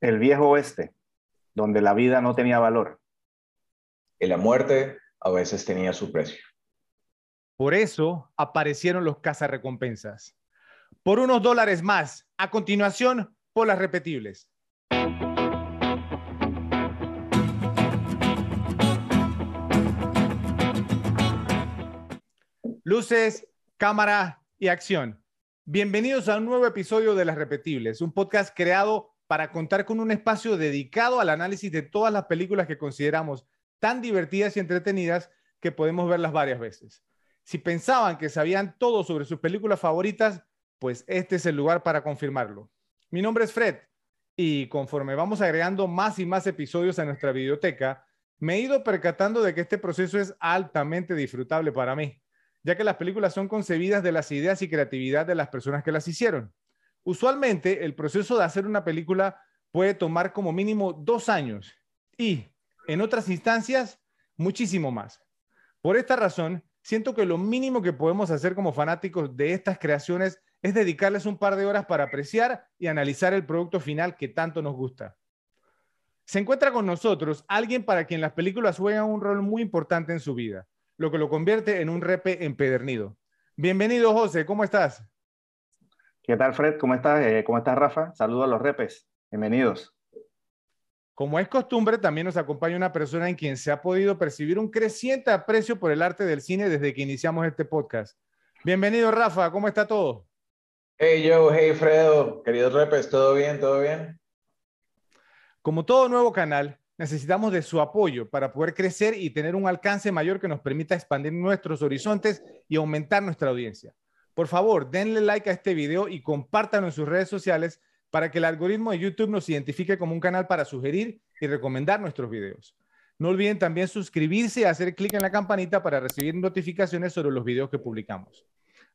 El viejo oeste, donde la vida no tenía valor. Y la muerte a veces tenía su precio. Por eso aparecieron los cazarrecompensas. Por unos dólares más, a continuación, por las repetibles. Luces, cámara y acción. Bienvenidos a un nuevo episodio de Las Repetibles, un podcast creado para contar con un espacio dedicado al análisis de todas las películas que consideramos tan divertidas y entretenidas que podemos verlas varias veces. Si pensaban que sabían todo sobre sus películas favoritas, pues este es el lugar para confirmarlo. Mi nombre es Fred y conforme vamos agregando más y más episodios a nuestra biblioteca, me he ido percatando de que este proceso es altamente disfrutable para mí ya que las películas son concebidas de las ideas y creatividad de las personas que las hicieron. Usualmente, el proceso de hacer una película puede tomar como mínimo dos años y, en otras instancias, muchísimo más. Por esta razón, siento que lo mínimo que podemos hacer como fanáticos de estas creaciones es dedicarles un par de horas para apreciar y analizar el producto final que tanto nos gusta. Se encuentra con nosotros alguien para quien las películas juegan un rol muy importante en su vida lo que lo convierte en un repe empedernido. Bienvenido, José, ¿cómo estás? ¿Qué tal, Fred? ¿Cómo estás? Eh, ¿Cómo estás, Rafa? Saludos a los repes. Bienvenidos. Como es costumbre, también nos acompaña una persona en quien se ha podido percibir un creciente aprecio por el arte del cine desde que iniciamos este podcast. Bienvenido, Rafa, ¿cómo está todo? Hey, Joe, hey, Fredo, queridos repes, ¿todo bien? ¿Todo bien? Como todo nuevo canal, necesitamos de su apoyo para poder crecer y tener un alcance mayor que nos permita expandir nuestros horizontes y aumentar nuestra audiencia. Por favor, denle like a este video y compártanlo en sus redes sociales para que el algoritmo de YouTube nos identifique como un canal para sugerir y recomendar nuestros videos. No olviden también suscribirse y hacer clic en la campanita para recibir notificaciones sobre los videos que publicamos.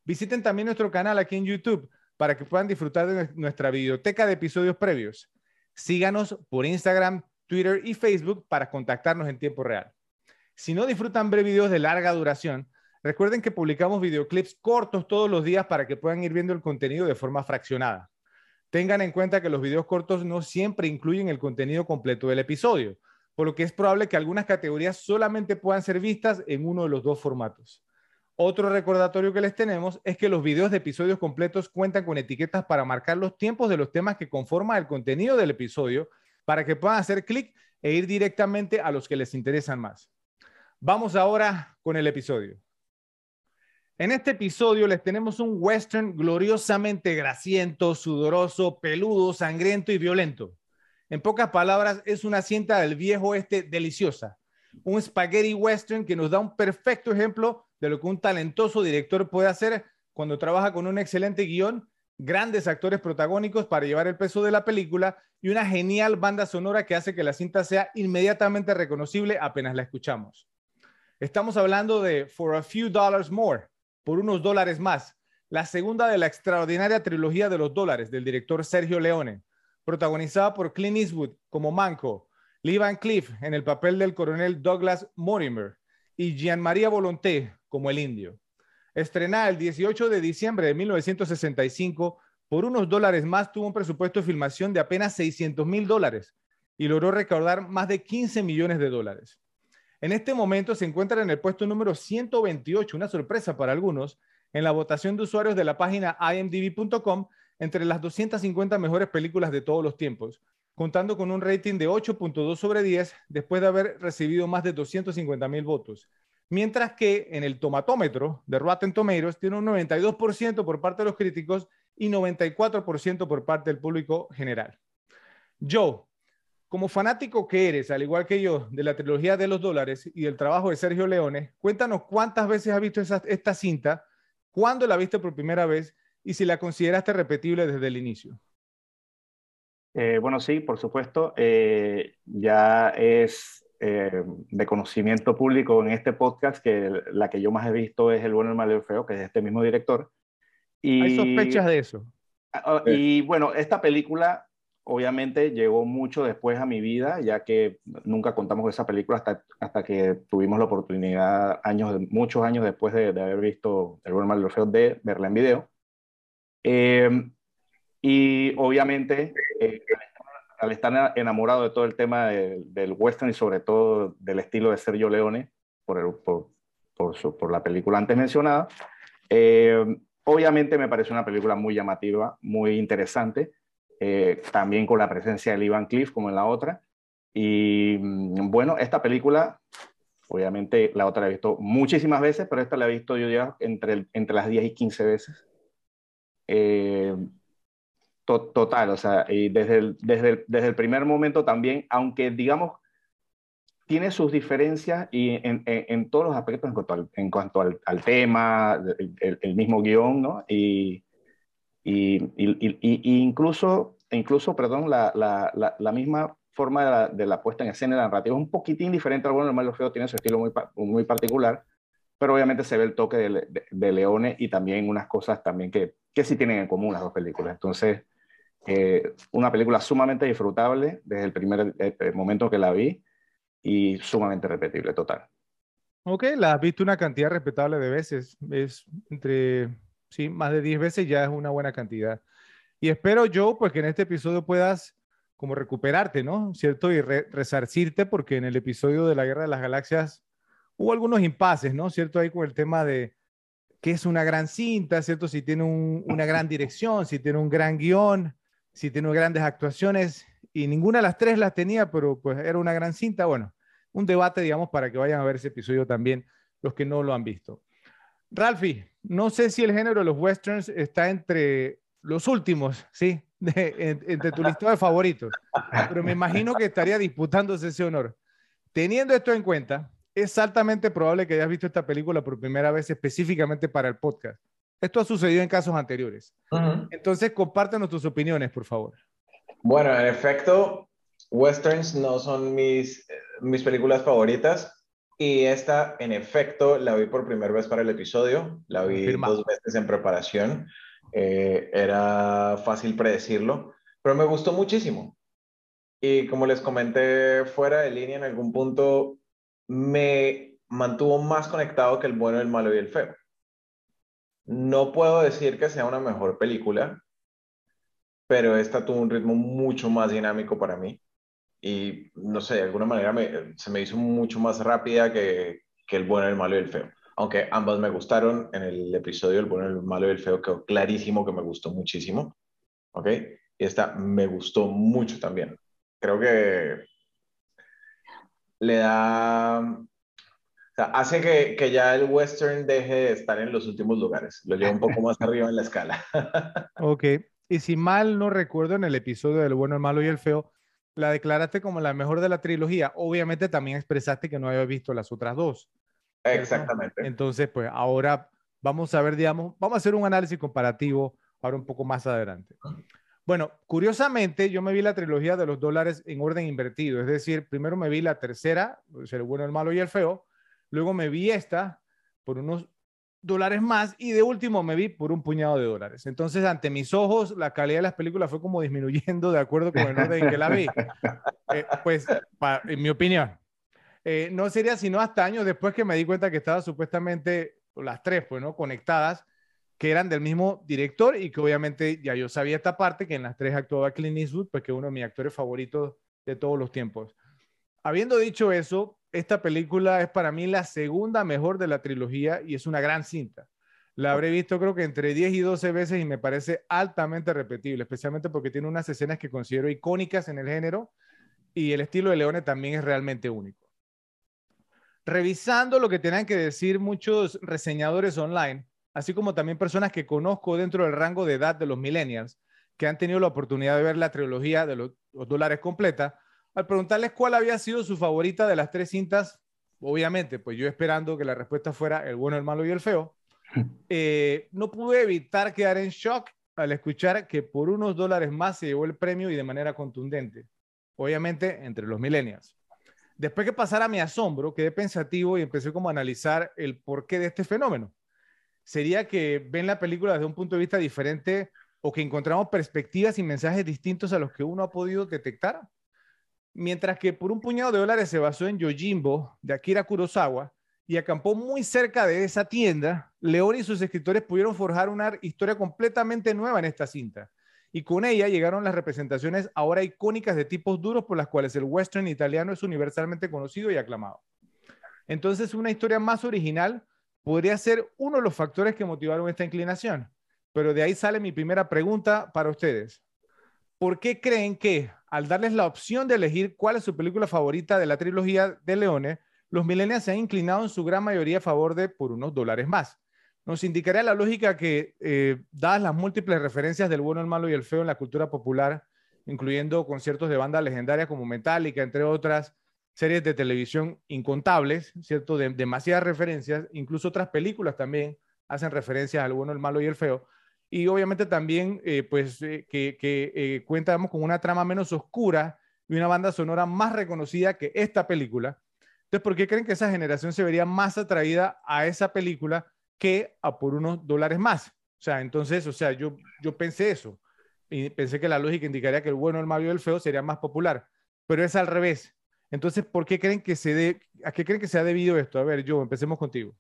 Visiten también nuestro canal aquí en YouTube para que puedan disfrutar de nuestra biblioteca de episodios previos. Síganos por Instagram, Twitter y Facebook para contactarnos en tiempo real. Si no disfrutan ver videos de larga duración, recuerden que publicamos videoclips cortos todos los días para que puedan ir viendo el contenido de forma fraccionada. Tengan en cuenta que los videos cortos no siempre incluyen el contenido completo del episodio, por lo que es probable que algunas categorías solamente puedan ser vistas en uno de los dos formatos. Otro recordatorio que les tenemos es que los videos de episodios completos cuentan con etiquetas para marcar los tiempos de los temas que conforman el contenido del episodio para que puedan hacer clic e ir directamente a los que les interesan más. Vamos ahora con el episodio. En este episodio les tenemos un western gloriosamente grasiento, sudoroso, peludo, sangriento y violento. En pocas palabras, es una cinta del viejo este deliciosa. Un spaghetti western que nos da un perfecto ejemplo de lo que un talentoso director puede hacer cuando trabaja con un excelente guion grandes actores protagónicos para llevar el peso de la película y una genial banda sonora que hace que la cinta sea inmediatamente reconocible apenas la escuchamos. Estamos hablando de For a Few Dollars More, por unos dólares más, la segunda de la extraordinaria trilogía de los dólares del director Sergio Leone, protagonizada por Clint Eastwood como Manco, Lee Van Cleef en el papel del coronel Douglas Mortimer y Jean Maria Volonté como el indio estrenada el 18 de diciembre de 1965, por unos dólares más tuvo un presupuesto de filmación de apenas 600 mil dólares y logró recaudar más de 15 millones de dólares. En este momento se encuentra en el puesto número 128, una sorpresa para algunos, en la votación de usuarios de la página imdb.com entre las 250 mejores películas de todos los tiempos, contando con un rating de 8.2 sobre 10 después de haber recibido más de 250 mil votos mientras que en el tomatómetro de Rotten Tomatoes tiene un 92% por parte de los críticos y 94% por parte del público general. Joe, como fanático que eres, al igual que yo, de la trilogía de los dólares y del trabajo de Sergio Leone, cuéntanos cuántas veces has visto esta cinta, cuándo la viste por primera vez y si la consideraste repetible desde el inicio. Eh, bueno, sí, por supuesto. Eh, ya es eh, de conocimiento público en este podcast que la que yo más he visto es El bueno, el malo y el feo, que es este mismo director. Y, Hay sospechas de eso. Ah, ah, y bueno, esta película obviamente llegó mucho después a mi vida, ya que nunca contamos con esa película hasta, hasta que tuvimos la oportunidad, años, muchos años después de, haber visto El bueno, el malo y el feo, de verla en video. Eh, y obviamente eh, al estar enamorado de todo el tema del western y sobre todo del estilo de Sergio Leone, por, el, por, por, su, por la película antes mencionada, eh, obviamente me pareció una película muy llamativa, muy interesante, eh, también con la presencia de Ivan Cliff como en la otra. Y mm, bueno, esta película, obviamente la otra la he visto muchísimas veces, pero esta la he visto yo ya entre, entre las 10 y 15 veces. Eh, total, o sea, desde el, desde, desde el primer momento también, aunque digamos, tiene sus diferencias y en, en, todos los aspectos en cuanto al, en cuanto al, tema, el, el, mismo guion, ¿no? Y, y, y, y incluso, incluso, perdón, la, la, la, misma forma de la, de la, puesta en escena la narrativa es un poquitín diferente al bueno, el malo feo, tiene su estilo muy, muy particular, pero obviamente se ve el toque de, de, de Leone y también unas cosas también que, que sí tienen en común las dos películas. Entonces, eh, una película sumamente disfrutable desde el primer eh, momento que la vi y sumamente repetible, total. Ok, la has visto una cantidad respetable de veces. Es entre, sí, más de 10 veces ya es una buena cantidad. Y espero yo, pues, que en este episodio puedas como recuperarte, ¿no? ¿Cierto? Y resarcirte, porque en el episodio de la Guerra de las Galaxias hubo algunos impases, ¿no? ¿Cierto? Ahí con el tema de qué es una gran cinta, ¿cierto? Si tiene una gran dirección, si tiene un gran guion, si tiene grandes actuaciones y ninguna de las tres las tenía, pero pues era una gran cinta. Bueno, un debate, digamos, para que vayan a ver ese episodio también los que no lo han visto. Ralphie, no sé si el género de los westerns está entre los últimos, ¿sí? entre tu listado de favoritos, pero me imagino que estaría disputándose ese honor. Teniendo esto en cuenta, es altamente probable que hayas visto esta película por primera vez específicamente para el podcast. Esto ha sucedido en casos anteriores. Entonces, compártenos tus opiniones, por favor. Bueno, en efecto, westerns no son mis, mis películas favoritas. Y esta, en efecto, la vi por primera vez para el episodio. La vi dos veces en preparación. Eh, era fácil predecirlo, pero me gustó muchísimo. Y como les comenté fuera de línea en algún punto, me mantuvo más conectado que el bueno, el malo y el feo. No puedo decir que sea una mejor película, pero esta tuvo un ritmo mucho más dinámico para mí. Y no sé, de alguna manera se me hizo mucho más rápida que, que El bueno, el malo y el feo. Aunque ambas me gustaron, en el episodio El bueno, el malo y el feo quedó clarísimo que me gustó muchísimo. ¿Ok? Y esta me gustó mucho también. Creo que le da hace que, que, ya el western deje de estar en los últimos lugares, lo lleva un poco más arriba en la escala. ok, y si mal no recuerdo en el episodio del bueno, el malo y el feo, la declaraste como la mejor de la trilogía. Obviamente también expresaste que no había visto las otras dos. Exactamente. Entonces, pues ahora vamos a ver, digamos, vamos a hacer un análisis comparativo ahora un poco más adelante. Bueno, curiosamente, yo me vi la trilogía de los dólares en orden invertido, es decir, primero me vi la tercera, el bueno, el malo y el feo, Luego me vi esta por unos dólares más y de último me vi por un puñado de dólares. Entonces, ante mis ojos, la calidad de las películas fue como disminuyendo de acuerdo con el orden en que la vi. Eh, pues, en mi opinión. Eh, no sería sino hasta años después que me di cuenta que estaban supuestamente las tres, pues, ¿no? Conectadas, que eran del mismo director y que obviamente ya yo sabía esta parte, que en las tres actuaba Clint Eastwood, pues que uno de mis actores favoritos de todos los tiempos. Habiendo dicho eso, esta película es para mí la segunda mejor de la trilogía y es una gran cinta. La habré visto creo que entre 10 y 12 veces y me parece altamente repetible, especialmente porque tiene unas escenas que considero icónicas en el género y el estilo de Leone también es realmente único. Revisando lo que tenían que decir muchos reseñadores online, así como también personas que conozco dentro del rango de edad de los millennials, que han tenido la oportunidad de ver la trilogía de los, los dólares completa, al preguntarles cuál había sido su favorita de las tres cintas, obviamente, pues yo esperando que la respuesta fuera el bueno, el malo y el feo, eh, no pude evitar quedar en shock al escuchar que por unos dólares más se llevó el premio y de manera contundente, obviamente entre los millennials. Después que pasara mi asombro, quedé pensativo y empecé como a analizar el porqué de este fenómeno. ¿Sería que ven la película desde un punto de vista diferente o que encontramos perspectivas y mensajes distintos a los que uno ha podido detectar? Mientras que por un puñado de dólares se basó en Yojimbo de Akira Kurosawa y acampó muy cerca de esa tienda, León y sus escritores pudieron forjar una historia completamente nueva en esta cinta. y con ella llegaron las representaciones ahora icónicas de tipos duros por las cuales el western italiano es universalmente conocido y aclamado. Entonces, una historia más original podría ser uno de los factores que motivaron esta inclinación. Pero de ahí sale mi primera pregunta para ustedes. ¿Por qué creen que al darles la opción de elegir cuál es su película favorita de la trilogía de Leone, los millennials se han inclinado en su gran mayoría a favor de por unos dólares más? Nos indicaría la lógica que, eh, dadas las múltiples referencias del bueno, el malo y el feo en la cultura popular, incluyendo conciertos de bandas legendarias como Metallica, entre otras, series de televisión incontables, ¿cierto? De, demasiadas referencias, incluso otras películas también hacen referencias al bueno, el malo y el feo. Y obviamente también, eh, pues, eh, que, que eh, con una trama menos oscura y una banda sonora más reconocida que esta película. Entonces, ¿por qué creen que esa generación se vería más atraída a esa película que a por unos dólares más? O sea, entonces, o sea, yo, yo pensé eso. Y pensé que la lógica indicaría que el bueno, el malo y el feo sería más popular. Pero es al revés entonces, ¿por qué creen que se de, ¿a qué creen que se ha debido esto? A ver, yo, empecemos contigo.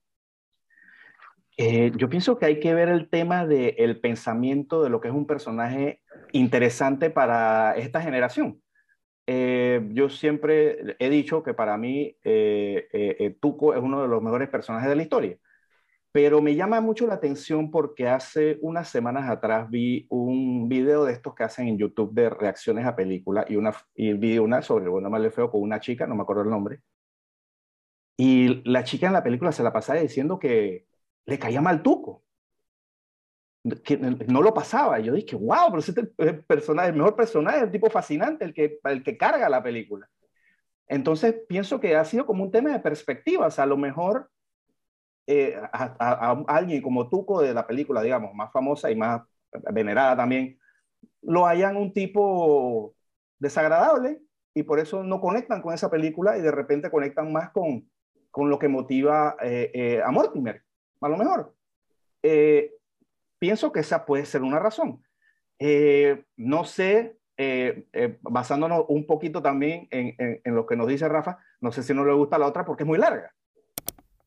Eh, yo pienso que hay que ver el tema del pensamiento de lo que es un personaje interesante para esta generación. Eh, yo siempre he dicho que para mí eh, Tuco es uno de los mejores personajes de la historia. Pero me llama mucho la atención porque hace unas semanas atrás vi un video de estos que hacen en YouTube de reacciones a películas y, una, y vi una sobre el bueno, mal feo con una chica, no me acuerdo el nombre. Y la chica en la película se la pasaba diciendo que le caía mal tuco. Que no lo pasaba. Yo dije, wow, pero ese es el, personaje, el mejor personaje, el tipo fascinante, el que, el que carga la película. Entonces pienso que ha sido como un tema de perspectiva. O sea, a lo mejor eh, a, alguien como Tuco de la película, digamos, más famosa y más venerada también, lo hayan un tipo desagradable y por eso no conectan con esa película y de repente conectan más con, con lo que motiva eh, eh, a Mortimer, a lo mejor. pienso que esa puede ser una razón. no sé, basándonos un poquito también en, en, lo que nos dice Rafa, no sé si no le gusta la otra porque es muy larga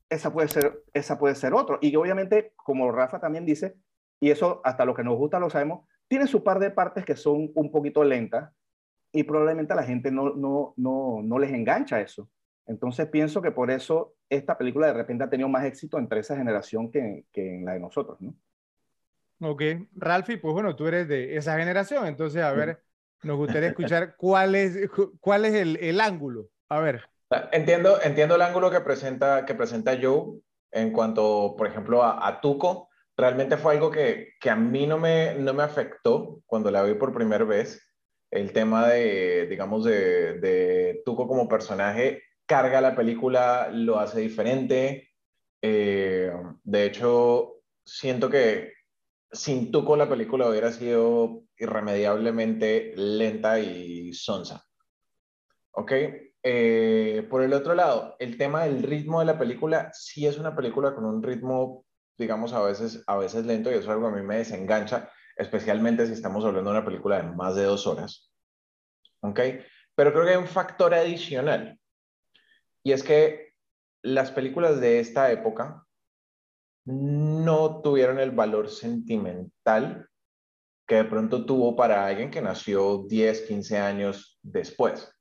esa puede ser, esa puede ser otro. Y obviamente, como Rafa también dice, y eso hasta lo que nos gusta lo sabemos, tiene su par de partes que son un poquito lentas y probablemente a la gente no, no, no, no les engancha eso. Entonces pienso que por eso esta película de repente ha tenido más éxito entre esa generación que, que en la de nosotros, ¿no? Ok, Ralfi, pues bueno, tú eres de esa generación, entonces a ver, nos gustaría escuchar cuál es, cuál es el, el ángulo. A ver. Entiendo, entiendo el ángulo que presenta, que presenta Joe en cuanto, por ejemplo, a, Tuco. Realmente fue algo que, que, a mí no me, no me afectó cuando la vi por primera vez. El tema de, digamos, de, de Tuco como personaje carga la película, lo hace diferente. Eh, de hecho, siento que sin Tuco la película hubiera sido irremediablemente lenta y sonsa. ¿Ok? Eh, por el otro lado, el tema del ritmo de la película, sí es una película con un ritmo, digamos, a veces, a veces lento y eso es algo a mí me desengancha, especialmente si estamos hablando de una película de más de dos horas. ¿Ok? Pero creo que hay un factor adicional y es que las películas de esta época no tuvieron el valor sentimental que de pronto tuvo para alguien que nació 10, 15 años después.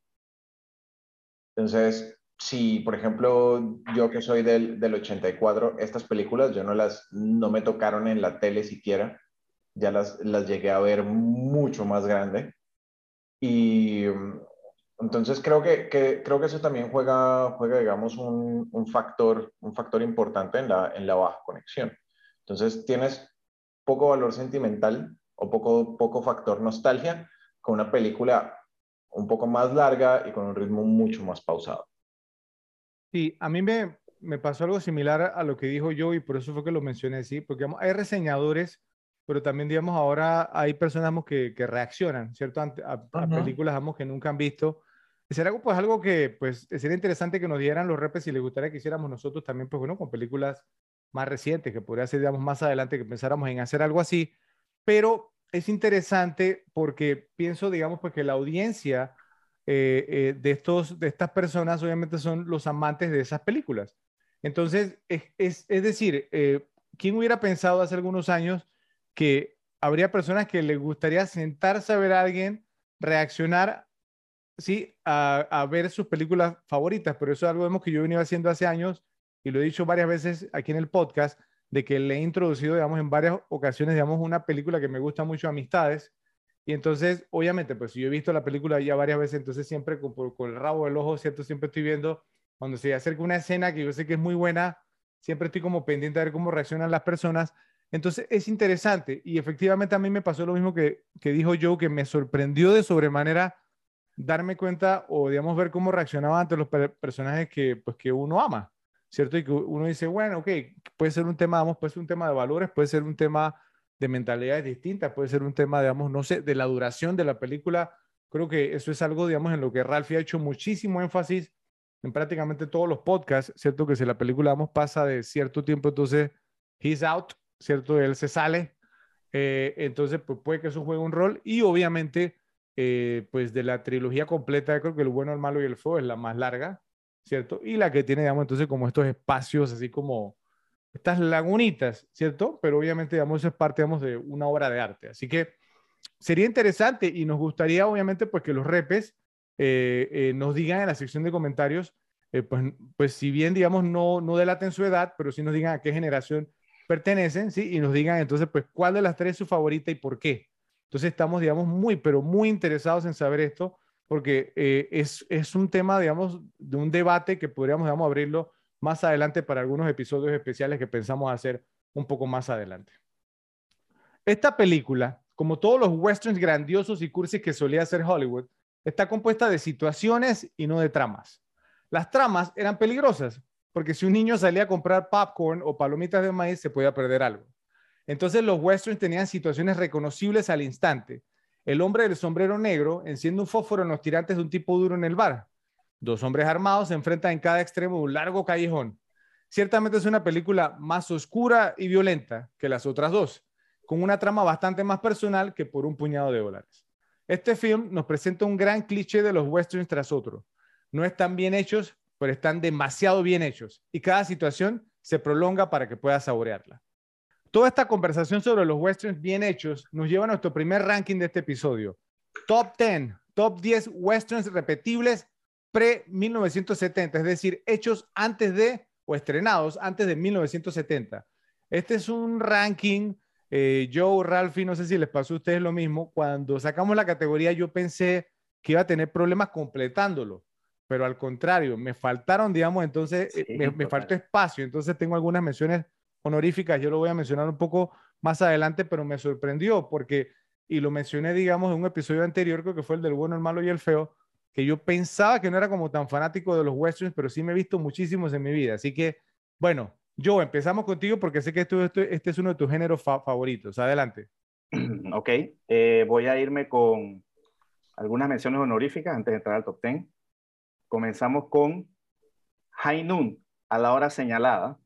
Entonces, si, por ejemplo, yo que soy del, del 84, estas películas yo no las, no me tocaron en la tele siquiera, ya las, las llegué a ver mucho más grande. Y entonces creo que, que, creo que eso también juega, juega digamos, un, un, factor, un factor importante en la, en la baja conexión. Entonces tienes poco valor sentimental o poco, poco factor nostalgia con una película un poco más larga y con un ritmo mucho más pausado. Sí, a mí me, me pasó algo similar a lo que dijo yo y por eso fue que lo mencioné así, porque hay reseñadores, pero también, digamos, ahora hay personas que, que reaccionan, ¿cierto? A, películas, digamos, que nunca han visto. Será pues, algo que, pues, sería interesante que nos dieran los repes y les gustaría que hiciéramos nosotros también, pues, bueno, con películas más recientes, que podría ser, digamos, más adelante que pensáramos en hacer algo así, pero es interesante porque pienso, digamos, pues que la audiencia eh, eh, de, estos, de estas personas obviamente son los amantes de esas películas. Entonces, es, es, decir, eh, ¿quién hubiera pensado hace algunos años que habría personas que les gustaría sentarse a ver a alguien reaccionar, sí, a, a, ver sus películas favoritas, pero eso es algo que yo he venido haciendo hace años y lo he dicho varias veces aquí en el podcast, de que le he introducido, digamos, en varias ocasiones, digamos, una película que me gusta mucho, Amistades, y entonces, obviamente, pues yo he visto la película ya varias veces, entonces siempre con, con el rabo del ojo, ¿cierto? Siempre estoy viendo, cuando se acerca una escena que yo sé que es muy buena, siempre estoy como pendiente de ver cómo reaccionan las personas. Entonces es interesante y efectivamente a mí me pasó lo mismo que, que dijo Joe, que me sorprendió de sobremanera darme cuenta o, digamos, ver cómo reaccionaba ante los personajes que, pues, que uno ama, ¿cierto? Y que uno dice, bueno, ok, puede ser un tema, vamos, puede un tema de valores, puede ser un tema de mentalidades distintas, puede ser un tema, digamos, no sé, de la duración de la película. Creo que eso es algo, digamos, en lo que Ralphie ha hecho muchísimo énfasis en prácticamente todos los podcasts, ¿cierto? Que si la película, vamos, pasa de cierto tiempo, entonces, he's out, ¿cierto? Él se sale. Eh, entonces, pues puede que eso juegue un rol. Y obviamente, eh, pues de la trilogía completa, creo que el bueno, el malo y el feo es la más larga, ¿cierto? Y la que tiene, digamos, entonces como estos espacios así como estas lagunitas, ¿cierto? Pero obviamente, digamos, eso es parte, digamos, de una obra de arte. Así que sería interesante y nos gustaría, obviamente, pues que los repes eh, eh, nos digan en la sección de comentarios, eh, pues, pues si bien, digamos, no, no delaten su edad, pero sí nos digan a qué generación pertenecen, ¿sí? Y nos digan entonces, pues, cuál de las tres es su favorita y por qué. Entonces estamos, digamos, muy, pero muy interesados en saber esto, porque es, es un tema, digamos, de un debate que podríamos, digamos, abrirlo más adelante para algunos episodios especiales que pensamos hacer un poco más adelante. Esta película, como todos los westerns grandiosos y cursis que solía hacer Hollywood, está compuesta de situaciones y no de tramas. Las tramas eran peligrosas, porque si un niño salía a comprar popcorn o palomitas de maíz, se podía perder algo. Entonces los westerns tenían situaciones reconocibles al instante. El hombre del sombrero negro enciende un fósforo en los tirantes de un tipo duro en el bar. Dos hombres armados se enfrentan en cada extremo de un largo callejón. Ciertamente es una película más oscura y violenta que las otras dos, con una trama bastante más personal que por un puñado de dólares. Este film nos presenta un gran cliché de los westerns tras otro. No están bien hechos, pero están demasiado bien hechos y cada situación se prolonga para que puedas saborearla. Toda esta conversación sobre los westerns bien hechos nos lleva a nuestro primer ranking de este episodio. Top 10, top 10 westerns repetibles pre-1970, es decir, hechos antes de o estrenados antes de 1970. Este es un ranking, eh, Joe, Ralphie, no sé si les pasó a ustedes lo mismo, cuando sacamos la categoría yo pensé que iba a tener problemas completándolo, pero al contrario, me faltaron, digamos, entonces, eh, me, faltó espacio, entonces tengo algunas menciones honoríficas, yo lo voy a mencionar un poco más adelante, pero me sorprendió porque, y lo mencioné, digamos, en un episodio anterior, creo que fue el del bueno, el malo y el feo, que yo pensaba que no era como tan fanático de los westerns, pero sí me he visto muchísimos en mi vida. Así que, bueno, Joe, empezamos contigo porque sé que este es uno de tus géneros favoritos. Adelante. Ok, eh, voy a irme con algunas menciones honoríficas antes de entrar al top 10. Comenzamos con High Noon, a la hora señalada,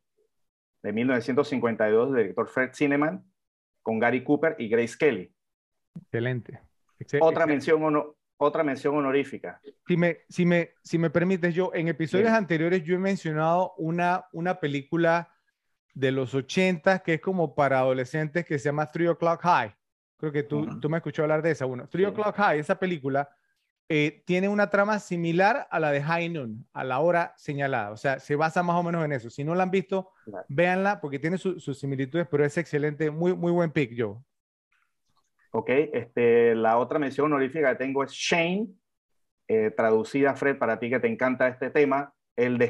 de 1952, del director Fred Cineman, con Gary Cooper y Grace Kelly. Excelente. Otra mención otra mención honorífica. Si me, si me, si me permites, yo en episodios anteriores yo he mencionado una, una película de los 80 que es como para adolescentes que se llama Three O'Clock High. Creo que tú, tú me escuchó hablar de esa. Bueno, Three O'Clock High, esa película, eh, tiene una trama similar a la de High Noon, a la hora señalada. O sea, se basa más o menos en eso. Si no la han visto, véanla porque tiene sus similitudes, pero es excelente. Muy, muy buen pick, yo. Ok, este, la otra mención honorífica que tengo es Shane, eh, traducida, Fred, para ti que te encanta este tema, el,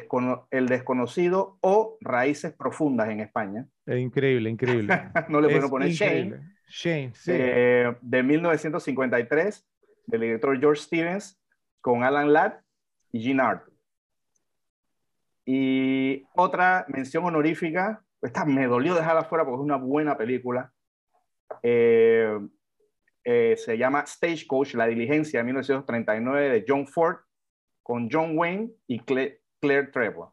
el desconocido o raíces profundas en España. increíble, increíble. no le puedo poner Shane. Shane, sí. Eh, de 1953, del director George Stevens, con Alan Ladd y Gene Art. Y otra mención honorífica, esta me dolió dejarla fuera porque es una buena película. Eh, eh, se llama Stagecoach, La Diligencia de 1939 de John Ford, con John Wayne y Claire Trevor.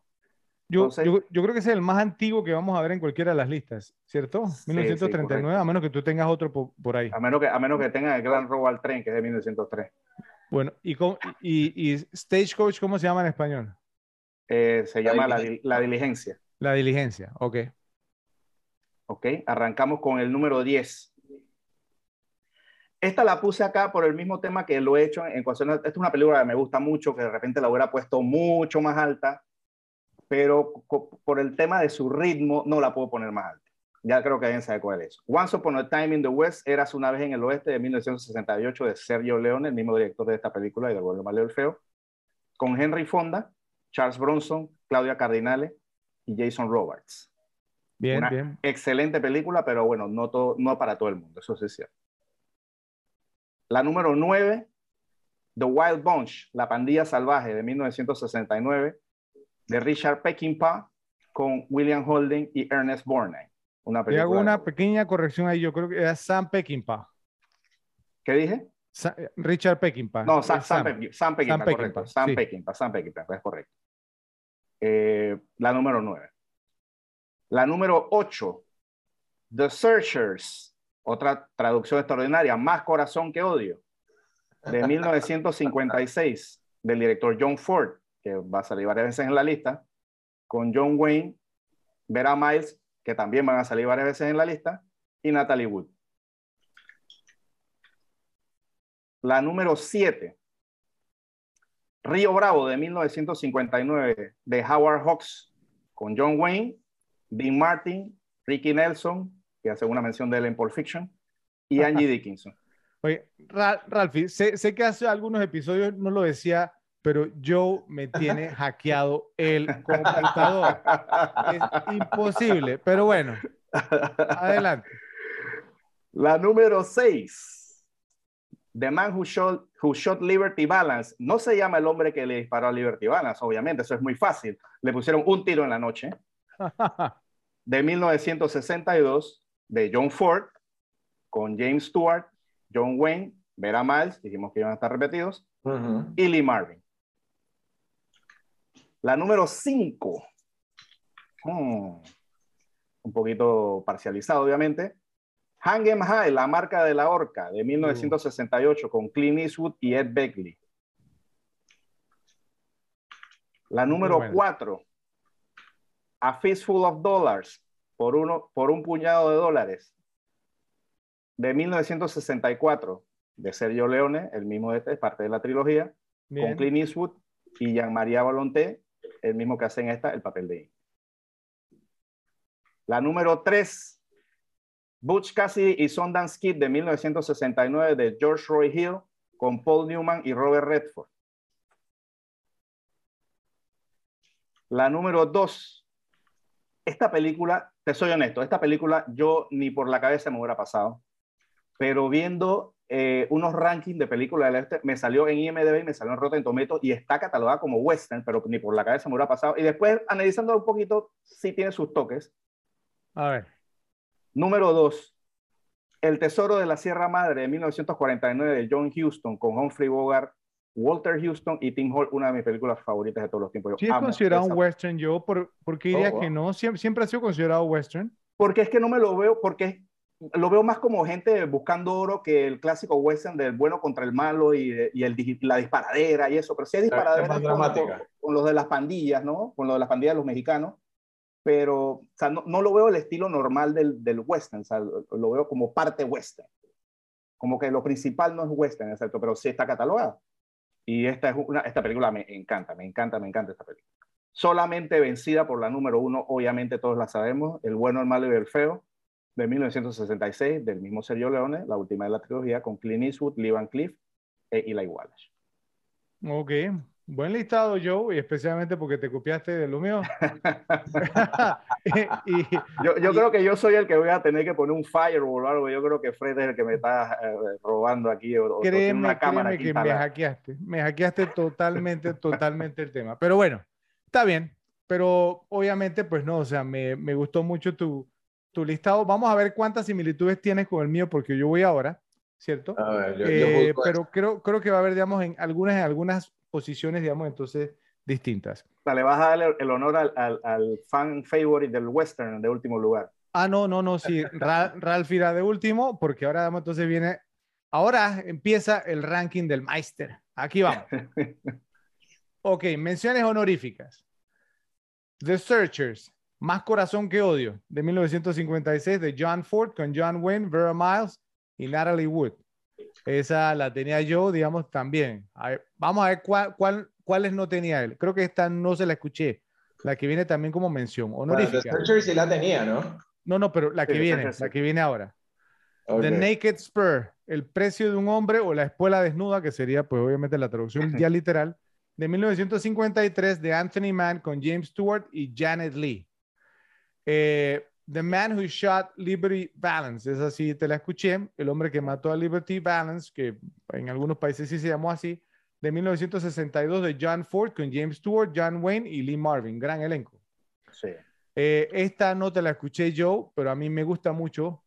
Yo, yo, yo, creo que es el más antiguo que vamos a ver en cualquiera de las listas, ¿cierto? 1939, a menos que tú tengas otro por, ahí. A menos que, a menos que tengas el Gran Robo al Tren, que es de 1903. Bueno, ¿y, y, y Stagecoach cómo se llama en español? Eh, se llama la, la, Diligencia. La Diligencia, ok. Ok, arrancamos con el número 10. esta la puse acá por el mismo tema que lo he hecho en cuestión. Esta es una película que me gusta mucho, que de repente la hubiera puesto mucho más alta, pero por el tema de su ritmo no la puedo poner más alta. Ya creo que alguien sabe cuál es. Once Upon a Time in the West, Eras una vez en el oeste de 1968 de Sergio Leone, el mismo director de esta película y de Bueno, Malo el Feo, con Henry Fonda, Charles Bronson, Claudia Cardinale y Jason Roberts. Bien, bien. Excelente película, pero bueno, no, todo, no para todo el mundo, eso sí es cierto. La número 9, The Wild Bunch, La Pandilla Salvaje de 1969, de Richard Peckinpah con William Holden y Ernest Borgnine. Una película. Y hago una pequeña corrección ahí, yo creo que era Sam Peckinpah. ¿Qué dije? Richard Peckinpah. No, Sam, Sam, Peckinpah, Sam Peckinpah, correcto. Sam Peckinpah, Sam Peckinpah, es correcto. Eh, la número 9. La número 8, The Searchers, otra traducción extraordinaria, Más corazón que odio, de 1956, del director John Ford, que va a salir varias veces en la lista, con John Wayne, Vera Miles, que también van a salir varias veces en la lista, y Natalie Wood. La número 7, Río Bravo de 1959, de Howard Hawks, con John Wayne, Dean Martin, Ricky Nelson, que hace una mención de él en Pulp Fiction, y Angie Dickinson. Oye, Ralphie, sé, sé, que hace algunos episodios no lo decía, pero Joe me tiene hackeado el computador. Es imposible, pero bueno, adelante. La número 6. The Man Who Shot, Who Shot Liberty Balance. No se llama el hombre que le disparó a Liberty Balance, obviamente, eso es muy fácil. Le pusieron un tiro en la noche. de 1962, de John Ford, con James Stewart, John Wayne, Vera Miles, dijimos que iban a estar repetidos, y Lee Marvin. La número 5, hmm, un poquito parcializado, obviamente. Hang 'em High, la marca de la horca, de 1968, con Clint Eastwood y Ed Begley. La número 4, a Fistful of Dollars por, uno, por un puñado de dólares de 1964 de Sergio Leone, el mismo de este, es parte de la trilogía, con Clint Eastwood y Jean-Marie Volonté, el mismo que hace en esta, el papel de La número 3, Butch Cassidy y Sundance Kid de 1969 de George Roy Hill con Paul Newman y Robert Redford. La número 2, esta película, te soy honesto, esta película yo ni por la cabeza me hubiera pasado, pero viendo eh, unos rankings de películas del este, me salió en IMDb, me salió en Rotten Tomatoes y está catalogada como western, pero ni por la cabeza me hubiera pasado. Y después, analizando un poquito, sí tiene sus toques. A ver. Número dos, El Tesoro de la Sierra Madre de 1949 de John Huston con Humphrey Bogart Walter Houston y Tim Hall, una de mis películas favoritas de todos los tiempos. sí es considerado un western, yo, por, ¿por qué diría oh, que no? Siempre, siempre ha sido considerado western. Porque es que no me lo veo, porque lo veo más como gente buscando oro que el clásico western del bueno contra el malo y, y el, la disparadera y eso, pero sí hay disparadera con, con, los de las pandillas, ¿no? Con lo de las pandillas de los mexicanos, pero o sea, no, no, lo veo el estilo normal del, del western, o sea, lo, lo, veo como parte western, como que lo principal no es western, exacto, pero sí está catalogado. Y esta, es una, esta película me encanta, me encanta, me encanta esta película. Solamente vencida por la número uno, obviamente todos la sabemos, El bueno, el malo y el feo, de 1966, del mismo Sergio Leone, la última de la trilogía, con Clint Eastwood, Lee Van Cleef e Eli Wallace. Ok, Buen listado, Joe, y especialmente porque te copiaste de lo mío. yo, creo que yo soy el que voy a tener que poner un firewall o algo. Yo creo que Fred es el que me está eh, robando aquí. O, créeme, una cámara que me hackeaste. Me hackeaste totalmente, totalmente el tema. Pero bueno, está bien. Pero obviamente, pues no, o sea, me, me gustó mucho tu, tu listado. Vamos a ver cuántas similitudes tienes con el mío, porque yo voy ahora. ¿cierto? Eh, pero creo, creo que va a haber, digamos, en algunas, en algunas posiciones, digamos, entonces distintas. le vas a dar el, honor al, al, fan favorite del western de último lugar. Ah, no, no, no, sí, Ralph irá de último, porque ahora digamos, entonces viene, ahora empieza el ranking del Meister. Aquí vamos. ok, menciones honoríficas. The Searchers, Más Corazón que Odio, de 1956, de John Ford, con John Wayne, Vera Miles y Natalie Wood. Esa la tenía yo, digamos, también. vamos a ver cuál, cuál, cuáles no tenía él. Creo que esta no se la escuché. La que viene también como mención honorífica. Bueno, sí la tenía, ¿no? No, no, pero la que viene, la que viene ahora. The Naked Spur, el precio de un hombre o la espuela desnuda, que sería pues obviamente la traducción ya literal, de 1953 de Anthony Mann con James Stewart y Janet Lee. Eh, The Man Who Shot Liberty Balance, esa sí te la escuché, el hombre que mató a Liberty Balance, que en algunos países sí se llamó así, de 1962 de John Ford con James Stewart, John Wayne y Lee Marvin, gran elenco. Sí. Eh, esta no te la escuché yo, pero a mí me gusta mucho.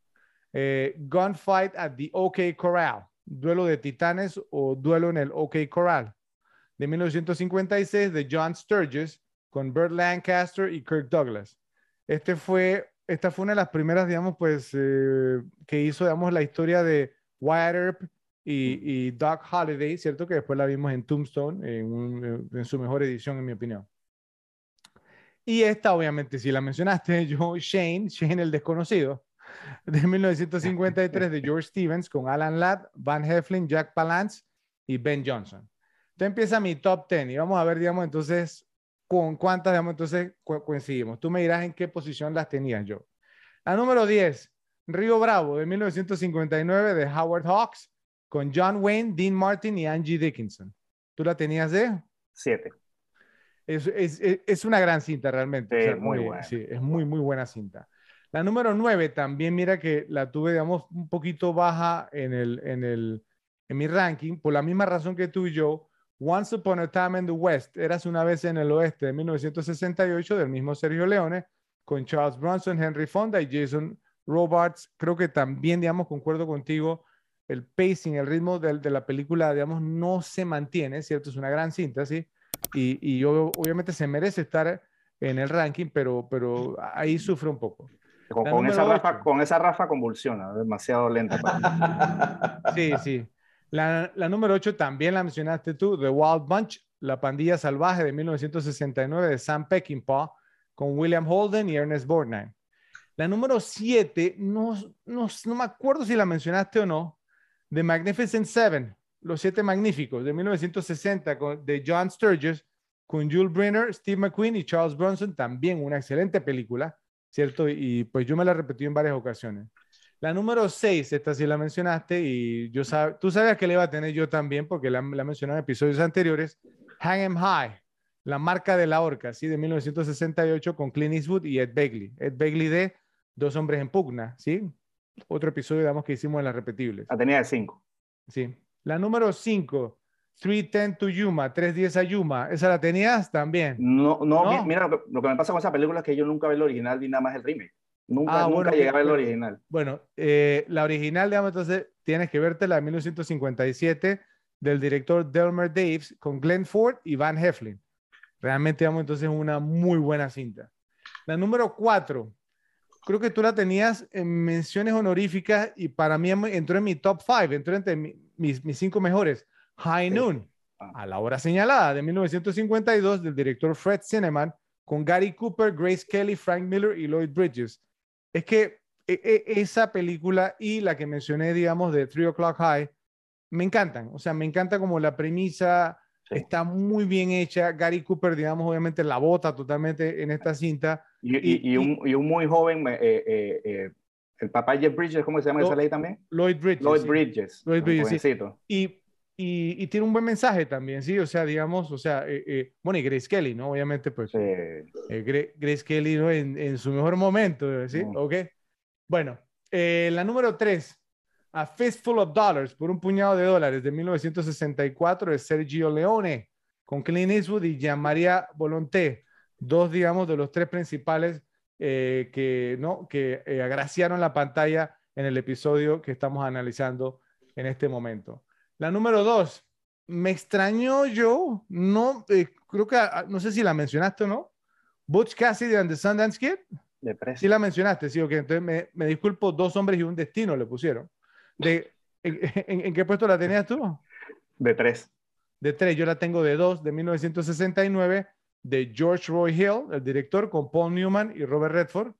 Eh, Gunfight at the OK Corral, duelo de titanes o duelo en el OK Corral, de 1956 de John Sturges con Burt Lancaster y Kirk Douglas. Este fue, esta fue una de las primeras, digamos, pues, eh, que hizo, digamos, la historia de Wyatt Earp y, y, Doc Holliday, ¿cierto? Que después la vimos en Tombstone, en, en su mejor edición, en mi opinión. Y esta, obviamente, si la mencionaste, yo, Shane, Shane el desconocido, de 1953 de George Stevens con Alan Ladd, Van Heflin, Jack Palance y Ben Johnson. Entonces empieza mi top 10 y vamos a ver, digamos, entonces, con cuántas, digamos, entonces coincidimos. Tú me dirás en qué posición las tenías yo. La número 10, Río Bravo de 1959 de Howard Hawks con John Wayne, Dean Martin y Angie Dickinson. ¿Tú la tenías de? Siete. Es, es, es una gran cinta realmente. muy, buena. Sí, es muy, muy buena cinta. La número 9 también, mira que la tuve, digamos, un poquito baja en, el, en, el, en mi ranking, por la misma razón que tú y yo. Once Upon a Time in the West, Eras una vez en el oeste de 1968, del mismo Sergio Leone, con Charles Bronson, Henry Fonda y Jason Robards. Creo que también, digamos, concuerdo contigo, el pacing, el ritmo de, de la película, digamos, no se mantiene, ¿cierto? Es una gran cinta, ¿sí? Y, y obviamente se merece estar en el ranking, pero, pero ahí sufre un poco. Con, esa rafa, con esa rafa convulsiona, demasiado lenta. sí, sí. La, número 8 también la mencionaste tú, The Wild Bunch, La Pandilla Salvaje de 1969 de Sam Peckinpah, con William Holden y Ernest Borgnine. La número 7, no, no, no, me acuerdo si la mencionaste o no, The Magnificent Seven, Los Siete Magníficos, de 1960, con, de John Sturges, con Jules Brenner, Steve McQueen y Charles Bronson, también una excelente película. ¿cierto? Y pues yo me la repetí en varias ocasiones. La número 6, esta sí la mencionaste y yo sab tú sabías que la iba a tener yo también porque la, la mencioné en episodios anteriores. Hang 'em High, la marca de la horca, ¿sí? De 1968 con Clint Eastwood y Ed Begley. Ed Begley de Dos hombres en pugna, ¿sí? Otro episodio, digamos, que hicimos en las repetibles. La tenía de 5. Sí. La número 5, 310 to Yuma, 310 a Yuma, ¿esa la tenías también? No, no, mira, lo que, me pasa con esa película es que yo nunca vi el original, vi nada más el remake. Nunca, ah, nunca llegué a ver el original. Bueno, eh, la original, digamos, entonces tienes que verte la de 1957 del director Delmer Daves con Glenn Ford y Van Heflin. Realmente, digamos, entonces una muy buena cinta. La número 4, creo que tú la tenías en menciones honoríficas y para mí entró en mi top 5, entró entre mis, mis cinco mejores. High Noon, ah. a la hora señalada de 1952 del director Fred Cineman con Gary Cooper, Grace Kelly, Frank Miller y Lloyd Bridges. Es que e, e, esa película y la que mencioné, digamos, de Three O'Clock High, me encantan. O sea, me encanta como la premisa está muy bien hecha. Gary Cooper, digamos, obviamente la bota totalmente en esta cinta. Y, un, y un, muy joven, eh, eh, eh, el papá Jeff Bridges, ¿cómo se llama esa ley también? Lloyd Bridges. Lloyd Bridges. Lloyd Bridges. Y y, tiene un buen mensaje también, ¿sí? O sea, digamos, o sea, eh, eh, bueno, y Grace Kelly, ¿no? Obviamente, pues, eh, Grace Kelly, ¿no? En, en, su mejor momento, ¿sí? Ok. Bueno, la número tres, A Fistful of Dollars, por un puñado de dólares, de 1964, de Sergio Leone, con Clint Eastwood y Jean-Maria Volonté, dos, digamos, de los tres principales que, ¿no? Que agraciaron la pantalla en el episodio que estamos analizando en este momento. La número dos, me extrañó yo, no, eh, creo que, ah, no sé si la mencionaste o no, Butch Cassidy and the Sundance Kid. De sí la mencionaste, sí, ok, entonces me, me, disculpo, dos hombres y un destino le pusieron. De, en, qué puesto la tenías tú? De tres. De tres, yo la tengo de dos, de 1969, de George Roy Hill, el director, con Paul Newman y Robert Redford.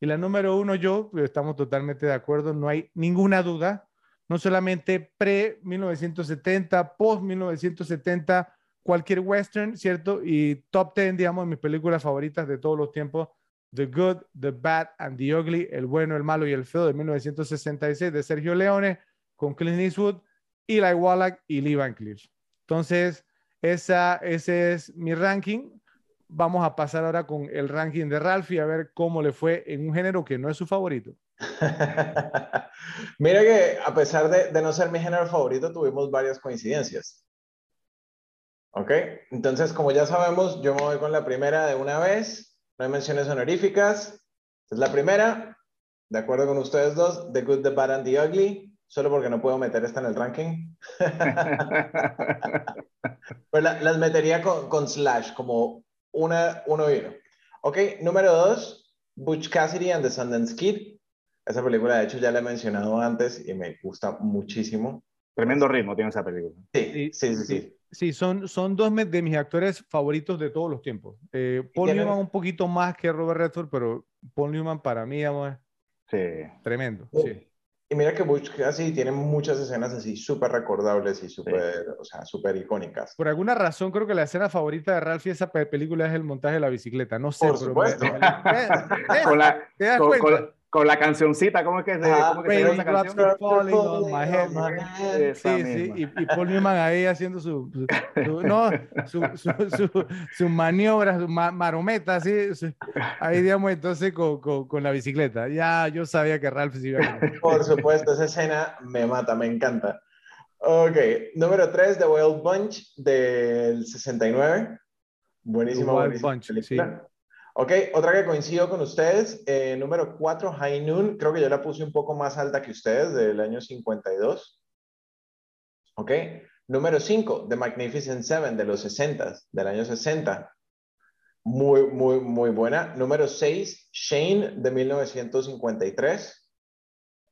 Y la número uno, yo, estamos totalmente de acuerdo, no hay ninguna duda, no solamente pre-1970, post-1970, cualquier western, ¿cierto? Y top 10, digamos, de mis películas favoritas de todos los tiempos, The Good, The Bad and The Ugly, El Bueno, El Malo y El Feo de 1966 de Sergio Leone con Clint Eastwood, Eli Wallach y Lee Van Cleef. Entonces, esa, ese es mi ranking. Vamos a pasar ahora con el ranking de Ralph y a ver cómo le fue en un género que no es su favorito. Mira que a pesar de, no ser mi género favorito, tuvimos varias coincidencias. ¿Ok? Entonces, como ya sabemos, yo me voy con la primera de una vez. No hay menciones honoríficas. Es la primera. De acuerdo con ustedes dos, The Good, The Bad and The Ugly. Solo porque no puedo meter esta en el ranking. pues las metería con, con, slash, como una, uno y uno. Ok, número dos, Butch Cassidy and the Sundance Kid. Esa película, de hecho, ya la he mencionado antes y me gusta muchísimo. Tremendo ritmo tiene esa película. Sí, sí, sí. sí, sí. son, son dos de mis actores favoritos de todos los tiempos. Eh, Paul Newman un poquito más que Robert Redford, pero Paul Newman para mí, amor, sí. tremendo. Sí. Y mira que Butch Cassidy tiene muchas escenas así súper recordables y súper, o sea, súper icónicas. Por alguna razón creo que la escena favorita de Ralph y esa película es el montaje de la bicicleta. No sé. Por supuesto. con la, ¿Te das con, cuenta? con la cancioncita, ¿cómo es que se, ah, ¿cómo que se llama esa canción? Falling on my head. Sí, sí, y, y, Paul Newman ahí haciendo su, su, su no, su, su, su, maniobra, su ma, marometa, así, ahí digamos entonces con, con, con, la bicicleta. Ya yo sabía que Ralph se iba a Por supuesto, esa escena me mata, me encanta. Ok, número 3, The Wild Bunch del 69. Buenísimo, buenísimo. Bunch, sí. Ok, otra que coincido con ustedes, eh, número 4, High Noon, creo que yo la puse un poco más alta que ustedes, del año 52. Ok, número 5, The Magnificent Seven, de los 60, del año 60. Muy, muy, muy buena. Número 6, Shane, de 1953.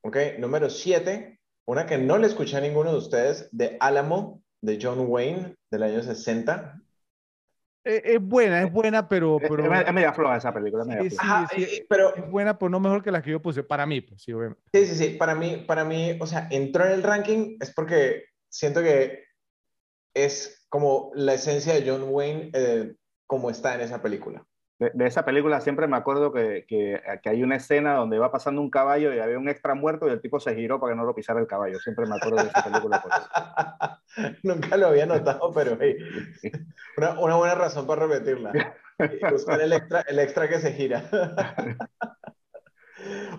Ok, número 7, una que no le escuché a ninguno de ustedes, de Alamo, de John Wayne, del año 60. Es, buena, es buena, pero... pero... Es, media floja esa película. Media sí, sí, sí, pero... Es buena, pero no mejor que la que yo puse, para mí, pues sí, obviamente. Sí, sí, sí, para mí, para mí, o sea, entró en el ranking es porque siento que es como la esencia de John Wayne eh, como está en esa película. De, de, esa película siempre me acuerdo que, que, que, hay una escena donde va pasando un caballo y había un extra muerto y el tipo se giró para que no lo pisara el caballo. Siempre me acuerdo de esa película. Por eso. Nunca lo había notado, pero hey, una, una, buena razón para repetirla. Buscar el extra, el extra que se gira.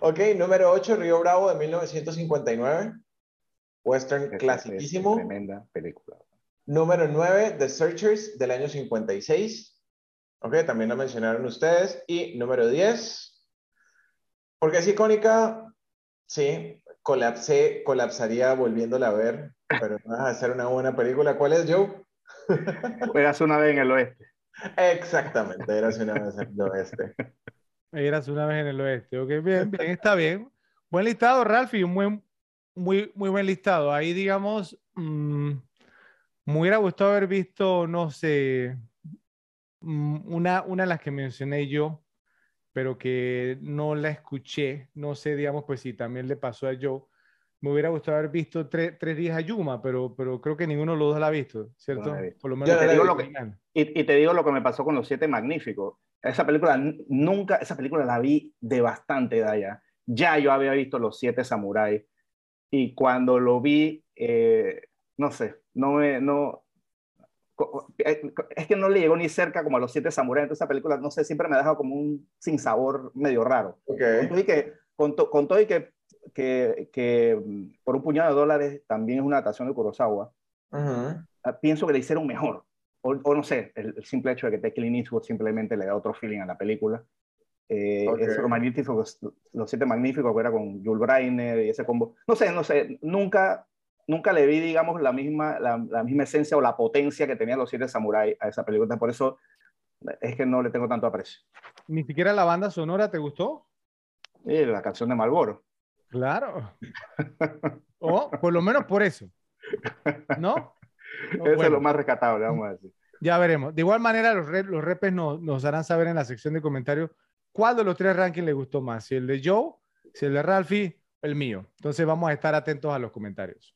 ok, número 8, Río Bravo de 1959. Western es, clasiquísimo. tremenda película. Número 9, The Searchers del año 56. Ok, también lo mencionaron ustedes. Y número 10, porque es icónica, sí, colapsé, colapsaría volviéndola a ver, pero no vas a hacer una buena película. ¿Cuál es, Joe? Eras una vez en el oeste. Exactamente, eras una vez en el oeste. Eras una vez en el oeste. Ok, bien, bien, está bien. Buen listado, Ralph, y un buen, muy, muy buen listado. Ahí, digamos, mmm, me hubiera gustado haber visto, no sé, Mm, una, una de las que mencioné yo, pero que no la escuché, no sé, digamos, pues si también le pasó a Joe, me hubiera gustado haber visto tres, tres días a Yuma, pero, pero creo que ninguno de los dos la ha visto, ¿cierto? No visto. Por lo menos. Te digo lo que, y, y, te digo lo que me pasó con Los Siete Magníficos. Esa película, nunca, esa película la vi de bastante edad ya. Ya yo había visto Los Siete Samuráis y cuando lo vi, eh, no sé, no me, no, es que no le llegó ni cerca como a los siete samuráis. Entonces, esa película, no sé, siempre me ha dejado como un sinsabor medio raro. Okay. Con, todo y que, con, to, con todo y que, que, que, mm, por un puñado de dólares también es una adaptación de Kurosawa, uh -huh. pienso que le hicieron mejor. O, o no sé, el, el, simple hecho de que Clint Eastwood simplemente le da otro feeling a la película. Eh, okay. Eso, magnífico, los siete magníficos, que era con Jules Breiner y ese combo. No sé, no sé, nunca nunca le vi, digamos, la misma, la, la, misma esencia o la potencia que tenían los siete samuráis a esa película. Por eso es que no le tengo tanto aprecio. ¿Ni siquiera la banda sonora te gustó? Sí, la canción de Malboro. Claro. o por lo menos por eso. ¿No? eso bueno. es lo más rescatable, vamos a decir. Ya veremos. De igual manera, los, re los repes nos, nos harán saber en la sección de comentarios cuál de los tres rankings le gustó más. Si el de Joe, si el de Ralphie el mío. Entonces vamos a estar atentos a los comentarios.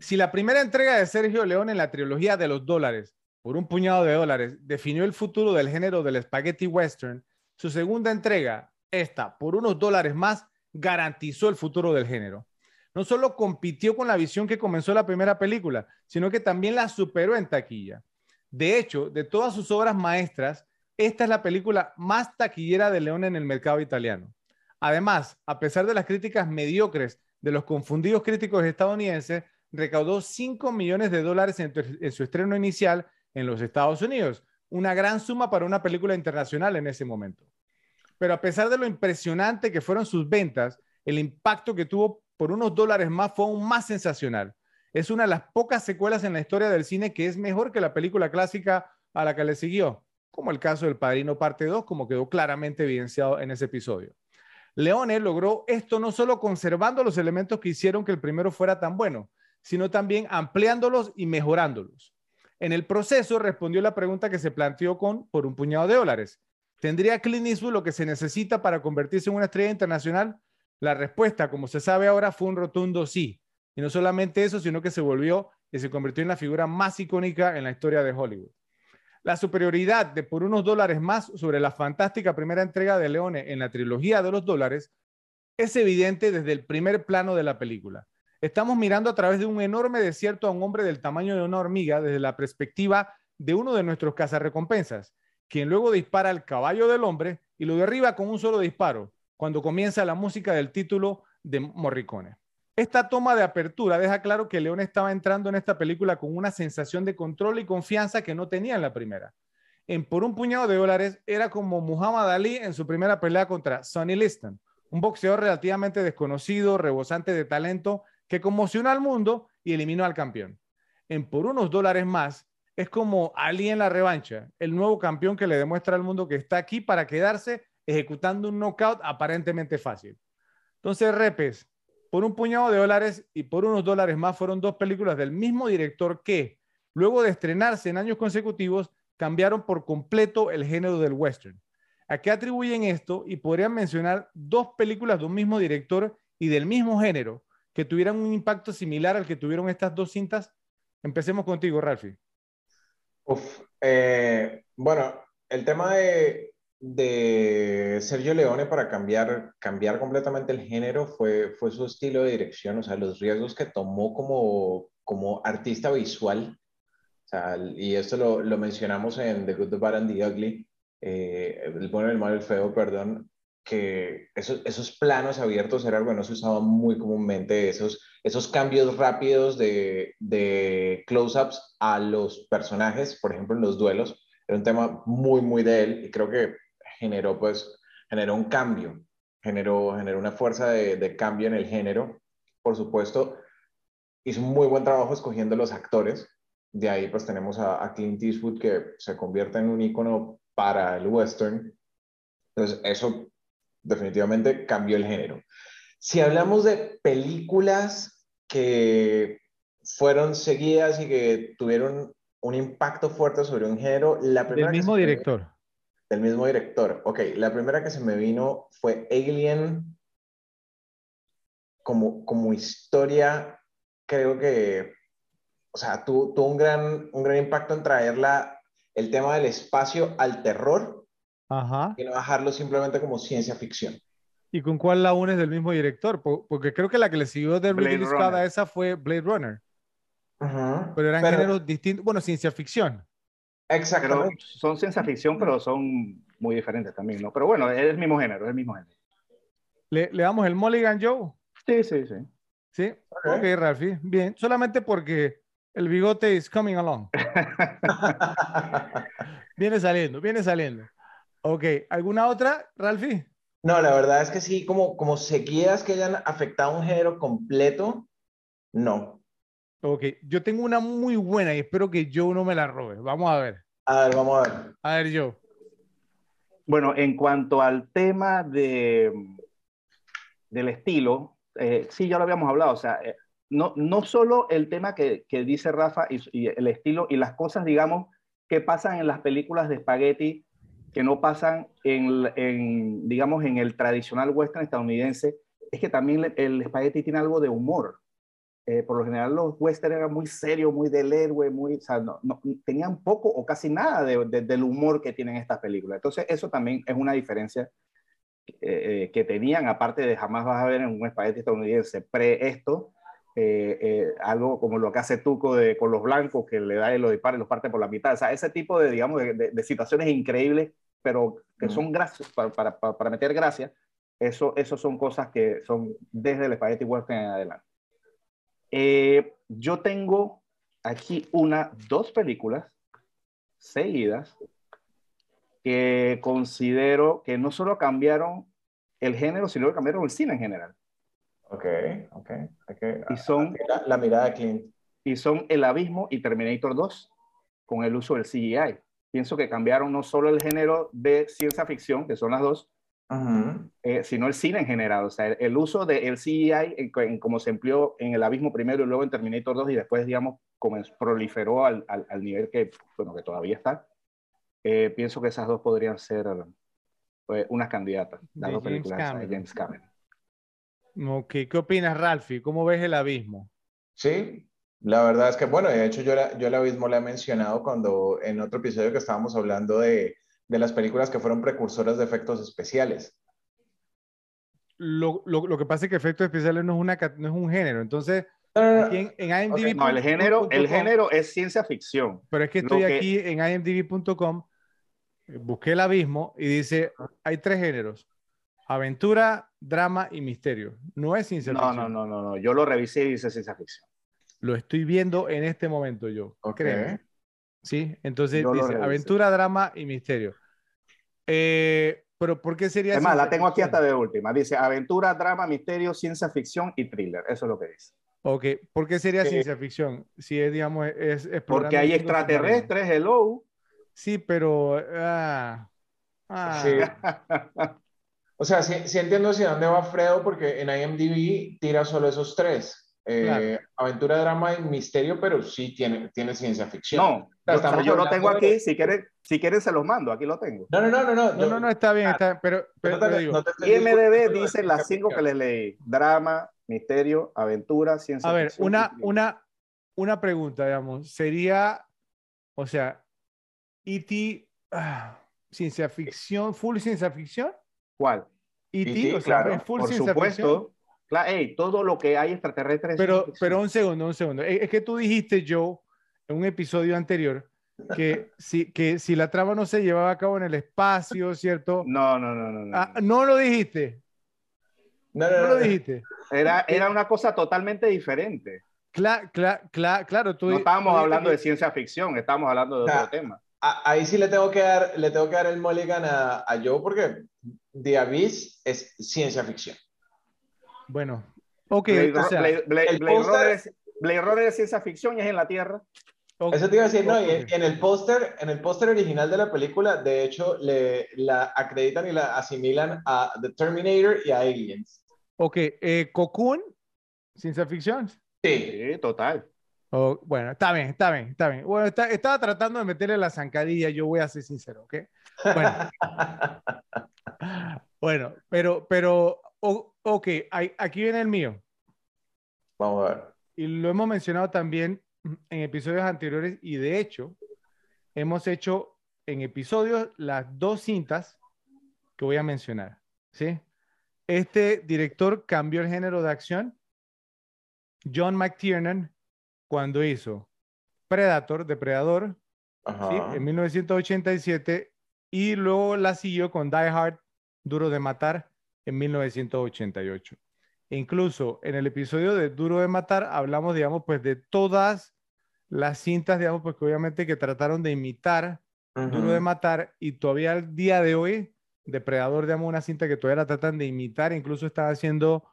Si la primera entrega de Sergio Leone en la trilogía de los dólares, por un puñado de dólares, definió el futuro del género del spaghetti western, su segunda entrega, esta, por unos dólares más, garantizó el futuro del género. No solo compitió con la visión que comenzó la primera película, sino que también la superó en taquilla. De hecho, de todas sus obras maestras, esta es la película más taquillera de León en el mercado italiano. Además, a pesar de las críticas mediocres de los confundidos críticos estadounidenses, recaudó 5 millones de dólares en, su estreno inicial en los Estados Unidos, una gran suma para una película internacional en ese momento. Pero a pesar de lo impresionante que fueron sus ventas, el impacto que tuvo por unos dólares más fue aún más sensacional. Es una de las pocas secuelas en la historia del cine que es mejor que la película clásica a la que le siguió como el caso del Padrino Parte 2, como quedó claramente evidenciado en ese episodio. Leone logró esto no solo conservando los elementos que hicieron que el primero fuera tan bueno, sino también ampliándolos y mejorándolos. En el proceso respondió la pregunta que se planteó con por un puñado de dólares. ¿Tendría Clint Eastwood lo que se necesita para convertirse en una estrella internacional? La respuesta, como se sabe ahora, fue un rotundo sí. Y no solamente eso, sino que se volvió y se convirtió en la figura más icónica en la historia de Hollywood. La superioridad de por unos dólares más sobre la fantástica primera entrega de Leone en la trilogía de los dólares es evidente desde el primer plano de la película. Estamos mirando a través de un enorme desierto a un hombre del tamaño de una hormiga desde la perspectiva de uno de nuestros cazarrecompensas, quien luego dispara al caballo del hombre y lo derriba con un solo disparo, cuando comienza la música del título de Morricone. Esta toma de apertura deja claro que León estaba entrando en esta película con una sensación de control y confianza que no tenía en la primera. En Por un puñado de dólares era como Muhammad Ali en su primera pelea contra Sonny Liston, un boxeador relativamente desconocido, rebosante de talento, que conmocionó al mundo y eliminó al campeón. En Por unos dólares más es como Ali en la revancha, el nuevo campeón que le demuestra al mundo que está aquí para quedarse ejecutando un knockout aparentemente fácil. Entonces, Repes, por un puñado de dólares y por unos dólares más fueron dos películas del mismo director que, luego de estrenarse en años consecutivos, cambiaron por completo el género del western. ¿A qué atribuyen esto? Y podrían mencionar dos películas de un mismo director y del mismo género que tuvieran un impacto similar al que tuvieron estas dos cintas. Empecemos contigo, Ralphie. Eh, bueno, el tema de, de Sergio Leone para cambiar, cambiar completamente el género fue, fue su estilo de dirección, o sea, los riesgos que tomó como, como artista visual. O sea, y esto lo, lo, mencionamos en The Good, the Bad and the Ugly, eh, el bueno, el malo, el feo, perdón, que esos, esos planos abiertos era algo que no se usaba muy comúnmente, esos, esos cambios rápidos de, de close-ups a los personajes, por ejemplo, en los duelos, era un tema muy, muy de él y creo que generó, pues, generó un cambio, generó, generó una fuerza de, cambio en el género. Por supuesto, hizo un muy buen trabajo escogiendo los actores. De ahí, pues, tenemos a, Clint Eastwood que se convierte en un ícono para el western. Entonces, eso definitivamente cambió el género. Si hablamos de películas que fueron seguidas y que tuvieron un impacto fuerte sobre un género, la primera... Del mismo director. Del mismo director. Ok, la primera que se me vino fue Alien. Como, como historia, creo que, o sea, tuvo, un, gran, un gran impacto en traerla, el tema del espacio al terror Ajá. y no bajarlo simplemente como ciencia ficción. ¿Y con cuál la unes del mismo director? Porque creo que la que le siguió de Ridley Scott a esa fue Blade Runner. Ajá. Pero eran géneros distintos, bueno, ciencia ficción. Exacto. son ciencia ficción, pero son muy diferentes también, ¿no? Pero bueno, es el mismo género, es el mismo género. ¿Le, le damos el Mulligan Joe? Sí, sí, sí. Sí, ok, okay Ralphie. Bien, solamente porque el bigote is coming along. viene saliendo, viene saliendo. Ok, ¿alguna otra, Ralphie? No, la verdad es que sí, como, como sequías que hayan afectado un género completo, no. Ok, yo tengo una muy buena y espero que Joe no me la robe. Vamos a ver. A ver, vamos a ver. A ver, Joe. Bueno, en cuanto al tema de, del estilo, eh, sí, ya lo habíamos hablado, o sea, eh, no, no solo el tema que, que dice Rafa y, y, el estilo y las cosas, digamos, que pasan en las películas de spaghetti que no pasan en, digamos, en el tradicional western estadounidense, es que también el espagueti tiene algo de humor. Eh, por lo general los western eran muy serios, muy del héroe, muy, o tenían poco o casi nada de, del humor que tienen estas películas. Entonces eso también es una diferencia eh, eh, que tenían, aparte de jamás vas a ver en un espagueti estadounidense pre esto, algo como lo que hace Tuco de, con los blancos, que le da y lo dispara y los parte por la mitad. O sea, ese tipo de, digamos, de, situaciones increíbles, pero que son gracias, para, para, para, meter gracia, eso, eso son cosas que son desde el espagueti western en adelante. Eh, yo tengo aquí una, dos películas seguidas que considero que no solo cambiaron el género, sino que cambiaron el cine en general. Ok, ok. y son la, mirada de Clint. Y son El Abismo y Terminator 2 con el uso del CGI. Pienso que cambiaron no solo el género de ciencia ficción, que son las dos, eh, sino el cine en general. O sea, el, uso del CGI, en, como se empleó en El Abismo primero y luego en Terminator 2 y después, digamos, como proliferó al, al, nivel que, bueno, que todavía está. Eh, pienso que esas dos podrían ser pues, unas candidatas, las dos películas de James Cameron. Ok, ¿qué opinas, Ralphie? ¿Cómo ves El Abismo? Sí, la verdad es que, bueno, de hecho yo, yo El Abismo la he mencionado cuando en otro episodio que estábamos hablando de de las películas que fueron precursoras de efectos especiales. Lo, lo, lo que pasa es que efectos especiales no es, una, no es un género, entonces... en, IMDb. no, el género, el género es ciencia ficción. Pero es que estoy aquí en imdb.com, busqué el abismo y dice, hay tres géneros, aventura, drama y misterio. No es ciencia ficción. No, no, no, no, yo lo revisé y dice ciencia ficción. Lo estoy viendo en este momento yo. Okay. ¿sí? Entonces dice aventura, drama y misterio. Eh, pero ¿por qué sería Además, la tengo aquí hasta de última. Dice aventura, drama, misterio, ciencia ficción y thriller. Eso es lo que dice. Ok, ¿por qué sería ciencia ficción? Si es, digamos, es... Porque hay extraterrestres, hello. Sí, pero... Ah, ah. Sí. o sea, sí, entiendo hacia dónde va Fredo, porque en IMDb tira solo esos tres. Eh, aventura, drama y misterio, pero sí tiene, tiene ciencia ficción. No, yo, lo tengo aquí, si quieren, si quieren se los mando, aquí lo tengo. No, no, no, no, no, no, no, está bien, está, pero, pero, digo. IMDB dice las cinco que les leí, drama, misterio, aventura, ciencia ficción. A ver, una, una, una pregunta, digamos, sería, o sea, E.T., ah, ciencia ficción, full ciencia ficción. ¿Cuál? E.T., o sea, claro, full por ciencia supuesto. Ficción todo lo que hay extraterrestre. Pero, pero un segundo, un segundo. Es que tú dijiste, Joe, en un episodio anterior, que si, que si la trama no se llevaba a cabo en el espacio, ¿cierto? No, no, no, no. No, ah, ¿no lo dijiste. No, no, no, lo dijiste. Era, era una cosa totalmente diferente. Claro, claro, claro. Tú, no estábamos hablando de ciencia ficción, estábamos hablando de otro tema. Ahí sí le tengo que dar, le tengo que dar el mulligan a, a Joe porque The Abyss es ciencia ficción. Bueno, ok. Blade, Runner es, ciencia ficción y es en la Tierra. Eso te iba a decir, no, y en, el póster, en el póster original de la película, de hecho, le la acreditan y la asimilan a The Terminator y a Aliens. Ok, eh, Cocoon, ciencia ficción. Sí, total. Oh, bueno, está bien, está bien, está bien. Bueno, estaba tratando de meterle la zancadilla, yo voy a ser sincero, ¿ok? Bueno, bueno pero, pero ok, aquí viene el mío. Vamos a ver. Y lo hemos mencionado también en episodios anteriores y de hecho hemos hecho en episodios las dos cintas que voy a mencionar. ¿sí? Este director cambió el género de acción. John McTiernan, cuando hizo Predator, Depredador, ¿sí? en 1987, y luego la siguió con Die Hard, Duro de Matar, en 1988. E incluso en el episodio de Duro de Matar hablamos, digamos, pues de todas las cintas, digamos, pues que obviamente que trataron de imitar Duro de Matar y todavía al día de hoy, Depredador, digamos, una cinta que todavía la tratan de imitar, incluso están haciendo,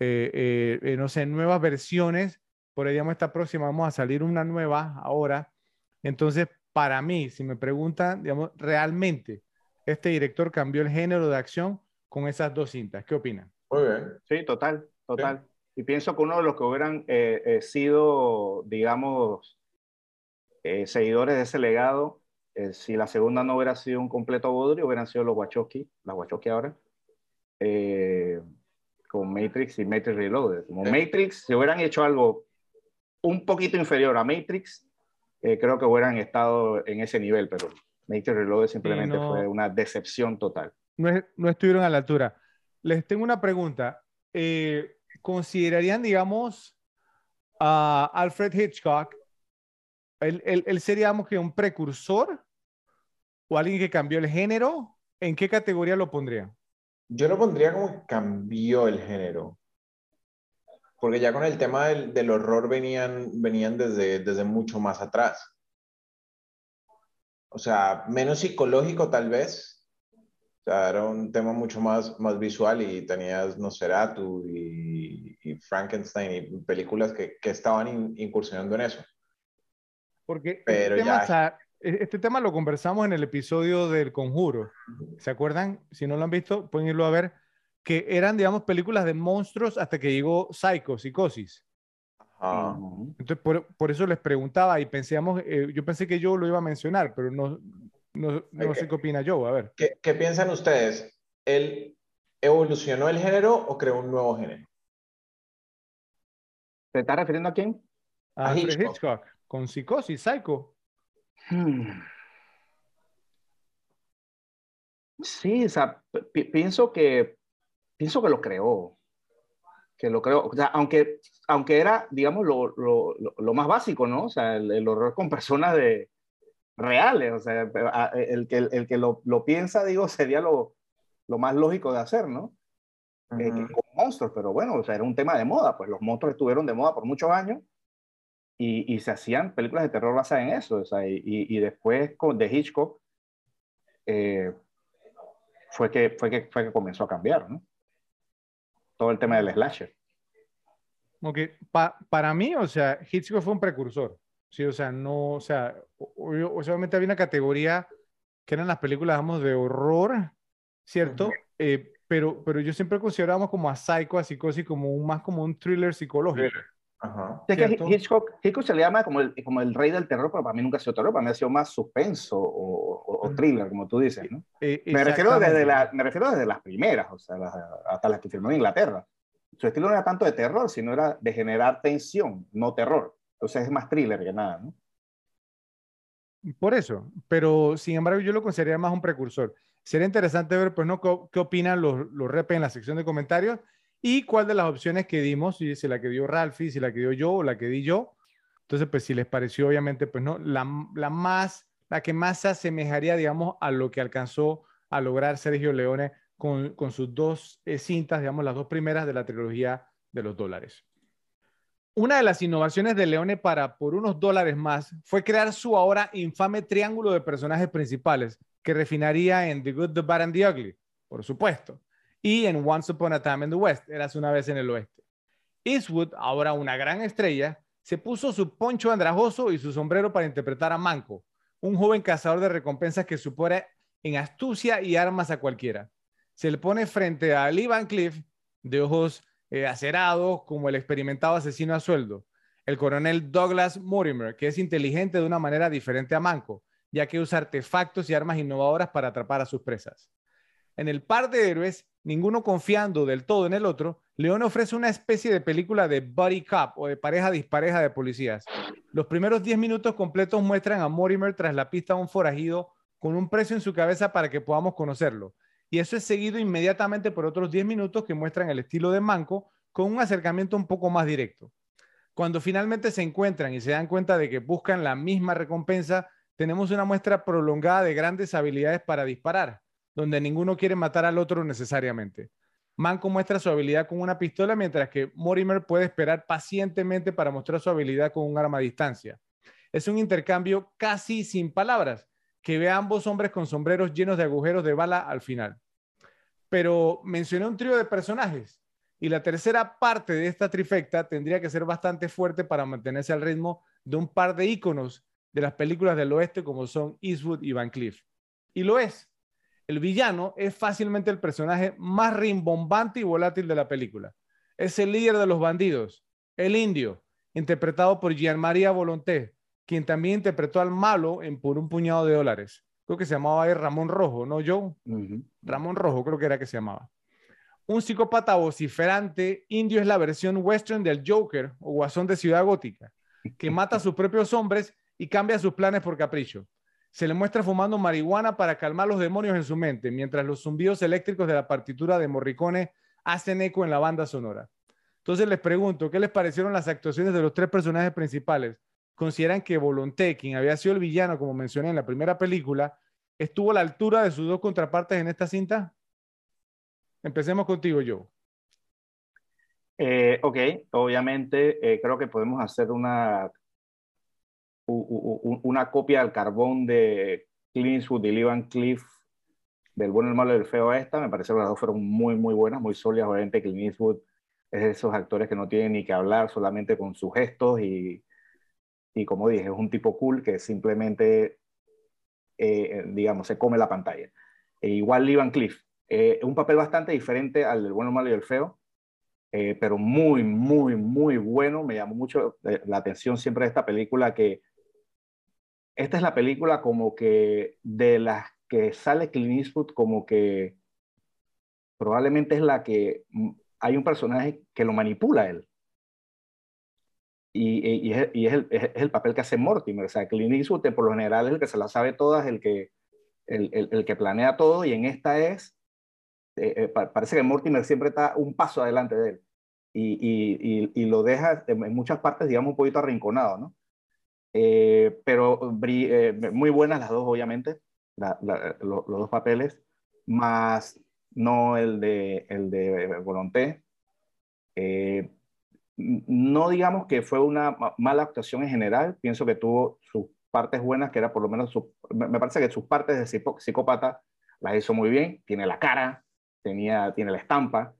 eh, eh, eh, no sé, nuevas versiones. Por ahí, digamos, esta próxima vamos a salir una nueva ahora. Entonces, para mí, si me preguntan, digamos, realmente este director cambió el género de acción con esas dos cintas. ¿Qué opinan? Muy bien. Sí, total, total. Y pienso que uno de los que hubieran eh, eh, sido, digamos, eh, seguidores de ese legado, si la segunda no hubiera sido un completo bodrio, hubieran sido los Wachowski, las Wachowski ahora, que con Matrix y Matrix Reloaded. Como Matrix, si hubieran hecho algo un poquito inferior a Matrix, eh, creo que hubieran estado en ese nivel, pero Matrix Reloaded simplemente fue una decepción total. No, no, estuvieron a la altura. Les tengo una pregunta. Eh, ¿Considerarían, digamos, a Alfred Hitchcock, él, él, sería, digamos, que un precursor o alguien que cambió el género? ¿En qué categoría lo pondrían? Yo lo pondría como que cambió el género. Porque ya con el tema del, del horror venían, venían desde, desde mucho más atrás. O sea, menos psicológico tal vez. O sea, era un tema mucho más, más visual y tenías Nosferatu y, y Frankenstein y películas que, que estaban incursionando en eso. Porque este Pero este, tema, e, este tema lo conversamos en el episodio del Conjuro. ¿Se acuerdan? Si no lo han visto, pueden irlo a ver. Que eran, digamos, películas de monstruos hasta que llegó Psycho, Psicosis. Entonces, por, por, eso les preguntaba y pensamos, eh, yo pensé que yo lo iba a mencionar, pero no, no, no sé qué opina yo. A ver. ¿Qué, ¿Qué, piensan ustedes? ¿Él evolucionó el género o creó un nuevo género? ¿Se está refiriendo a quién? A, Hitchcock. Con psicosis, Psycho. Hmm. Sí, o sea, pienso que pienso que lo creó. Que lo creo, o sea, aunque, aunque era, digamos, lo, lo, lo más básico, ¿no? O sea, el, horror con personas de, reales, o sea, el que, el, que lo, lo, piensa, digo, sería lo, lo más lógico de hacer, ¿no? Eh, con monstruos, pero bueno, o sea, era un tema de moda, pues los monstruos estuvieron de moda por muchos años y, y, se hacían películas de terror basadas en eso. O sea, y, y, después con, de Hitchcock eh, fue, que, fue, que, fue que comenzó a cambiar, ¿no? Todo el tema del slasher. Ok, para mí, o sea, Hitchcock fue un precursor. Sí, o sea, no, o sea, obviamente había una categoría que eran las películas, digamos, de horror, ¿cierto? Eh, pero, pero yo siempre consideramos como a Psycho, a Psicosis, como un, más como un thriller psicológico. Ajá. que Hitchcock, Hitchcock, se le llama como el, como el rey del terror, pero para mí nunca ha sido terror, para mí ha sido más suspenso o, o, thriller, como tú dices. ¿no? Eh, me, refiero desde la, me refiero desde las primeras, o sea, hasta las que filmó en Inglaterra. Su estilo no era tanto de terror, sino era de generar tensión, no terror. Entonces es más thriller que nada. ¿no? Por eso, pero sin embargo yo lo consideraría más un precursor. Sería interesante ver, pues, ¿no? ¿Qué, opinan los, los rep en la sección de comentarios? y cuál de las opciones que dimos, si la que dio Ralphie, si la que dio yo o la que di yo. Entonces, pues si les pareció, obviamente, pues no, la, la más, la que más se asemejaría, digamos, a lo que alcanzó a lograr Sergio Leone con, con sus dos eh, cintas, digamos, las dos primeras de la trilogía de los dólares. Una de las innovaciones de Leone para por unos dólares más fue crear su ahora infame triángulo de personajes principales que refinaría en The Good, The Bad and The Ugly, por supuesto y en Once Upon a Time in the West, eras una vez en el oeste. Eastwood, ahora una gran estrella, se puso su poncho andrajoso y su sombrero para interpretar a Manco, un joven cazador de recompensas que supone en astucia y armas a cualquiera. Se le pone frente a Lee Van Cliff, de ojos eh, acerados como el experimentado asesino a sueldo, el coronel Douglas Mortimer, que es inteligente de una manera diferente a Manco, ya que usa artefactos y armas innovadoras para atrapar a sus presas. En el par de héroes ninguno confiando del todo en el otro, León ofrece una especie de película de buddy cop o de pareja dispareja de policías. Los primeros 10 minutos completos muestran a Mortimer tras la pista de un forajido con un precio en su cabeza para que podamos conocerlo. Y eso es seguido inmediatamente por otros 10 minutos que muestran el estilo de Manco con un acercamiento un poco más directo. Cuando finalmente se encuentran y se dan cuenta de que buscan la misma recompensa, tenemos una muestra prolongada de grandes habilidades para disparar donde ninguno quiere matar al otro necesariamente. Manco muestra su habilidad con una pistola, mientras que Mortimer puede esperar pacientemente para mostrar su habilidad con un arma a distancia. Es un intercambio casi sin palabras, que ve a ambos hombres con sombreros llenos de agujeros de bala al final. Pero mencioné un trío de personajes, y la tercera parte de esta trifecta tendría que ser bastante fuerte para mantenerse al ritmo de un par de íconos de las películas del oeste como son Eastwood y Van Cleef. Y lo es. El villano es fácilmente el personaje más rimbombante y volátil de la película. Es el líder de los bandidos, el indio, interpretado por Jean María Volonté, quien también interpretó al malo en Por un puñado de dólares. Creo que se llamaba Ramón Rojo, ¿no, Joe? Ramón Rojo, creo que era que se llamaba. un psicópata vociferante, indio es la versión western del Joker o guasón de Ciudad Gótica, que mata a sus propios hombres y cambia sus planes por capricho. Se le muestra fumando marihuana para calmar los demonios en su mente, mientras los zumbidos eléctricos de la partitura de Morricone hacen eco en la banda sonora. Entonces les pregunto, ¿qué les parecieron las actuaciones de los tres personajes principales? ¿Consideran que Volonté, quien había sido el villano, como mencioné en la primera película, estuvo a la altura de sus dos contrapartes en esta cinta? Empecemos contigo, Joe. Eh, ok, obviamente eh, creo que podemos hacer una, una copia al carbón de Clint Eastwood y Lee Cliff del bueno, el malo y el feo a esta. Me parece que las dos fueron muy, muy buenas, muy sólidas. Obviamente Clint Eastwood es de esos actores que no tienen ni que hablar solamente con sus gestos y, y como dije, es un tipo cool que simplemente, eh, digamos, se come la pantalla. E igual Lee Van Cliff, eh, un papel bastante diferente al del bueno, malo y el feo, eh, pero muy, muy, muy bueno. Me llamó mucho la atención siempre de esta película que esta es la película como que de las que sale Clint Eastwood como que probablemente es la que hay un personaje que lo manipula él. Y, y, es, y es, el, es, el, papel que hace Mortimer. O sea, Clint Eastwood por lo general es el que se la sabe todas, el que, el, el, el que planea todo, y en esta es eh, eh parece que Mortimer siempre está un paso adelante de él y, y, lo deja en muchas partes, digamos, un poquito arrinconado, ¿no? Eh, pero eh, muy buenas las dos, obviamente, la, la, lo, los dos papeles, más no el de, el de Volonté. No digamos que fue una mala actuación en general, pienso que tuvo sus partes buenas, que era por lo menos, su, me parece que sus partes de psicópata las hizo muy bien, tiene la cara, tenía, tiene la estampa,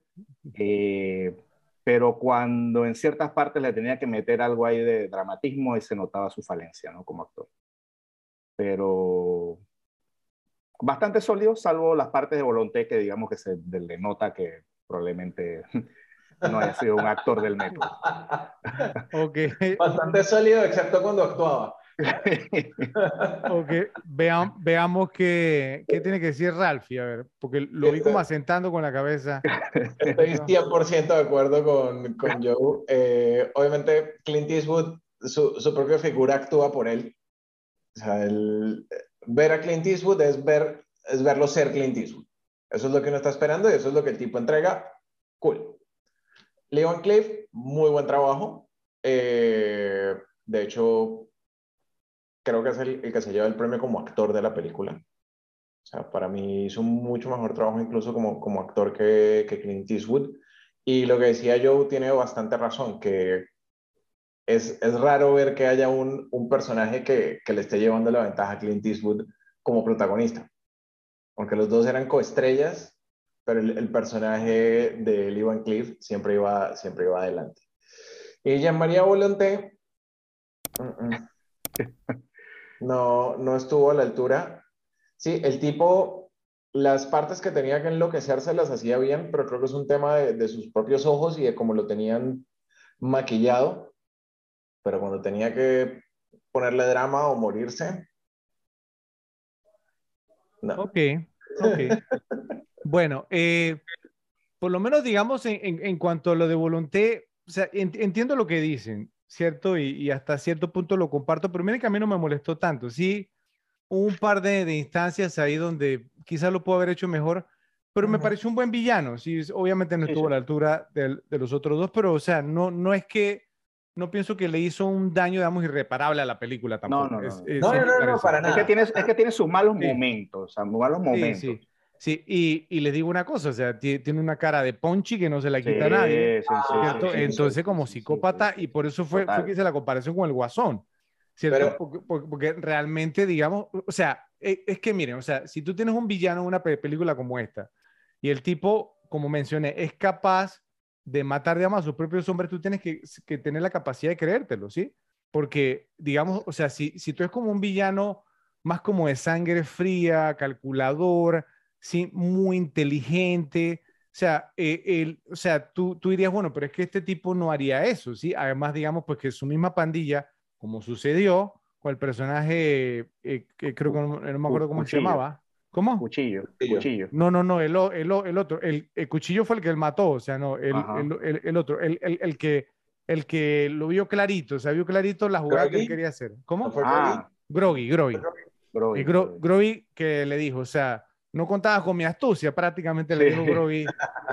eh, pero cuando en ciertas partes le tenía que meter algo ahí de dramatismo, ahí se notaba su falencia, ¿no? Como actor. Pero bastante sólido, salvo las partes de Volonté que digamos que se le nota que probablemente no haya sido un actor del método. okay. Bastante sólido, excepto cuando actuaba. ok, veamos qué, qué, tiene que decir Ralphie, a ver, porque lo vi como asentando con la cabeza. Estoy 100% de acuerdo con, con Joe. Eh, obviamente, Clint Eastwood, su, su, propia figura actúa por él. O sea, el, ver a Clint Eastwood es, ver, es verlo ser Clint Eastwood. Eso es lo que uno está esperando y eso es lo que el tipo entrega. Cool. Leon Cliff, muy buen trabajo. Eh, de hecho, creo que es el, que se lleva el premio como actor de la película. O sea, para mí hizo mucho mejor trabajo incluso como, como actor que, que Clint Eastwood. Y lo que decía Joe tiene bastante razón, que es, es raro ver que haya un, un personaje que, que, le esté llevando la ventaja a Clint Eastwood como protagonista. Porque los dos eran coestrellas, pero el, el personaje de Lee Van Cliff siempre iba, siempre iba adelante. Y Jean-Marie Volonté... Uh -uh no, no estuvo a la altura. Sí, el tipo, las partes que tenía que enloquecerse las hacía bien, pero creo que es un tema de, de sus propios ojos y de cómo lo tenían maquillado. Pero cuando tenía que ponerle drama o morirse. No. Ok, ok. bueno, eh, por lo menos digamos en, en, en, cuanto a lo de volunté, o sea, entiendo lo que dicen. ¿cierto? Y, y, hasta cierto punto lo comparto, pero miren que a mí no me molestó tanto. Sí, un par de, de instancias ahí donde quizás lo puedo haber hecho mejor, pero uh -huh. me pareció un buen villano. Sí, obviamente no estuvo sí, sí. a la altura de, de, los otros dos, pero o sea, no, no es que, no pienso que le hizo un daño, digamos, irreparable a la película tampoco. No, no, no, es, es, no, no, no, no, para nada. Es que tiene, es que tiene sus malos momentos, o sea, malos momentos. Sí, sí. Y, y, les digo una cosa, o sea, tiene una cara de ponchi que no se la quita sí, nadie, sí, ¿cierto? Sí, Entonces, como psicópata, y por eso fue, fue, que hice la comparación con el Guasón, ¿cierto? Pero, porque, porque, porque, realmente, digamos, o sea, es, es, que miren, o sea, si tú tienes un villano en una película como esta, y el tipo, como mencioné, es capaz de matar, digamos, a sus propios hombres, tú tienes que, que tener la capacidad de creértelo, ¿sí? Porque, digamos, o sea, si, si tú eres como un villano más como de sangre fría, calculador, ¿sí? muy inteligente. O sea, eh, el, o sea tú, tú dirías, bueno, pero es que este tipo no haría eso, ¿sí? Además, digamos, pues que su misma pandilla, como sucedió con el personaje, eh, que creo que no, no, me acuerdo cómo Cuchillo. se llamaba, ¿Cómo? Cuchillo, cuchillo. No, no, no, el, el, el otro. El, el, cuchillo fue el que él mató, o sea, no, el, el, el otro, el, el, que, el que lo vio clarito, o sea, vio clarito la jugada que él quería hacer. ¿Cómo? ah. Groggy, Groggy. Groggy, Groggy que le dijo, o sea, no contabas con mi astucia, prácticamente le dijo Groggy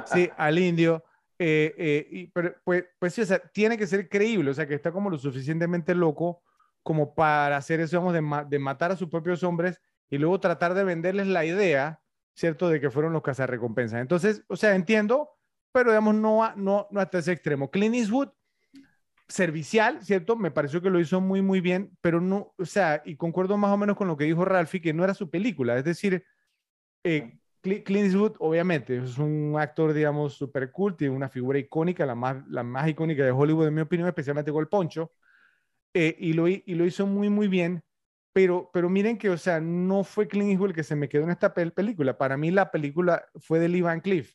sí, al indio. Eh, eh, y, pero, pues, pues sí, o sea, tiene que ser creíble, o sea, que está como lo suficientemente loco como para hacer eso, de, de matar a sus propios hombres y luego tratar de venderles la idea, ¿cierto?, de que fueron los cazarrecompensas. Entonces, o sea, entiendo, pero digamos, no, no, no hasta ese extremo. Clint Eastwood, servicial, ¿cierto? Me pareció que lo hizo muy, muy bien, pero no, o sea, y concuerdo más o menos con lo que dijo Ralphie, que no era su película, es decir, eh, Clint Eastwood, obviamente, es un actor, digamos, super cool, tiene una figura icónica, la más, la más icónica de Hollywood, en mi opinión, especialmente con el poncho, eh, y, lo, y lo hizo muy, muy bien, pero, pero miren que, o sea, no fue Clint Eastwood el que se me quedó en esta película. Para mí la película fue de Lee Van Cleef.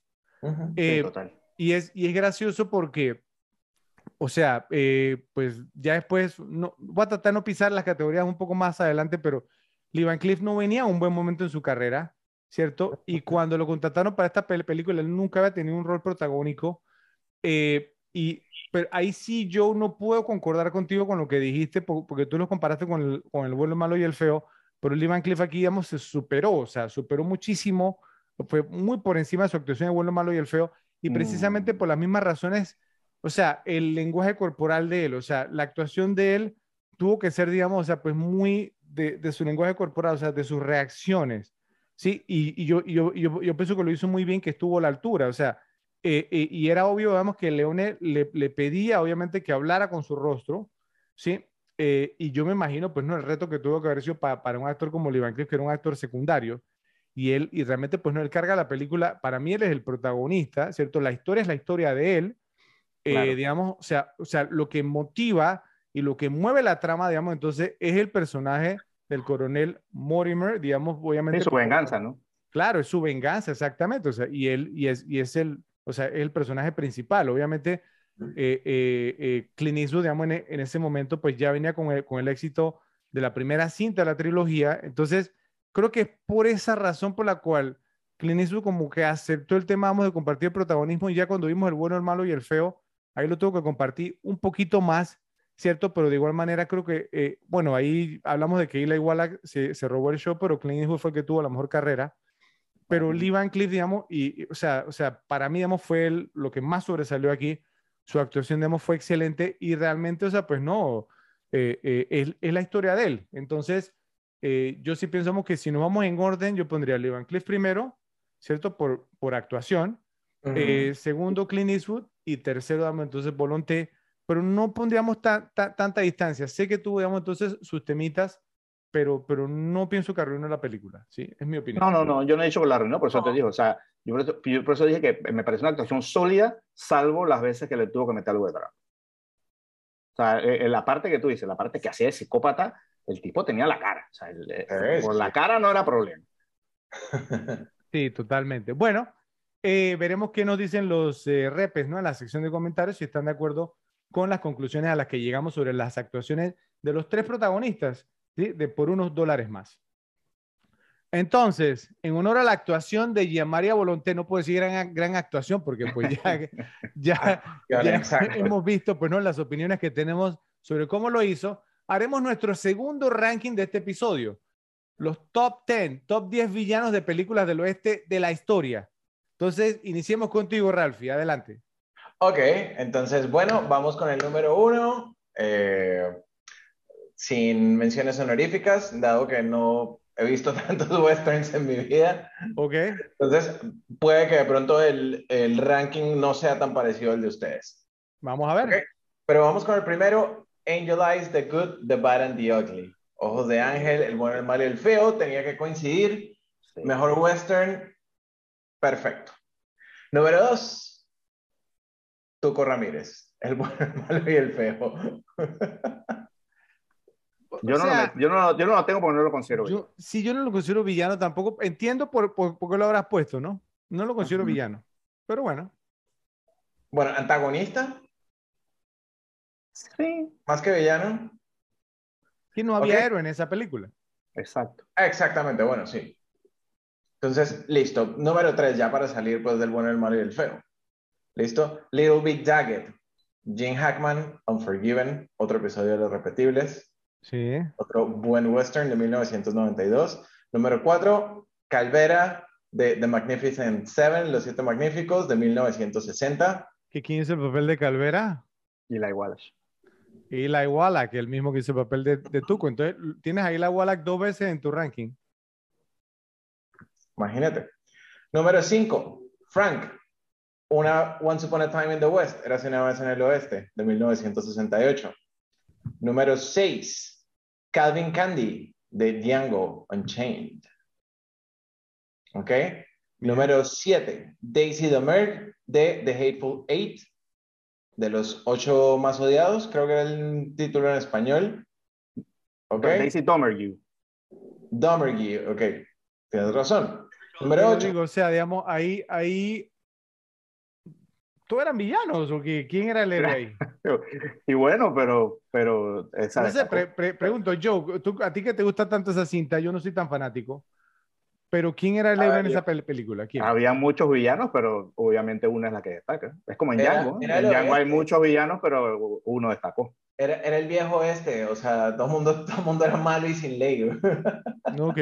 Eh, y, es, y es gracioso porque, o sea, eh, pues ya después, no, voy a tratar de no pisar las categorías un poco más adelante, pero Lee Van Cleef no venía a un buen momento en su carrera, ¿cierto? Y cuando lo contrataron para esta película, él nunca había tenido un rol protagónico. Eh, y pero ahí sí yo no puedo concordar contigo con lo que dijiste, porque tú lo comparaste con el, con el bueno, malo y el feo, pero el Van Cliff aquí, digamos, se superó, o sea, superó muchísimo, fue muy por encima de su actuación de bueno, malo y el feo, y precisamente mm. por las mismas razones, o sea, el lenguaje corporal de él, o sea, la actuación de él tuvo que ser, digamos, o sea, pues muy de, de su lenguaje corporal, o sea, de sus reacciones, ¿sí? Y, y yo, yo, yo, yo pienso que lo hizo muy bien, que estuvo a la altura, o sea, eh, eh, y era obvio, digamos, que Leone le, le, pedía, obviamente, que hablara con su rostro, ¿sí? Eh, y yo me imagino, pues, no, el reto que tuvo que haber sido para un actor como Lee Van que era un actor secundario, y él, y realmente, pues, no, él carga la película, para mí él es el protagonista, ¿cierto? La historia es la historia de él, digamos, o sea, o sea, lo que motiva y lo que mueve la trama, digamos, entonces, es el personaje del coronel Mortimer, digamos, obviamente. Es su venganza, ¿no? Claro, es su venganza, exactamente. O sea, y él, y es, y es el, o sea, el personaje principal. Obviamente, eh, eh, eh, Clint Eastwood, digamos, en, en, ese momento, pues ya venía con el, con el éxito de la primera cinta de la trilogía. Entonces, creo que es por esa razón por la cual Clint Eastwood como que aceptó el tema, vamos, de compartir el protagonismo y ya cuando vimos el bueno, el malo y el feo, ahí lo tuvo que compartir un poquito más, ¿cierto? Pero de igual manera creo que, eh, bueno, ahí hablamos de que Eli Wallach se, se robó el show, pero Clint Eastwood fue el que tuvo la mejor carrera pero Lee Van Cleef, digamos, y, o, sea, o sea, para mí, digamos, fue lo que más sobresalió aquí. Su actuación, digamos, fue excelente y realmente, o sea, pues no, eh, eh, es, es, la historia de él. Entonces, eh, yo sí pensamos que si nos vamos en orden, yo pondría a Lee Van Cleef primero, ¿cierto? Por, por actuación. segundo, Clint Eastwood. Y tercero, digamos, entonces, Volonté. Pero no pondríamos tanta distancia. Sé que tuvo, digamos, entonces sus temitas pero, pero no pienso que arruinó la película, ¿sí? Es mi opinión. No, no, no, yo no he dicho que la arruinó, por eso te digo, o sea, yo por, eso, dije que me parece una actuación sólida, salvo las veces que le tuvo que meter algo de drama. O sea, en eh, eh, la parte que tú dices, la parte que hacía de psicópata, el tipo tenía la cara, o sea, eh, por la cara no era problema. Sí, totalmente. Bueno, veremos qué nos dicen los repes, ¿no? En la sección de comentarios, si están de acuerdo con las conclusiones a las que llegamos sobre las actuaciones de los tres protagonistas de por unos dólares más. Entonces, en honor a la actuación de Gianmaria Volonté, no puedo decir gran, gran actuación porque pues ya, ya, hemos visto pues, ¿no? las opiniones que tenemos sobre cómo lo hizo. Haremos nuestro segundo ranking de este episodio. Los top 10, top 10 villanos de películas del oeste de la historia. Entonces, iniciemos contigo, Ralphie. Adelante. Ok, entonces, bueno, vamos con el número uno. Eh, sin menciones honoríficas, dado que no he visto tantos westerns en mi vida. Ok. Entonces, puede que de pronto el, el ranking no sea tan parecido al de ustedes. Vamos a ver. Pero vamos con el primero, Angel Eyes, The Good, The Bad and The Ugly. Ojos de Ángel, El Bueno, el Malo y el Feo, tenía que coincidir. Mejor western, perfecto. Número dos, Tuco Ramírez, El Bueno, el Malo y el Feo. Yo, no lo, yo, no, yo no lo tengo porque no lo considero yo, Si yo no lo considero villano tampoco, entiendo por, por, qué lo habrás puesto, ¿no? No lo considero villano, pero bueno. Bueno, antagonista. Sí. Más que villano. Que no había héroe en esa película. Exacto. Exactamente, bueno, sí. Entonces, listo. Número tres, ya para salir pues del bueno, el malo y el feo. ¿Listo? Little Big Daggett. Gene Hackman, Unforgiven, otro episodio de Los Repetibles. Sí. Otro buen western de 1992. Número cuatro, Calvera de The Magnificent Seven, Los Siete Magníficos de 1960. ¿Qué quién hizo el papel de Calvera? Y la Wallace. Y la Wallach, que es el mismo que hizo el papel de, de Tuco. Entonces, tienes ahí la Wallach dos veces en tu ranking. Imagínate. Número 5, Frank. Una Once Upon a Time in the West, era una vez en el oeste, de 1968. Número 6, Calvin Candy, de Django Unchained. ¿Ok? Número 7, Daisy Merc, de The Hateful Eight, de los ocho más odiados, creo que era el título en español. ¿Ok? Daisy Domergue. Domergue, ok. Tienes razón. Número 8. o sea, digamos, ahí, ahí. ¿Todos eran villanos o qué? ¿Quién era el héroe ahí? y bueno, pero. pero esa no sé, pregunto, Joe, ¿a ti que te gusta tanto esa cinta? Yo no soy tan fanático. Pero ¿quién era el héroe en esa película? ¿Quién? Había muchos villanos, pero obviamente una es la que destaca. Es como en Django. En Django hay muchos villanos, pero uno destacó. Era, era, el viejo este, o sea, todo el mundo, todo mundo era malo y sin ley. ok,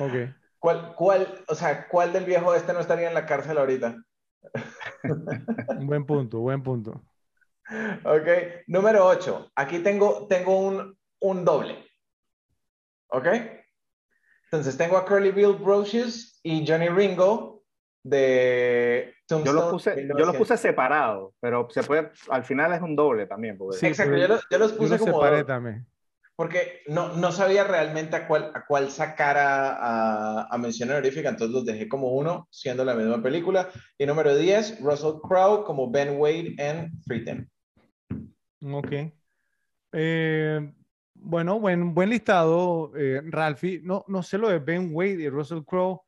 ok. ¿Cuál, cuál, o sea, ¿cuál del viejo este no estaría en la cárcel ahorita? buen punto, buen punto. Ok, número 8. Aquí tengo, tengo un, un doble. ¿Ok? Entonces tengo a Curly Bill Brocious y Johnny Ringo de Yo los puse, yo los puse separados, pero se puede, al final es un doble también. sí, exacto, yo los, yo los puse como separé también porque no, no sabía realmente a cuál, a cuál sacar a, a, mención honorífica, entonces los dejé como uno, siendo la misma película. Y número 10, Russell Crowe como Ben Wade en Freetown. Ok. Eh, bueno, buen, buen listado, eh, Ralphie. No, no sé lo de Ben Wade y Russell Crowe,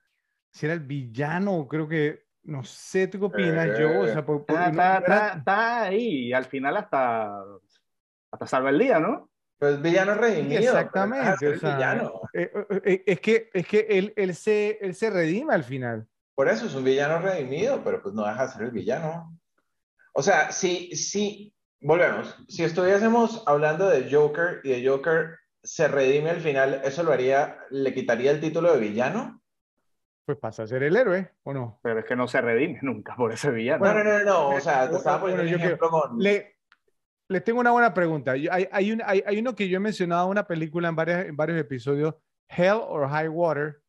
si era el villano, creo que, no sé, ¿tú qué opinas, yo? O sea, está, está, ahí, y al final hasta, hasta salva el día, ¿no? Pues villano redimido. Exactamente. O sea, eh, eh, eh, es que, es que él, él, se, él se redime al final. Por eso es un villano redimido, pero pues no deja de ser el villano. O sea, si, si, volvemos, si estuviésemos hablando de Joker y de Joker se redime al final, ¿eso lo haría, le quitaría el título de villano? Pues pasa a ser el héroe, ¿o no? Pero es que no se redime nunca por ese villano. No, no, no, no, o sea, te estaba poniendo un ejemplo con... Le, les tengo una buena pregunta. Hay, hay, hay, uno que yo he mencionado, una película en, varios, en varios episodios, Hell or High Water,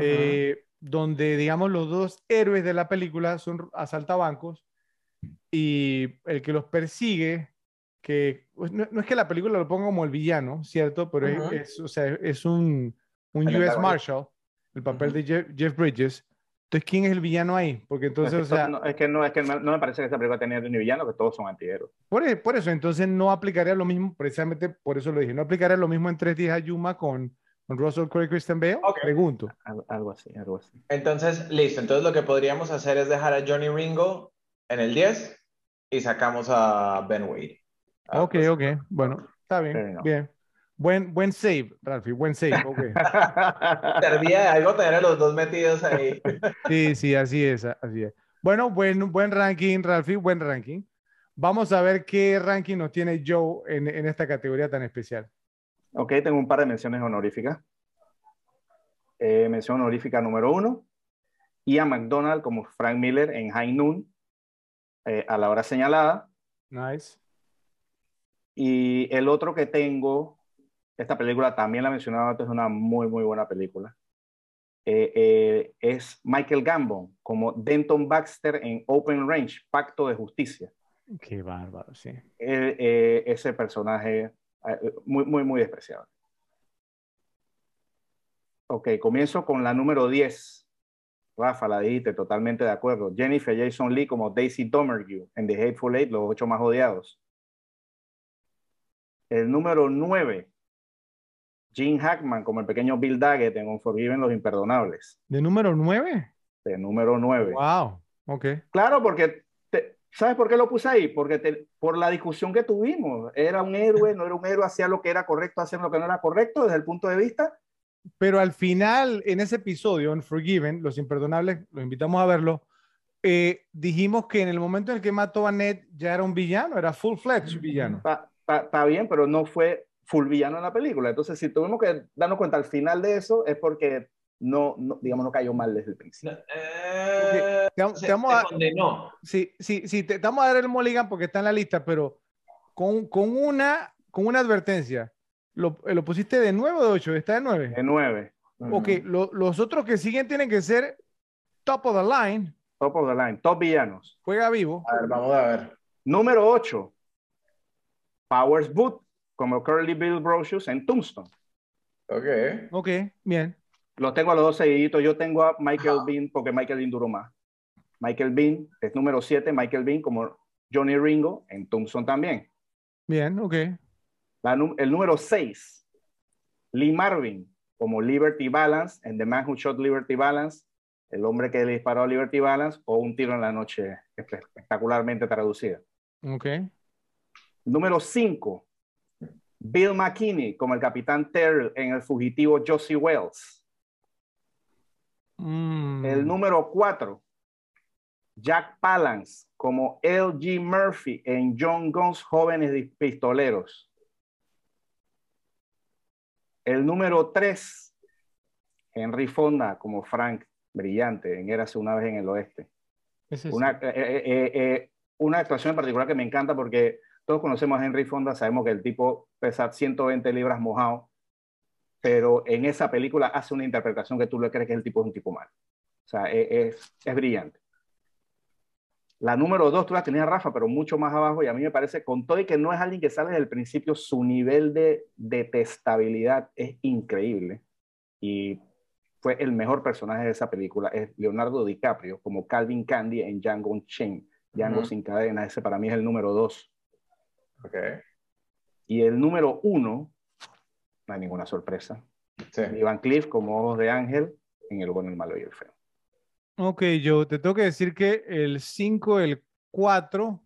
eh, donde, digamos, los dos héroes de la película son asaltabancos y el que los persigue, que pues, no, es que la película lo ponga como el villano, ¿cierto? Pero es, o sea, es un, un US Marshal, el papel de Jeff Bridges, entonces, ¿quién es el villano ahí? Porque entonces, es que, o sea... No, es que, no, es que no, me parece que esta película tenga ni villano, que todos son antihéroes. Por, e, por, eso, entonces no aplicaría lo mismo, precisamente por eso lo dije, no aplicaría lo mismo en Tres días a Yuma con, con Russell Crowe y Christian Bale. Pregunto. Algo, así, algo así. Entonces, listo. Entonces lo que podríamos hacer es dejar a Johnny Ringo en el 10 y sacamos a Ben Wade. Ah, ok, pues, ok. Bueno, está bien, bien. Buen, buen save, Ralphie, buen save. Okay. Servía de algo tener a los dos metidos ahí. sí, sí, así es, así es. Bueno, buen, buen ranking, Ralphie, buen ranking. Vamos a ver qué ranking nos tiene Joe en, en esta categoría tan especial. Ok, tengo un par de menciones honoríficas. Eh, mención honorífica número uno, Ian McDonald como Frank Miller en High Noon, eh, a la hora señalada. Nice. Y el otro que tengo esta película también la he mencionado antes, es una muy, muy buena película. Eh, eh, es Michael Gambon como Denton Baxter en Open Range, Pacto de Justicia. Qué bárbaro, sí. Eh, ese personaje muy, muy, muy despreciable. Ok, comienzo con la número 10. Rafa, la dijiste, totalmente de acuerdo. Jennifer Jason Lee como Daisy Domergue en The Hateful Eight, los ocho más odiados. El número 9, Gene Hackman como el pequeño Bill Daggett en Unforgiven Los Imperdonables. ¿De número 9? De número 9. Wow, ok. Claro, porque, ¿sabes por qué lo puse ahí? Porque por la discusión que tuvimos, era un héroe, no era un héroe, hacía lo que era correcto, hacía lo que no era correcto desde el punto de vista pero al final, en ese episodio, en Forgiven, Los Imperdonables, los invitamos a verlo, eh, dijimos que en el momento en el que mató a Ned ya era un villano, era full-fledged villano. Está bien, pero no fue full villano en la película. Entonces, si tuvimos que darnos cuenta al final de eso, es porque no, digamos, no cayó mal desde el principio. Eh, te, vamos a, Sí, sí, sí, te, vamos a dar el mulligan porque está en la lista, pero con, con, una, con una advertencia. ¿Lo, ¿Lo, pusiste de 9 o de 8? ¿Está de 9? De 9. Ok, los otros que siguen tienen que ser top of the line. Top of the line, top villanos. Juega vivo. A ver, vamos a ver. Número 8. Powers Boot, como Curly Bill Brocious en Tombstone. Ok. Ok, bien. Los tengo a los dos seguiditos. Yo tengo a Michael Bean porque Michael Bean duró más. Michael Bean es número 7, Michael Bean como Johnny Ringo en Tombstone también. Bien, ok. el número 6, Lee Marvin como Liberty Balance en The Man Who Shot Liberty Balance, el hombre que le disparó a Liberty Balance o Un tiro en la noche espectacularmente traducida. Ok. Número 5, Bill McKinney como el capitán Terrell en El fugitivo Josie Wells. Mm. El número 4, Jack Palance como L.G. Murphy en John Gunn's Jóvenes Pistoleros. El número 3, Henry Fonda como Frank, brillante, en Érase una vez en el oeste. una, eh, eh, eh, una actuación en particular que me encanta porque todos conocemos a Henry Fonda, sabemos que el tipo pesa 120 libras mojado, pero en esa película hace una interpretación que tú le crees que el tipo es un tipo malo. O sea, es, es, brillante. La número dos, tú la tenías Rafa, pero mucho más abajo, y a mí me parece, con todo y que no es alguien que sale desde el principio, su nivel de detestabilidad es increíble. Y fue el mejor personaje de esa película, es Leonardo DiCaprio, como Calvin Candy en Django Chain. Django sin cadena, ese para mí es el número dos. Okay. Y el número uno, no hay ninguna sorpresa. Sí. Ivan Cliff como Ojos de Ángel en El Bueno, el Malo y el Feo. Ok, yo te tengo que decir que el 5, el 4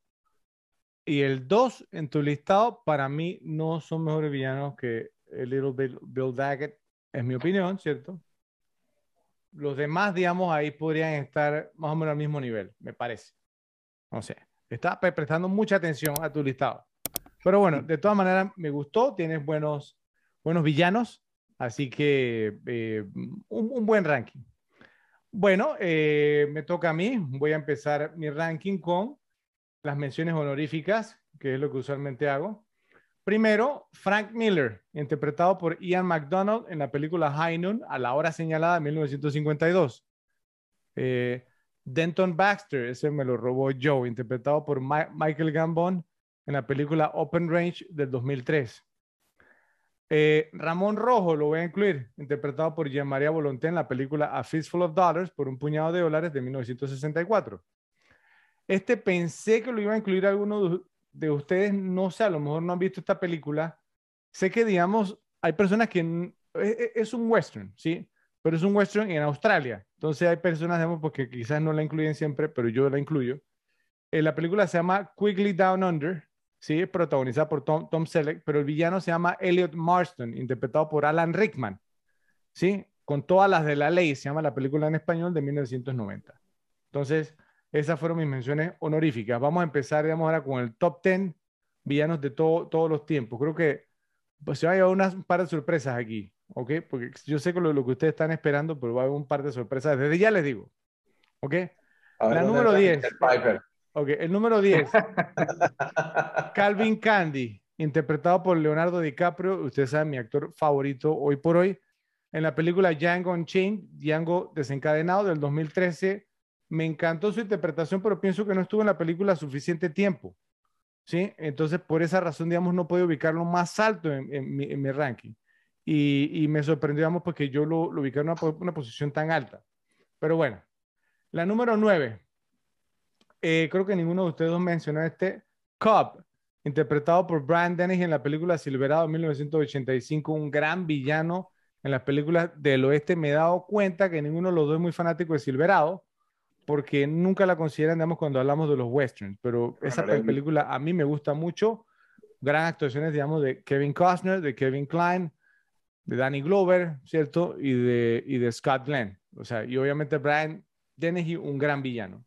y el 2 en tu listado para mí no son mejores villanos que el Little Bill, Bill Daggett, es mi opinión, ¿cierto? Los demás, digamos, ahí podrían estar más o menos al mismo nivel, me parece. No sé, está prestando mucha atención a tu listado. Pero bueno, de todas maneras me gustó, tienes buenos, buenos villanos, así que eh, un, buen ranking. Bueno, eh, me toca a mí, voy a empezar mi ranking con las menciones honoríficas, que es lo que usualmente hago. Primero, Frank Miller, interpretado por Ian McDonald en la película High Noon a la hora señalada en 1952. Eh, Denton Baxter, ese me lo robó Joe, interpretado por Michael Gambon en la película Open Range del 2003. Eh, Ramón Rojo lo voy a incluir, interpretado por Jean María Volonté en la película A Fistful of Dollars por un puñado de dólares de 1964. Este pensé que lo iba a incluir alguno de ustedes, no sé, a lo mejor no han visto esta película. Sé que, digamos, hay personas que e, e, es, un western, ¿sí? Pero es un western en Australia. Entonces hay personas, digamos, porque quizás no la incluyen siempre, pero yo la incluyo. Eh, la película se llama Quickly Down Under ¿sí? protagonizada por Tom, Tom Selleck, pero el villano se llama Elliot Marston, interpretado por Alan Rickman, ¿sí? con todas las de la ley, se llama la película en español de 1990. Entonces, esas fueron mis menciones honoríficas. Vamos a empezar, digamos, ahora con el top 10 villanos de todo, todos los tiempos. Creo que pues, se va a llevar unas par de sorpresas aquí, ¿ok? Porque yo sé que lo, lo, que ustedes están esperando, pero va a haber un par de sorpresas. Desde ya les digo, ¿ok? la número 10. Ok, el número 10. Calvin Candy, interpretado por Leonardo DiCaprio. Ustedes saben, mi actor favorito hoy por hoy. En la película Django Unchained, Django desencadenado del 2013. Me encantó su interpretación, pero pienso que no estuvo en la película suficiente tiempo. ¿Sí? Entonces, por esa razón, digamos, no puedo ubicarlo más alto en, mi, ranking. Y, me sorprendió, digamos, porque yo lo, lo en una, una posición tan alta. Pero bueno, la número 9, eh, creo que ninguno de ustedes mencionó este, Cobb, interpretado por Brian Dennis en la película Silverado 1985, un gran villano en las películas del oeste. Me he dado cuenta que ninguno de los dos es muy fanático de Silverado, porque nunca la consideran, digamos, cuando hablamos de los westerns, pero esa película a mí me gusta mucho. Gran actuaciones, digamos, de Kevin Costner, de Kevin Klein, de Danny Glover, ¿cierto? Y de, y de Scott Glenn. O sea, y obviamente Brian Dennehy, un gran villano.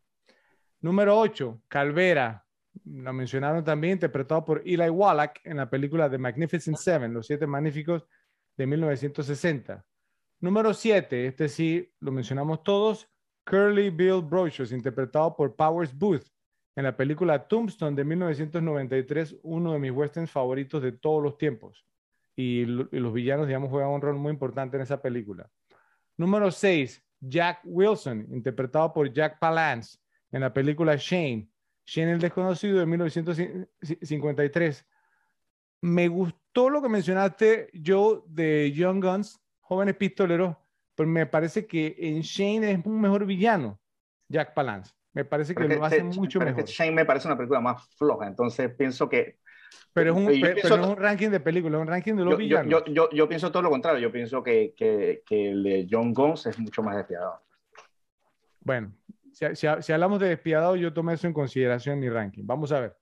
Número 8, Calvera. Lo mencionaron también, interpretado por Eli Wallach en la película The Magnificent Seven, Los Siete Magníficos de 1960. Número 7, este sí lo mencionamos todos, Curly Bill Brocious, interpretado por Powers Booth en la película Tombstone de 1993, uno de mis westerns favoritos de todos los tiempos. Y, los villanos, digamos, juegan un rol muy importante en esa película. Número 6, Jack Wilson, interpretado por Jack Palance en la película Shane. Shane el desconocido de 1953. Me gustó lo que mencionaste, yo, de Young Guns, jóvenes pistoleros, pero me parece que en Shane es un mejor villano, Jack Palance. Me parece que lo hace mucho mejor. Shane me parece una película más floja, entonces pienso que... Pero es un, pero, un ranking de películas, un ranking de los villanos. Yo, yo, yo, pienso todo lo contrario, yo pienso que, que, que el de John Guns es mucho más despiadado. Bueno, si, hablamos de despiadado, yo tomé eso en consideración en mi ranking. Vamos a ver.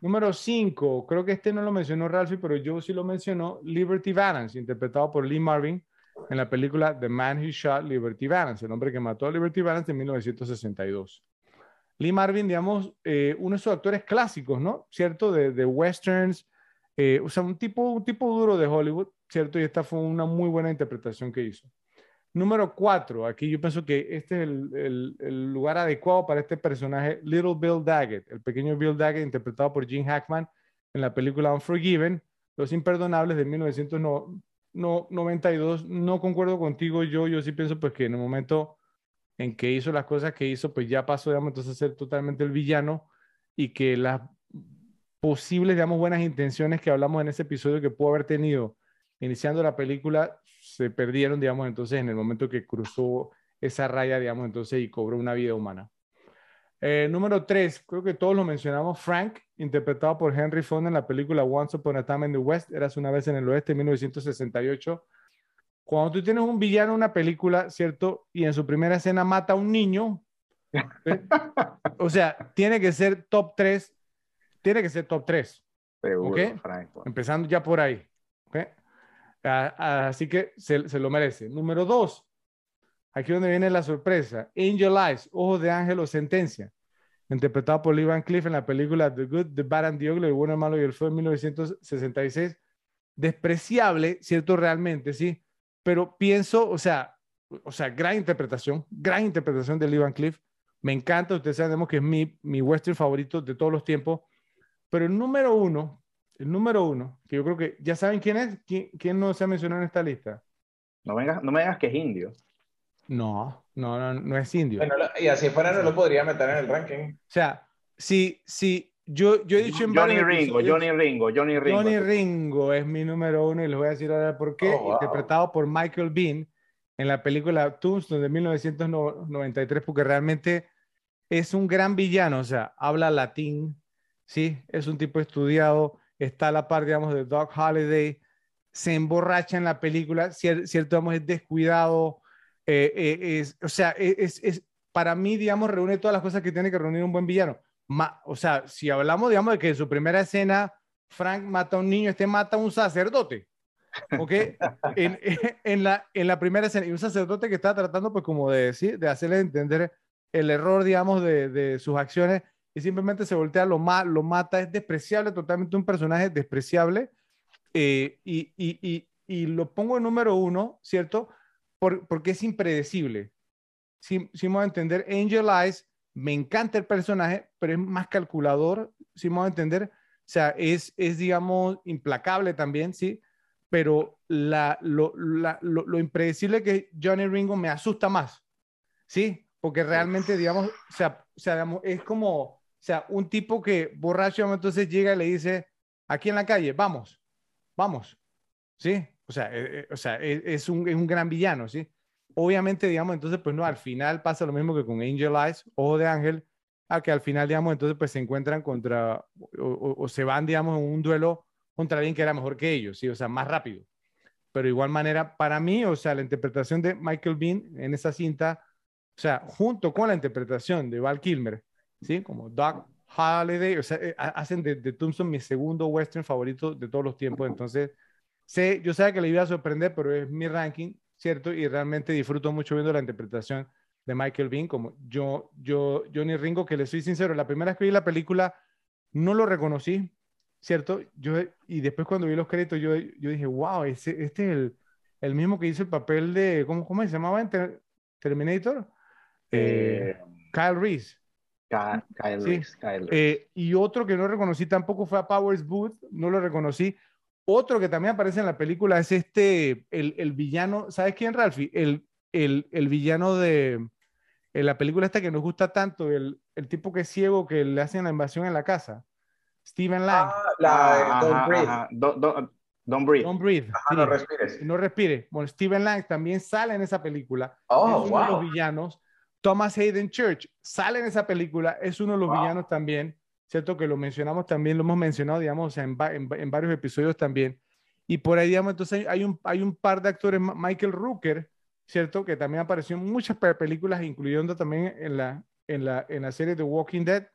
Número 5, creo que este no lo mencionó Ralphie, pero yo sí lo mencionó, Liberty Balance, interpretado por Lee Marvin en la película The Man Who Shot Liberty Balance, el hombre que mató a Liberty Balance en 1962. Lee Marvin, digamos, eh, uno de sus actores clásicos, ¿no? ¿Cierto? De, de westerns, eh, o sea, un tipo, un tipo duro de Hollywood, ¿cierto? Y esta fue una muy buena interpretación que hizo. Número cuatro, aquí yo pienso que este es el, el, lugar adecuado para este personaje, Little Bill Daggett, el pequeño Bill Daggett interpretado por Gene Hackman en la película Unforgiven, Los Imperdonables de 1992. No concuerdo contigo yo, yo sí pienso pues que en el momento en que hizo las cosas que hizo, pues ya pasó, digamos, entonces a ser totalmente el villano y que las posibles, digamos, buenas intenciones que hablamos en ese episodio que pudo haber tenido iniciando la película se perdieron, digamos, entonces en el momento que cruzó esa raya, digamos, entonces y cobró una vida humana. Eh, número tres, creo que todos lo mencionamos, Frank, interpretado por Henry Fonda en la película Once Upon a Time in the West, eras una vez en el oeste, 1968. Cuando tú tienes un villano en una película, ¿cierto? Y en su primera escena mata a un niño, ¿eh? o sea, tiene que ser top 3, tiene que ser top 3. Seguro, Empezando ya por ahí. ¿okay? Así que se, lo merece. Número dos, aquí donde viene la sorpresa. Angel Eyes, Ojos de Ángel o Sentencia, interpretado por Lee Van Cliff en la película The Good, The Bad and the Ugly, El Bueno, Malo y el Feo en 1966. Despreciable, ¿cierto? Realmente, sí. Pero pienso, o sea, o sea, gran interpretación, gran interpretación de Lee Van Cliff. Me encanta, ustedes saben que es mi, mi western favorito de todos los tiempos. Pero el número uno, el número uno, que yo creo que ya saben quién es, quién, no se ha mencionado en esta lista. No, vengas, no me digas que es indio. No, no, no, no es indio. y así fuera no lo podría meter en el ranking. O sea, si, si yo, yo he dicho en Johnny Ringo, Johnny Ringo, Johnny Ringo. Johnny Ringo es mi número uno y les voy a decir ahora por qué. Oh, interpretado por Michael Bean en la película Tombstone de 1993, porque realmente es un gran villano, o sea, habla latín, ¿sí? Es un tipo estudiado, está a la par, digamos, de Doc Holiday, se emborracha en la película, cierto, digamos, es descuidado, eh, eh, es, o sea, e, es, es, para mí, digamos, reúne todas las cosas que tiene que reunir un buen villano. o sea, si hablamos, digamos, de que en su primera escena Frank mata a un niño, este mata a un sacerdote, ¿ok? en, en, la, en la primera escena, y un sacerdote que está tratando, pues, como de decir, de hacerle entender el error, digamos, de, de sus acciones, y simplemente se voltea, lo, ma lo mata, es despreciable, totalmente un personaje despreciable. Eh, y, y, y, lo pongo en número uno, ¿cierto? Por, porque es impredecible. Si, si vamos a entender, Angel Eyes, me encanta el personaje, pero es más calculador, si vamos a entender. O sea, es, es digamos, implacable también, ¿sí? Pero la, lo, la, lo, lo impredecible que Johnny Ringo me asusta más, ¿sí? Porque realmente, digamos, o sea, o sea es como, o sea, un tipo que borracho entonces llega y le dice, aquí en la calle, vamos, vamos. ¿Sí? O sea, eh, eh, o sea es, es, un, es, un, gran villano, ¿sí? Obviamente, digamos, entonces, pues no, al final pasa lo mismo que con Angel Eyes, Ojo de Ángel, a que al final, digamos, entonces, pues se encuentran contra, o, se van, digamos, en un duelo contra alguien que era mejor que ellos, ¿sí? O sea, más rápido. Pero igual manera, para mí, o sea, la interpretación de Michael Bean en esa cinta, o sea, junto con la interpretación de Val Kilmer, ¿sí? Como Doc Holiday, o sea, eh, hacen de, de Tombstone mi segundo western favorito de todos los tiempos, entonces sé, yo sabía que le iba a sorprender, pero es mi ranking, ¿cierto? Y realmente disfruto mucho viendo la interpretación de Michael Bean, como yo, yo, Johnny Ringo, que le soy sincero, la primera vez que vi la película no lo reconocí, ¿cierto? Yo, y después cuando vi los créditos, yo, yo dije, wow, ese, este es el, el mismo que hizo el papel de, ¿cómo, cómo se llamaba en Terminator? Eh, Kyle Reese. Kyle, Reese, eh, y otro que no reconocí tampoco fue a Powers Booth, no lo reconocí. Otro que también aparece en la película es este, el, el villano, ¿sabes quién, Ralphie? El, el, el villano de en la película esta que nos gusta tanto, el, el tipo que es ciego que le hacen la invasión en la casa. Steven Lang. Ah, la, don't, breathe. Don't, breathe. Don't breathe. no respires. No respire. Bueno, Steven Lang también sale en esa película. Oh, es uno de los villanos. Thomas Hayden Church sale en esa película. Es uno de los villanos también. ¿Cierto? Que lo mencionamos también, lo hemos mencionado, digamos, en, en, en, varios episodios también. Y por ahí, digamos, entonces hay un, hay un par de actores. Michael Rooker, ¿cierto? Que también apareció en muchas películas, incluyendo también en la, en la, en la serie The Walking Dead.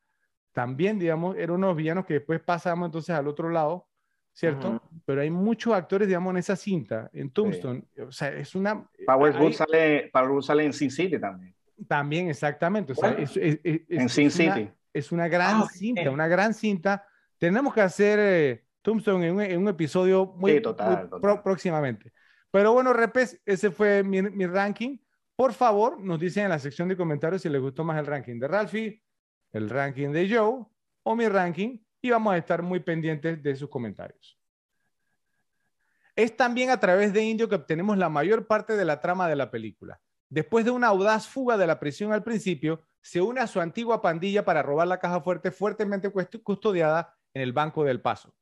También, digamos, era uno de los villanos que después pasamos entonces al otro lado, ¿cierto? Pero hay muchos actores, digamos, en esa cinta, en Tombstone. O sea, es una... Power hay... sale, Power sale en Sin City también. También, exactamente. O sea, es, es, es, en Sin City. es una gran ah, cinta, una gran cinta. Tenemos que hacer eh, Tombstone en un, en un, episodio muy, sí, total, muy total. próximamente. Pero bueno, Repes, ese fue mi, mi, ranking. Por favor, nos dicen en la sección de comentarios si les gustó más el ranking de Ralphie, el ranking de Joe o mi ranking y vamos a estar muy pendientes de sus comentarios. Es también a través de Indio que obtenemos la mayor parte de la trama de la película. Después de una audaz fuga de la prisión al principio, se une a su antigua pandilla para robar la caja fuerte fuertemente custodiada en el Banco del Paso.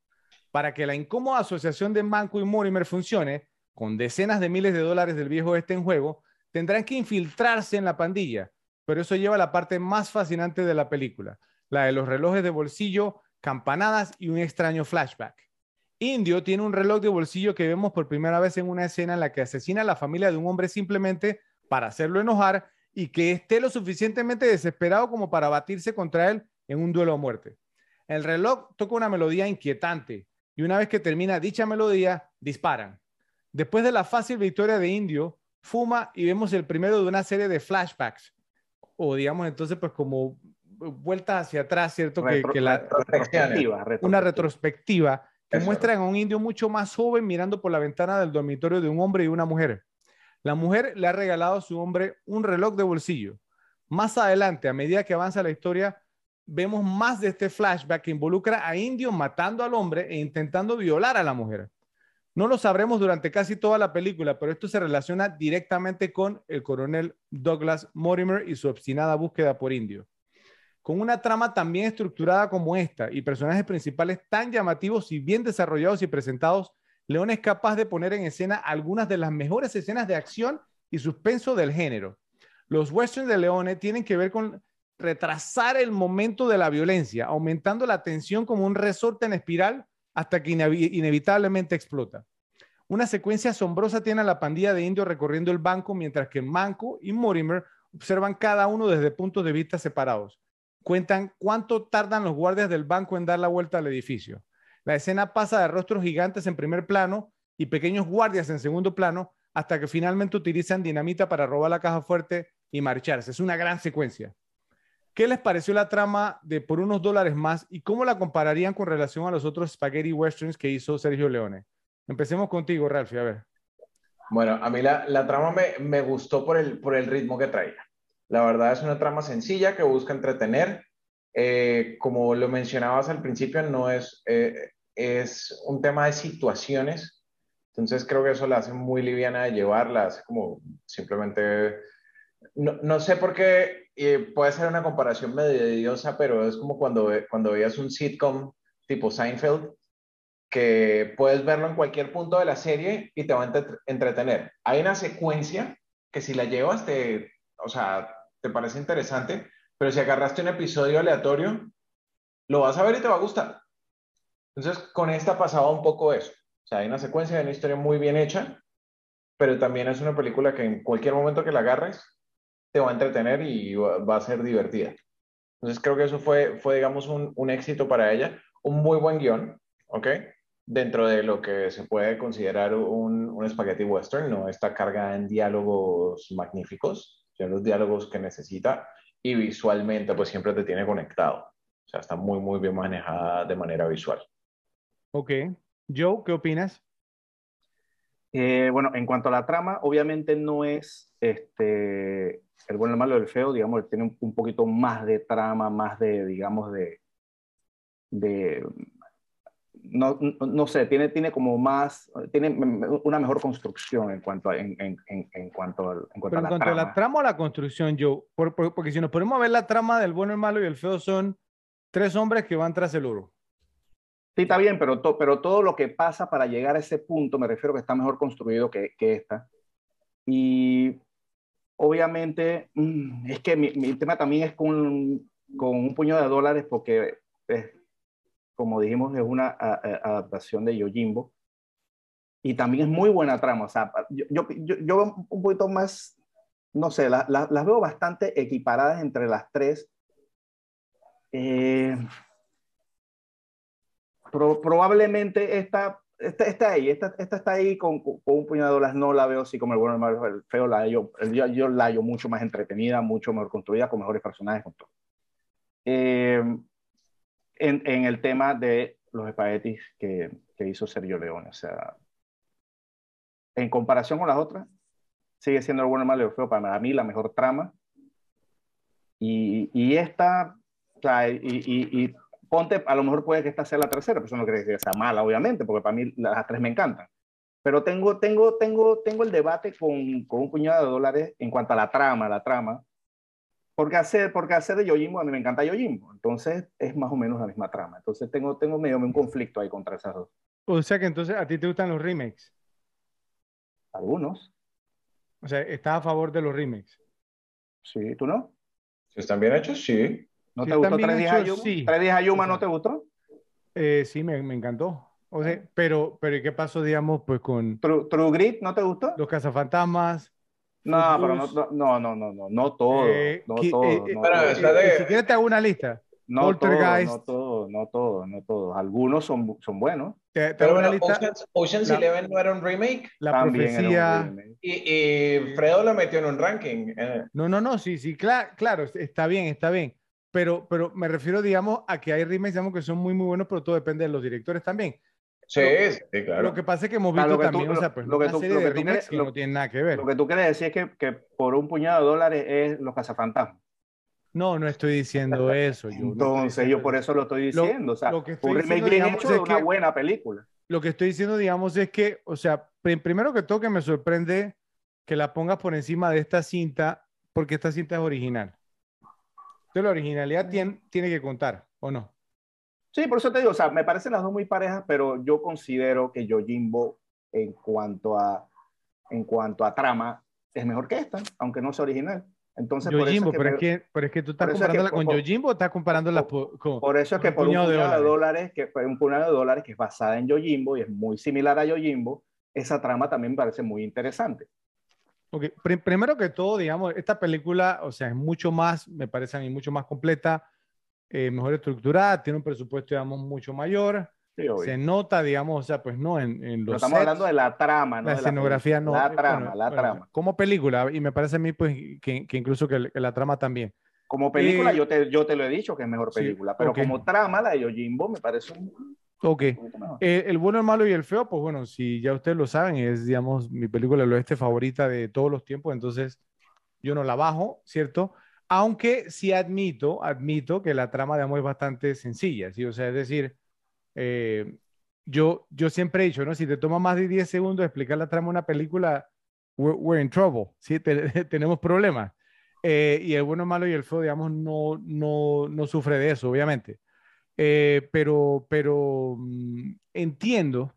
Para que la incómoda asociación de Manco y Mortimer funcione, con decenas de miles de dólares del viejo este en juego, tendrán que infiltrarse en la pandilla. Pero eso lleva a la parte más fascinante de la película, la de los relojes de bolsillo, campanadas y un extraño flashback. Indio tiene un reloj de bolsillo que vemos por primera vez en una escena en la que asesina a la familia de un hombre simplemente para hacerlo enojar y que esté lo suficientemente desesperado como para batirse contra él en un duelo a muerte. El reloj toca una melodía inquietante y una vez que termina dicha melodía, disparan. Después de la fácil victoria de Indio, fuma y vemos el primero de una serie de flashbacks, o digamos entonces pues como vuelta hacia atrás, ¿cierto? que, que la retrospectiva, una retrospectiva que Eso. muestra a un indio mucho más joven mirando por la ventana del dormitorio de un hombre y una mujer. La mujer le ha regalado a su hombre un reloj de bolsillo. Más adelante, a medida que avanza la historia, vemos más de este flashback que involucra a Indio matando al hombre e intentando violar a la mujer. No lo sabremos durante casi toda la película, pero esto se relaciona directamente con el coronel Douglas Mortimer y su obstinada búsqueda por Indio. Con una trama tan bien estructurada como esta y personajes principales tan llamativos y bien desarrollados y presentados, León es capaz de poner en escena algunas de las mejores escenas de acción y suspenso del género. Los westerns de Leone tienen que ver con retrasar el momento de la violencia, aumentando la tensión como un resorte en espiral hasta que inevitablemente explota. Una secuencia asombrosa tiene a la pandilla de indios recorriendo el banco mientras que Manco y Mortimer observan cada uno desde puntos de vista separados. Cuentan cuánto tardan los guardias del banco en dar la vuelta al edificio. La escena pasa de rostros gigantes en primer plano y pequeños guardias en segundo plano hasta que finalmente utilizan dinamita para robar la caja fuerte y marcharse. Es una gran secuencia. ¿Qué les pareció la trama de Por unos dólares más y cómo la compararían con relación a los otros spaghetti westerns que hizo Sergio Leone? Empecemos contigo, Ralphie, a ver. Bueno, a mí la, la trama me, me, gustó por el, por el ritmo que traía. La verdad es una trama sencilla que busca entretener. Eh, como lo mencionabas al principio, no es, eh, es un tema de situaciones. Entonces creo que eso la hace muy liviana de llevar, la hace como simplemente... No, no sé por qué y puede ser una comparación medio idiosa, pero es como cuando, cuando veías un sitcom tipo Seinfeld, que puedes verlo en cualquier punto de la serie y te va a entretener. Hay una secuencia que si la llevas te, o sea, te parece interesante, pero si agarraste un episodio aleatorio, lo vas a ver y te va a gustar. Entonces, con esta pasaba un poco eso. O sea, hay una secuencia de una historia muy bien hecha, pero también es una película que en cualquier momento que la agarres, te va a entretener y va a ser divertida. Entonces creo que eso fue, fue digamos, un, un éxito para ella. Un muy buen guion, ¿ok? dentro de lo que se puede considerar un, un spaghetti western, no está cargada en diálogos magníficos, son los diálogos que necesita y visualmente pues siempre te tiene conectado. O sea, está muy, muy bien manejada de manera visual. Ok. Joe, ¿qué opinas? Eh, bueno, en cuanto a la trama, obviamente no es este, el bueno, el malo y el feo, digamos, tiene un, poquito más de trama, más de, digamos, de, de no, no, sé, tiene, tiene como más, tiene una mejor construcción en cuanto a, en, en, en cuanto, en cuanto a la cuanto trama. a la trama o la construcción, Joe, porque si nos ponemos a ver la trama del bueno, el malo y el feo son tres hombres que van tras el oro. Sí, está bien, pero, pero todo lo que pasa para llegar a ese punto, me refiero que está mejor construido que, que esta. Y obviamente, mm, es que mi, mi, tema también es con, con un puño de dólares porque, es, como dijimos, es una adaptación de Yojimbo. Y también es muy buena trama. O sea, yo, yo, yo, un poquito más, no sé, la, las veo bastante equiparadas entre las tres. Eh, probablemente esta, esta, está ahí, esta, esta está ahí con, con, un puñado de dólares, no la veo así como el bueno, el malo, el feo, la yo, yo, yo la hallo mucho más entretenida, mucho mejor construida, con mejores personajes, con todo. Eh, en, en, el tema de los espaguetis que, que hizo Sergio Leone, o sea, en comparación con las otras, sigue siendo el bueno, malo y feo para mí la mejor trama. Y, y esta, o sea, y, y, y ponte, a lo mejor puede que esta sea la tercera, pero eso no quiere decir que sea mala, obviamente, porque para mí las tres me encantan. Pero tengo, tengo, tengo, tengo el debate con, con un puñado de dólares en cuanto a la trama, la trama. Porque hacer, porque hacer de Yojimbo, a mí me encanta Yojimbo. Entonces es más o menos la misma trama. Entonces tengo, tengo medio un conflicto ahí contra esas dos. O sea que entonces a ti te gustan los remakes. Algunos. O sea, ¿estás a favor de los remakes? Sí, ¿tú no? Si están bien hechos, sí. ¿No te gustó Tres días Ayuma? Sí. ¿Tres días Ayuma no te gustó? Eh, sí, me, me, encantó. O sea, pero, pero ¿qué pasó, digamos, pues con... True, True Grit no te gustó? Los cazafantasmas. No, pero no, no, no, no, no, no todo. Eh, no todo. Eh, no pero, todo. De... Si quieres te hago una lista. No todo, no todo, no todo, no todo. Algunos son, son buenos. Te, te pero bueno, lista, Ocean's, Ocean's la, Eleven no era un remake. La También profecía. Y, y, Fredo lo metió en un ranking. Eh. No, no, no, sí, sí, claro, claro, está bien, está bien pero, pero me refiero, digamos, a que hay remakes, digamos, que son muy, muy buenos, pero todo depende de los directores también. Sí, sí, claro. Lo que pasa es que hemos visto también, o sea, pues, lo, una serie de remakes que no tienen nada que ver. Lo que tú quieres decir es que, que por un puñado de dólares es los cazafantasmas. No, no estoy diciendo eso. Yo Entonces, yo por eso lo estoy diciendo. o sea, lo que un remake bien hecho de una buena película. Lo que estoy diciendo, digamos, es que, o sea, primero que todo que me sorprende que la pongas por encima de esta cinta, porque esta cinta es original. Entonces, la originalidad tiene, tiene que contar, ¿o no? Sí, por eso te digo, o sea, me parecen las dos muy parejas, pero yo considero que Yojimbo, en cuanto a, en cuanto a trama, es mejor que esta, aunque no sea original. Entonces, Yojimbo, pero, es que, pero es que tú estás comparándola con Yojimbo o estás comparándola por, con. Por eso es que por un puñado de dólares. dólares, que fue un puñado de dólares que es basada en Yojimbo y es muy similar a Yojimbo, esa trama también me parece muy interesante. Primero que todo, digamos, esta película, o sea, es mucho más, me parece a mí, mucho más completa, eh, mejor estructurada, tiene un presupuesto, digamos, mucho mayor. Sí, se nota, digamos, o sea, pues no, en, en los. estamos hablando de la trama, ¿no? La escenografía no. La trama, la bueno, trama. Como película, y me parece a mí, pues, que, que incluso que, que, la trama también. Como película, eh, yo, te, yo te lo he dicho que es mejor película, sí, pero okay. como trama, la de Yojimbo me parece un. Ok. Eh, el bueno, el malo y el feo, pues bueno, si ya ustedes lo saben, es, digamos, mi película del oeste favorita de todos los tiempos, entonces yo no la bajo, ¿cierto? Aunque sí admito, admito que la trama, digamos, es bastante sencilla, ¿sí? O sea, es decir, eh, yo, yo siempre he dicho, ¿no? Si te toma más de 10 segundos explicar la trama de una película, we're, in trouble, ¿sí? Te, tenemos problemas. Eh, y el bueno, malo y el feo, digamos, no, no, no sufre de eso, obviamente. Eh, pero, pero mmm, entiendo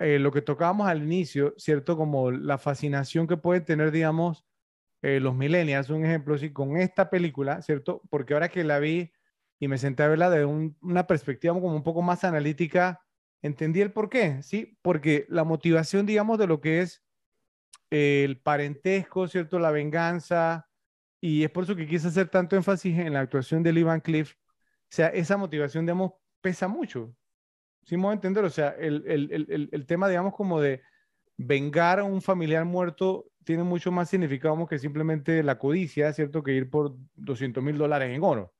eh, lo que tocábamos al inicio, ¿cierto? Como la fascinación que pueden tener, digamos, eh, los millennials, un ejemplo, sí, con esta película, ¿cierto? Porque ahora que la vi y me senté a verla de un, una perspectiva como un poco más analítica, entendí el por qué, ¿sí? Porque la motivación, digamos, de lo que es el parentesco, ¿cierto? La venganza, y es por eso que quise hacer tanto énfasis en la actuación de Lee Van Cliff, o sea, esa motivación, digamos, pesa mucho. ¿Sí me voy a entender? O sea, el, el, el, el, tema, digamos, como de vengar a un familiar muerto tiene mucho más significado que simplemente la codicia, ¿cierto? Que ir por 200 mil dólares en oro.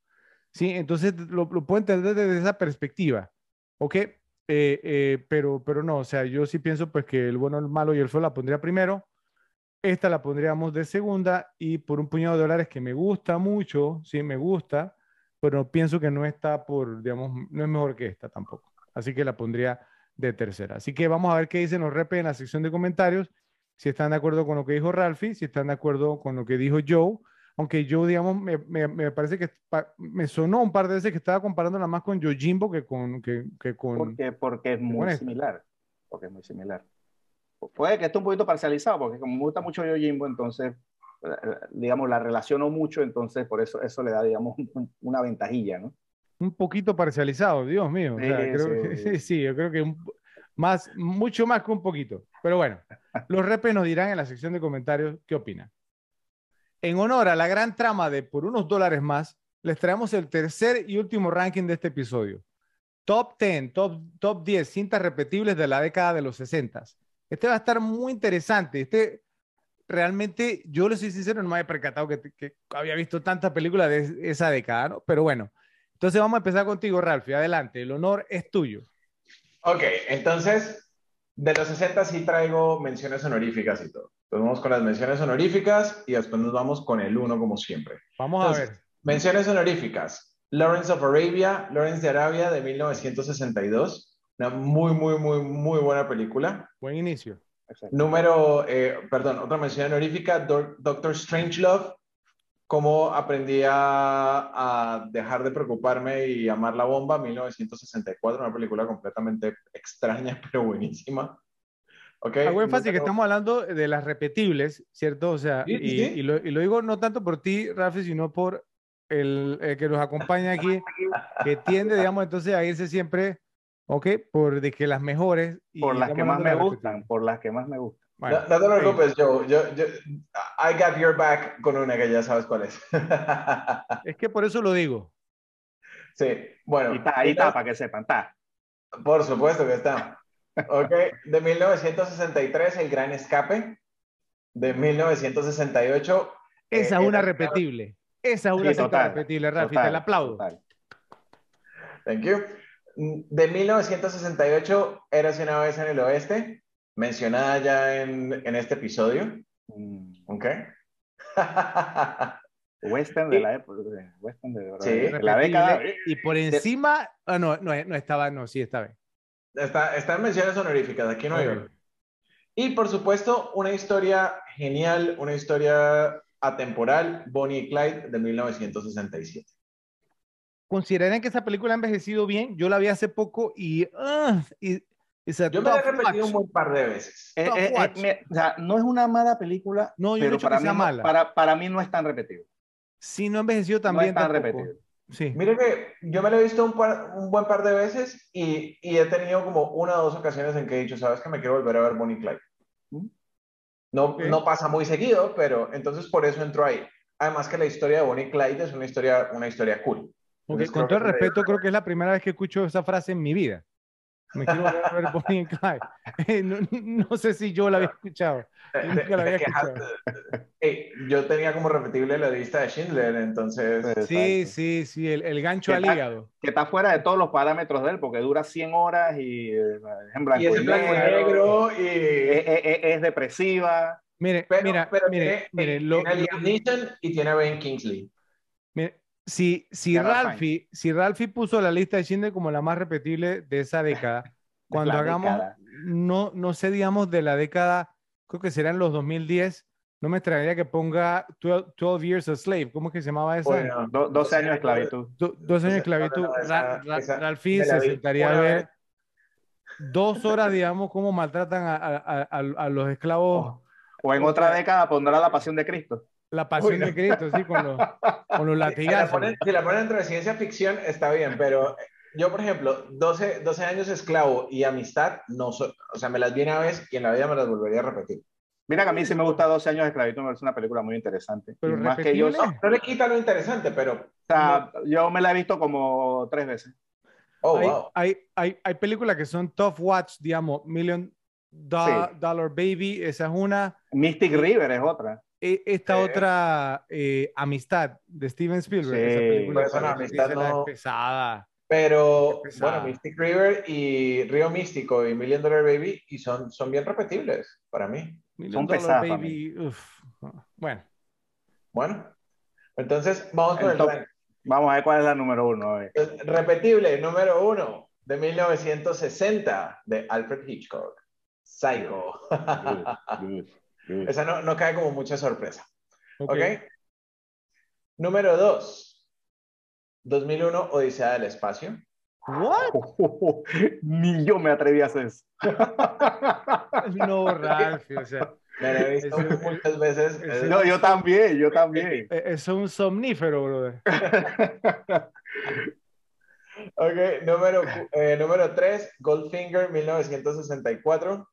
¿Sí? Entonces lo, lo, puedo entender desde esa perspectiva. ¿Ok? Eh, eh, pero, pero no, o sea, yo sí pienso pues que el bueno, el malo y el feo la pondría primero. Esta la pondríamos de segunda y por un puñado de dólares que me gusta mucho, sí, me gusta, pero pienso que no está por, digamos, no es mejor que esta tampoco. Así que la pondría de tercera. Así que vamos a ver qué dicen los repes en la sección de comentarios si están de acuerdo con lo que dijo Ralphie, si están de acuerdo con lo que dijo Joe, aunque Joe, digamos, me, me, me parece que me sonó un par de veces que estaba comparándola más con Yojimbo que con... Que, que con porque, porque es muy similar, porque es muy similar. Puede que esté un poquito parcializado, porque como me gusta mucho Yojimbo, entonces, digamos, la relaciono mucho, entonces por eso eso le da, digamos, una ventajilla, ¿no? Un poquito parcializado, Dios mío. Sí, creo sí. Que, sí, yo creo que un, más, mucho más que un poquito. Pero bueno, los repes nos dirán en la sección de comentarios qué opinan. En honor a la gran trama de Por unos dólares más, les traemos el tercer y último ranking de este episodio. Top 10, top, top 10 cintas repetibles de la década de los 60. Este va a estar muy interesante. Este realmente, yo le soy sincero, no me había percatado que, que había visto tantas películas de esa década, ¿no? Pero bueno, entonces vamos a empezar contigo, Ralph. Adelante, el honor es tuyo. Ok, entonces, de los 60 sí traigo menciones honoríficas y todo. Entonces vamos con las menciones honoríficas y después nos vamos con el uno como siempre. Vamos a ver. Menciones honoríficas. Lawrence of Arabia, Lawrence de Arabia de 1962. Una muy, muy, muy, muy buena película. Buen inicio. Número, eh, perdón, otra mención honorífica, Doctor Strangelove cómo aprendí a, dejar de preocuparme y amar la bomba, 1964, una película completamente extraña, pero buenísima. Okay. Hago énfasis que estamos hablando de las repetibles, ¿cierto? O sea, y, lo, digo no tanto por ti, Rafi, sino por el, que nos acompaña aquí, que tiende, digamos, entonces a irse siempre, ¿ok? Por de que las mejores. por las que más me gustan, por las que más me gustan no, te preocupes, Joe. Yo, yo, I got your back con una que ya sabes cuál es. es que por eso lo digo. Sí, bueno. Y está, ahí está, para que sepan, está. Por supuesto que está. Ok, de 1963, El Gran Escape. De 1968. Esa es eh, una repetible. Esa es una sí, repetible, Rafi, te la aplaudo. Thank you. De 1968, Érase una vez en el oeste mencionada ya en, en este episodio. Mm. ¿Ok? Western de la época. Western de, sí, de la década. Y por encima, ah, no, no, no estaba, no, sí, está bien. Está, está en menciones honoríficas, aquí no hay. Y por supuesto, una historia genial, una historia atemporal, Bonnie y Clyde de 1967. ¿Consideran que esa película ha envejecido bien? Yo la vi hace poco y, uh, y yo me la he repetido un buen par de veces. Eh, eh, eh, o sea, no es una mala película, no, yo pero para mí, mala. Para, para, mí no es tan repetido. Sí, no envejeció también. No es tan repetido. Sí. Mire que yo me la he visto un, un buen par de veces y, y, he tenido como una o dos ocasiones en que he dicho, sabes que me quiero volver a ver Bonnie Clyde. ¿Mm? No, no pasa muy seguido, pero entonces por eso entro ahí. Además que la historia de Bonnie Clyde es una historia, una historia cool. Okay, con todo el respeto, creo que es la primera vez que escucho esa frase en mi vida. Me quiero ver Bonnie and Clyde. Eh, no, no, sé si yo la había escuchado. Nunca la había escuchado. yo tenía como repetible la lista de Schindler, entonces. Sí, sí, sí, el, el gancho al hígado. Que está fuera de todos los parámetros de él, porque dura 100 horas y eh, es en blanco y, es en blanco y negro. Y... Es, es, es, depresiva. Mire, pero, mira, pero mire, tiene, mire, lo, tiene Liam Neeson y tiene a Ben Kingsley. Si, si, Ralphie, si Ralphie puso la lista de Schindler como la más repetible de esa década, cuando hagamos, no, no sé, digamos, de la década, creo que será en los 2010, no me extrañaría que ponga 12, Years a Slave. ¿Cómo es que se llamaba esa? Bueno, 12 años de esclavitud. 12 años de esclavitud. Ralphie se sentaría a ver dos horas, digamos, cómo maltratan a, a, a, los esclavos. O en otra década pondrá la pasión de Cristo. La pasión de Cristo, sí, con los, con los latigazos. Si la, ponen, si la ponen entre ciencia ficción, está bien, pero yo, por ejemplo, 12, 12 años esclavo y amistad, no o sea, me las viene a veces y en la vida me las volvería a repetir. Mira que a mí sí me gusta 12 años de esclavitud, me parece una película muy interesante. Pero más que yo, no, no, le quita lo interesante, pero... O sea, yo me la he visto como tres veces. Oh, hay, wow. hay, hay, hay películas que son tough watch, digamos, Million Do- Sí. Dollar Baby, esa es una. Mystic River es otra. E- Esta Sí. otra, eh, Amistad, de Steven Spielberg. esa Sí. película esa no, sí, Amistad se la es no- pesada. Pero pesada. bueno, Mystic River y Río Místico y Million Dollar Baby y son, son bien repetibles para mí. Million Son Dollar pesadas para Baby, uf. Bueno, Bueno, entonces vamos con El el top. Vamos a ver cuál es la número uno. Repetible, número uno, de 1960, de Alfred Hitchcock. Psycho. Good, good. Esa no, no cae como mucha sorpresa. ok. ¿Ok? Número dos, 2001, Odisea del Espacio. What? Ni yo me atreví a hacer eso. No, Ralph, o sea, Me la he visto Ese- muchas veces. ese- No, yo también, yo también. e- es un somnífero, brother. Ok, número, eh, número 3, Goldfinger, 1964.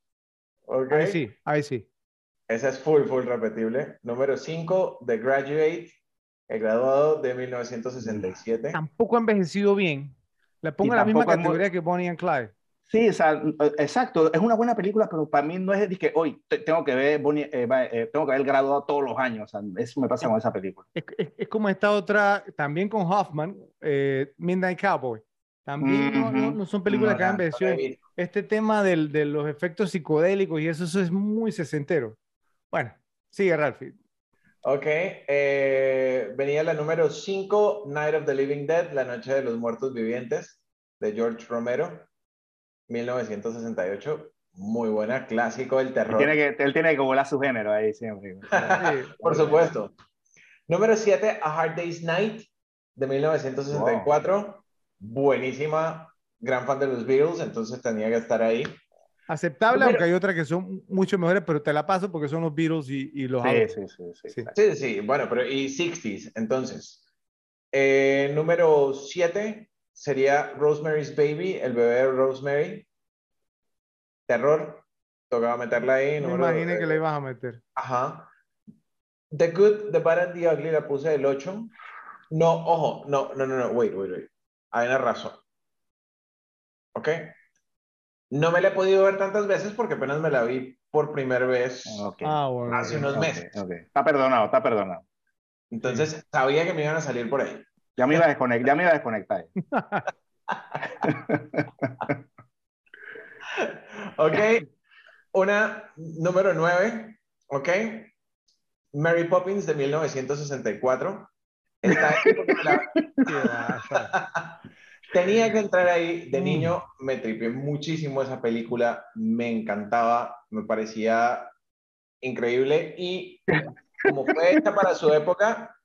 Ok, Ahí sí, ahí sí. Esa es full, full repetible. Número 5, The Graduate, el graduado de 1967. Tampoco ha envejecido bien. Le pongo Y la misma es categoría que Bonnie and Clyde. Sí, o sea, exacto, es una buena película, pero para mí no es de que hoy te- tengo que ver Bonnie- eh, eh, tengo que ver el graduado todos los años. O sea, eso me pasa con esa película. Es, es- es como esta otra, también con Hoffman, eh, Midnight Cowboy. También no, no- Ujú. no son películas que han No la he envejecido. visto. Este tema del- de los efectos psicodélicos y eso, eso es muy sesentero. Bueno, sigue Ralphie. Ok, eh, venía la número 5, Night of the Living Dead, La Noche de los Muertos Vivientes, de George Romero, 1968. Muy buena, clásico del Él terror. tiene, que, él tiene que volar su género ahí siempre. Sí. Por supuesto. Número 7, A Hard Day's Night, de 1964. Buenísima, gran fan de los Beatles, entonces tenía que estar ahí. Aceptable, aunque hay otras que son mucho mejores, pero te la paso porque son los Beatles y, y los Sí, sí, sí, sí. Sí. Sí, sí, bueno, pero y 60s, entonces. Eh, número 7 sería Rosemary's Baby, el bebé de Rosemary. Terror, tocaba meterla ahí. Me imaginé que eh, le ibas a meter. Ajá. The Good, The Bad and the Ugly la puse del 8. No, ojo, no, no, no, no, wait, wait, wait. Hay una razón. ¿Ok? No me la he podido ver tantas veces porque apenas me la vi por primera vez. Ah, bueno. Hace unos meses. Está perdonado, está perdonado. Entonces sabía que me iban a salir por ahí. Ya me iba a desconectar. Ya me iba a desconectar. Ok. Una número 9. Ok. Mary Poppins de 1964. Está Tenía que entrar ahí. De Mm. niño me tripié muchísimo esa película. Me encantaba. Me parecía increíble. Y como fue hecha para su época,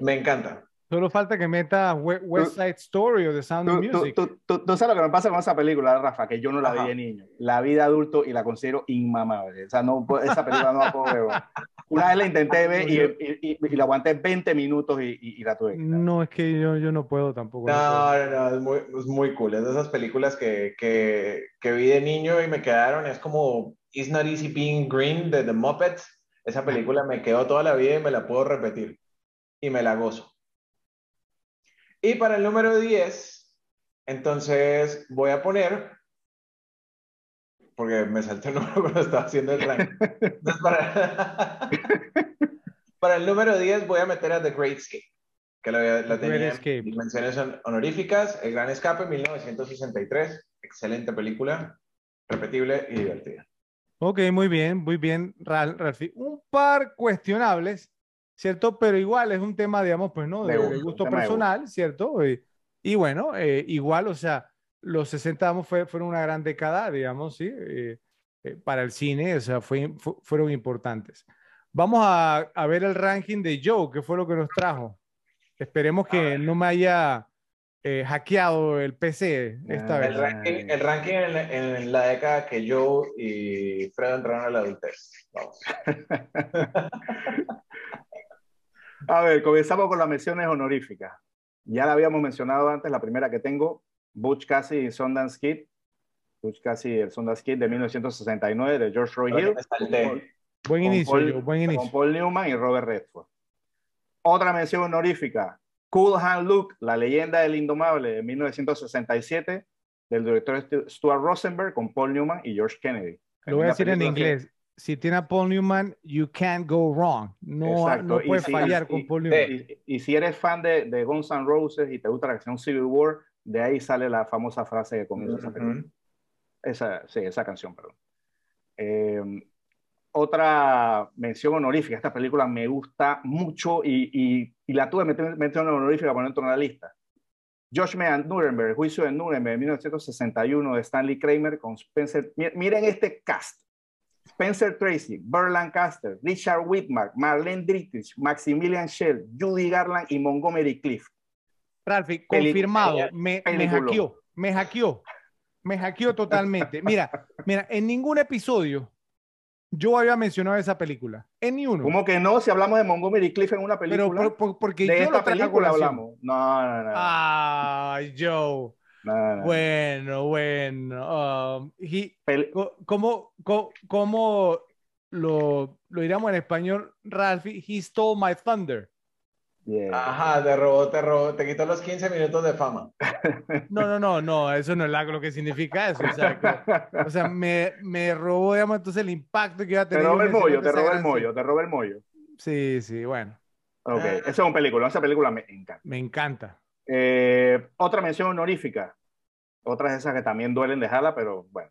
me encanta. Solo falta que meta We- West Side Story o The Sound of Tú, tú, Music. tú, tú- tú sabes lo que me pasa con esa película, Rafa, que yo no la vi Ajá. de niño. La vi de adulto y la considero inmamable. O sea, no, esa película no la puedo ver. Una vez la intenté ver y, y, y- y la aguanté 20 minutos y, y- y la tuve. No, es que yo, yo no puedo tampoco. No, no, no, es muy, es muy cool. Es de esas películas que, que, que vi de niño y me quedaron. Es como It's Not Easy Being Green de The Muppets. Esa película me quedó toda la vida y me la puedo repetir. Y me la gozo. Y para el número 10, entonces voy a poner, porque me salté el número cuando estaba haciendo el ranking. Para, para el número 10 voy a meter a The Great Escape, que la, la Great tenía Escape. en menciones hon- honoríficas. El Gran Escape, 1963. Excelente película, repetible y divertida. Ok, muy bien, muy bien, Ral- Ralfi. Un par cuestionables, ¿cierto? Pero igual es un tema, digamos, pues, ¿no? De, De gusto, gusto tema de personal, ¿cierto? Y, y bueno, eh, igual, o sea, los 60 digamos, fue, fueron una gran década, digamos, ¿sí? Eh, eh, para el cine, o sea, fue, fu- fueron importantes. Vamos a, a ver el ranking de Joe, que fue lo que nos trajo. Esperemos que no me haya eh, hackeado el PC esta Ah, vez. El ranking, el ranking en, la- en la década que Joe y Fred entraron a la adultez. Vamos. A ver, comenzamos con las menciones honoríficas. Ya la habíamos mencionado antes, la primera que tengo, Butch Cassidy y Sundance Kid. Butch Cassidy y el Sundance Kid de 1969 de George Roy Hill. Buen con inicio, Paul- Joe, buen Con inicio. Paul Newman y Robert Redford. Otra mención honorífica, Cool Hand Luke, la leyenda del indomable de 1967 del director Stuart Rosenberg con Paul Newman y George Kennedy. Lo voy a decir en inglés. Si tiene a Paul Newman, you can't go wrong. No, no puedes fallar con Paul Newman. Y, si eres fan de, de Guns N' Roses y te gusta la canción Civil War, de ahí sale la famosa frase que comienza esa película. Esa, sí, esa canción, perdón. Eh, otra mención honorífica. Esta película me gusta mucho y, y, la tuve mención honorífica para poner en la lista. Josh Mead Nuremberg, Juicio de Nuremberg, 1961, de Stanley Kramer con Spencer. Miren este cast. Spencer Tracy, Burt Lancaster, Richard Whitmark, Marlene Dietrich, Maximilian Schell, Judy Garland y Montgomery Cliff. Ralphie, confirmado, me, me hackeó, me hackeó, me hackeó totalmente. Mira, mira, en ningún episodio yo había mencionado esa película. En ni uno. ¿Cómo que no? Si hablamos de Montgomery Cliff en una película. Pero porque de esta película hablamos. No, no, no. Ay, Joe. Bueno, bueno. Um, ¿Cómo, cómo, lo, lo diríamos en español, Ralphie? He stole my thunder. Ajá, te robó, te robó, te quitó los 15 minutos de fama. No, no, no, no, eso no es lo que significa eso. O sea, me, me, robó, digamos, entonces el impacto que iba a tener. Te robó el mollo, te robó el mollo, te robó el mollo. Sí, sí, bueno. Ok, ah. esa es una película, esa película me encanta. Me encanta. Eh, otra mención honorífica, otras esas que también duelen dejarla, pero bueno.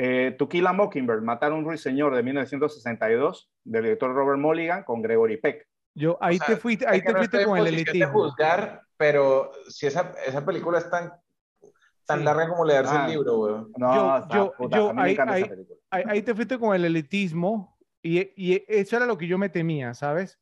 Eh, to Kill a Mockingbird, Matar a un ruiseñor de 1962, del director Robert Mulligan con Gregory Peck. Yo, ahí te fuiste, ahí te fuiste con el elitismo. juzgar, pero si esa, esa película es tan, tan larga como leerse el ah. libro, güey. No, yo, yo, ahí, ahí, te fuiste con el elitismo y, y, eso era lo que yo me temía, ¿sabes?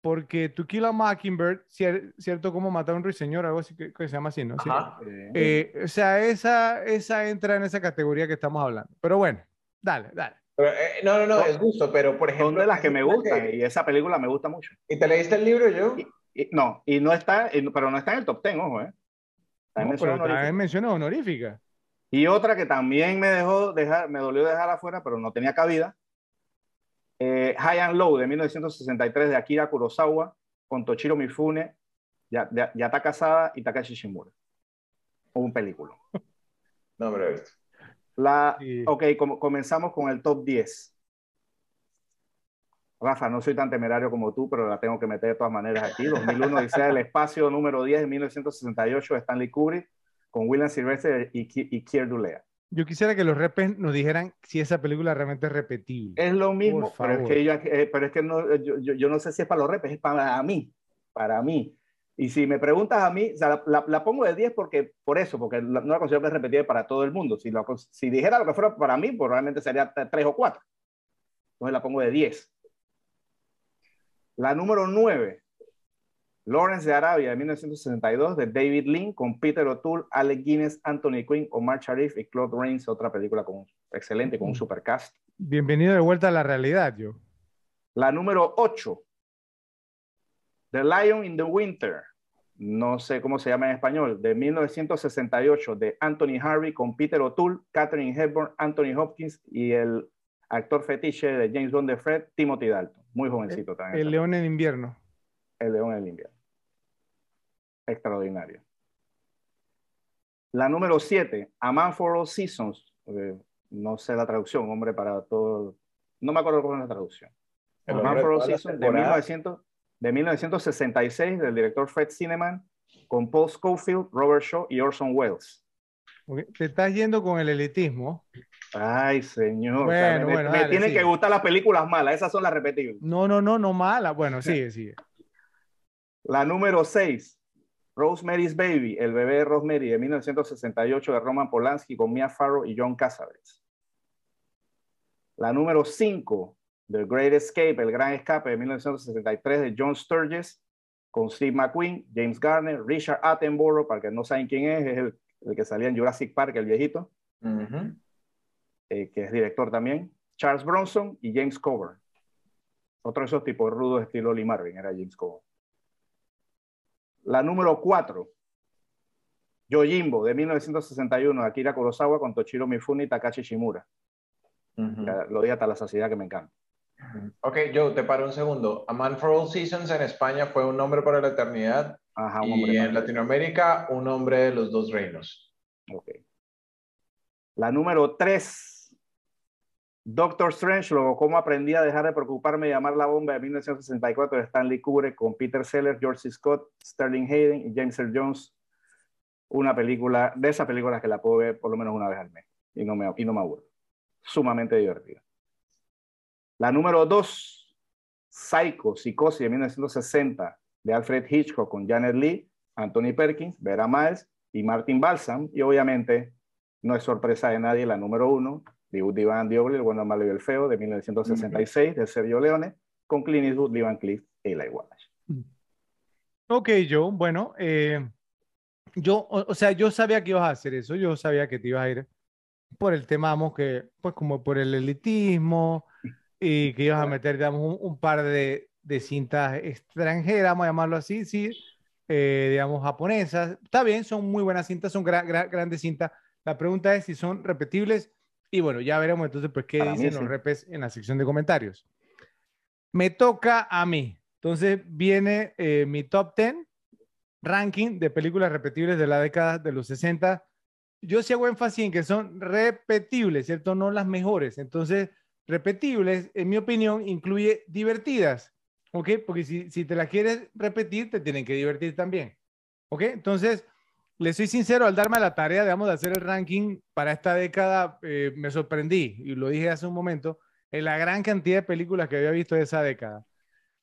Porque To Kill a Mockingbird, cierto, como matar a un ruiseñor, algo así que, se llama así, ¿no? Eh, o sea, esa, esa entra en esa categoría que estamos hablando. Pero bueno, dale, dale. Eh, no, no, no, es gusto, pero por ejemplo. Son de las que me gustan y esa película me gusta mucho. ¿Y te leíste el libro yo? no, y no está, pero no está en el top 10, ojo, ¿eh? También menciona honorífica. Y otra que también me dejó dejar, me dolió dejar afuera, pero no tenía cabida. Eh, High and Low de 1963 de Akira Kurosawa con Toshiro Mifune, ya, ya, está casada y Takashi Shimura. Un película. no, pero la, Ok, comenzamos con el top 10. Rafa, no soy tan temerario como tú, pero la tengo que meter de todas maneras aquí. 2001, dice el espacio número 10 en 1968 de Stanley Kubrick con William Sylvester y, y Kier Dulea. Yo quisiera que los repes nos dijeran si esa película realmente es repetible. Es lo mismo, pero es, que eh, pero es que no, yo, yo, no sé si es para los repes, es para mí, para mí. Y si me preguntas a mí, la, pongo de 10 porque, por eso, porque no la considero que es repetida para todo el mundo. Si, si dijera lo que fuera para mí, pues realmente sería 3 o 4. Entonces la pongo de 10. La número 9, Lawrence de Arabia, de 1962, de David Lean, con Peter O'Toole, Alec Guinness, Anthony Quinn, Omar Sharif y Claude Rains, otra película con, excelente, con un mm. supercast. Bienvenido de vuelta a la realidad, yo. La número 8, The Lion in the Winter, no sé cómo se llama en español, de 1968, de Anthony Harvey con Peter O'Toole, Catherine Hepburn, Anthony Hopkins y el actor fetiche de James Bond de Fred, Timothy Dalton. Muy jovencito también. El León en invierno. El León en invierno. Extraordinario. La número 7, A Man for All Seasons. Eh, no sé la traducción, hombre, para todo. No me acuerdo cómo es la traducción. A Man for All Seasons de 1900 de 1966 del director Fred Cineman con Paul Schofield, Robert Shaw y Orson Welles. Te estás yendo con el elitismo. Ay, señor. me, tienen que gustar las películas malas, esas son las repetibles. No, no, no, no malas. Bueno, sigue, sigue. La número 6, Rosemary's Baby, el bebé de Rosemary de 1968 de Roman Polanski con Mia Farrow y John Cassavetes. La número 5, The Great Escape, El Gran Escape de 1963 de John Sturges, con Steve McQueen, James Garner, Richard Attenborough, para que no saben quién es, es el, que salía en Jurassic Park, el viejito, eh, que es director también, Charles Bronson y James Coburn. Otro de esos tipos rudos estilo Lee Marvin era James Coburn. La número 4, Yojimbo, de 1961, Akira Kurosawa con Toshiro Mifune y Takashi Shimura. Lo di hasta la saciedad que me encanta. Ok, Joe, te paro un segundo. A Man for All Seasons en España fue un nombre para la eternidad. y en Latinoamérica, un nombre de los dos reinos. Ok. La número 3, Doctor Strange, luego cómo aprendí a dejar de preocuparme y llamar la bomba de 1964 de Stanley Kubrick con Peter Sellers, George. Scott, Sterling Hayden y James Earl Jones. Una película, de esas películas que la puedo ver por lo menos una vez al mes y no me, y no me aburro. Sumamente divertida. La número 2, Psycho, Psicosis de 1960 de Alfred Hitchcock con Janet Lee, Anthony Perkins, Vera Miles y Martin Balsam. Y obviamente no es sorpresa de nadie la número uno, de Woody Van Diobli, El bueno, el malo y el feo, de 1966, de Sergio Leone, con Clint Eastwood, Lee Van Cleef y Eli Wallace. Ok, Joe, bueno, eh, yo, o, sea, yo sabía que ibas a hacer eso, yo sabía que te ibas a ir por el tema, vamos, que, pues como por el elitismo y que ibas a meter, digamos, un, par de, de, cintas extranjeras, vamos a llamarlo así, sí, eh, digamos, japonesas. Está bien, son muy buenas cintas, son grandes cintas, la pregunta es si son repetibles y bueno, ya veremos entonces pues qué dicen los repes en la sección de comentarios. Me toca a mí. Entonces viene eh, mi top 10 ranking de películas repetibles de la década de los 60. Yo sí hago énfasis en que son repetibles, ¿cierto? No las mejores. Entonces, repetibles, en mi opinión, incluye divertidas, ¿ok? Porque si, si te la quieres repetir, te tienen que divertir también, ¿ok? Entonces, le soy sincero, al darme la tarea, digamos, de hacer el ranking para esta década, eh, me sorprendí, y lo dije hace un momento, en la gran cantidad de películas que había visto de esa década.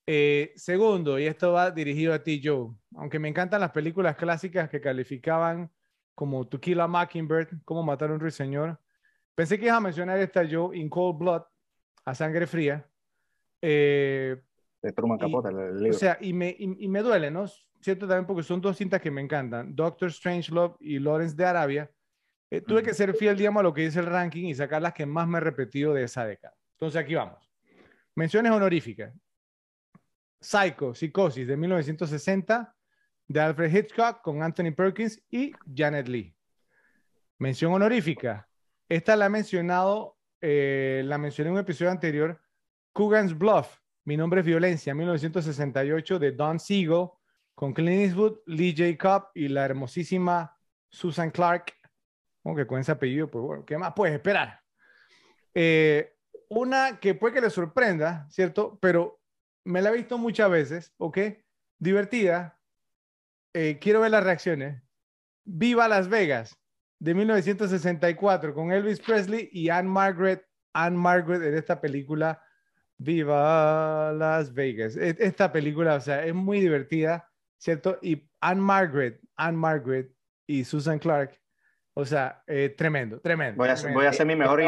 Eh, segundo, y esto va dirigido a ti, Joe, aunque me encantan las películas clásicas que calificaban como To Kill a Mockingbird, Cómo matar a un ruiseñor, pensé que ibas a mencionar esta, Joe, In Cold Blood, a sangre fría. Eh, de Truman Capote, el libro. O sea, y me, y me duele, ¿no? Cierto también porque son dos cintas que me encantan, Doctor Strange Love y Lawrence de Arabia. Eh, tuve que ser fiel, digamos, a lo que dice el ranking y sacar las que más me he repetido de esa década. Entonces aquí vamos. Menciones honoríficas. Psycho, Psicosis de 1960 de Alfred Hitchcock con Anthony Perkins y Janet Lee. Mención honorífica. Esta la he mencionado, eh, la mencioné en un episodio anterior. Coogan's Bluff, Mi nombre es Violencia, 1968 de Don Siegel con Clint Eastwood, Lee Jacob y la hermosísima Susan Clark. Aunque con ese apellido, pues bueno, ¿qué más puedes esperar? Eh, una que puede que le sorprenda, ¿cierto? Pero me la he visto muchas veces, ¿ok? Divertida. Eh, quiero ver las reacciones. Viva Las Vegas, de 1964, con Elvis Presley y Anne Margaret. Anne Margaret en esta película. Viva Las Vegas. E, esta película, o sea, es muy divertida. ¿Cierto? Y Anne Margaret, Anne Margaret y Susan Clark, o sea, eh, tremendo, tremendo. Voy a, Voy a hacer mi mejor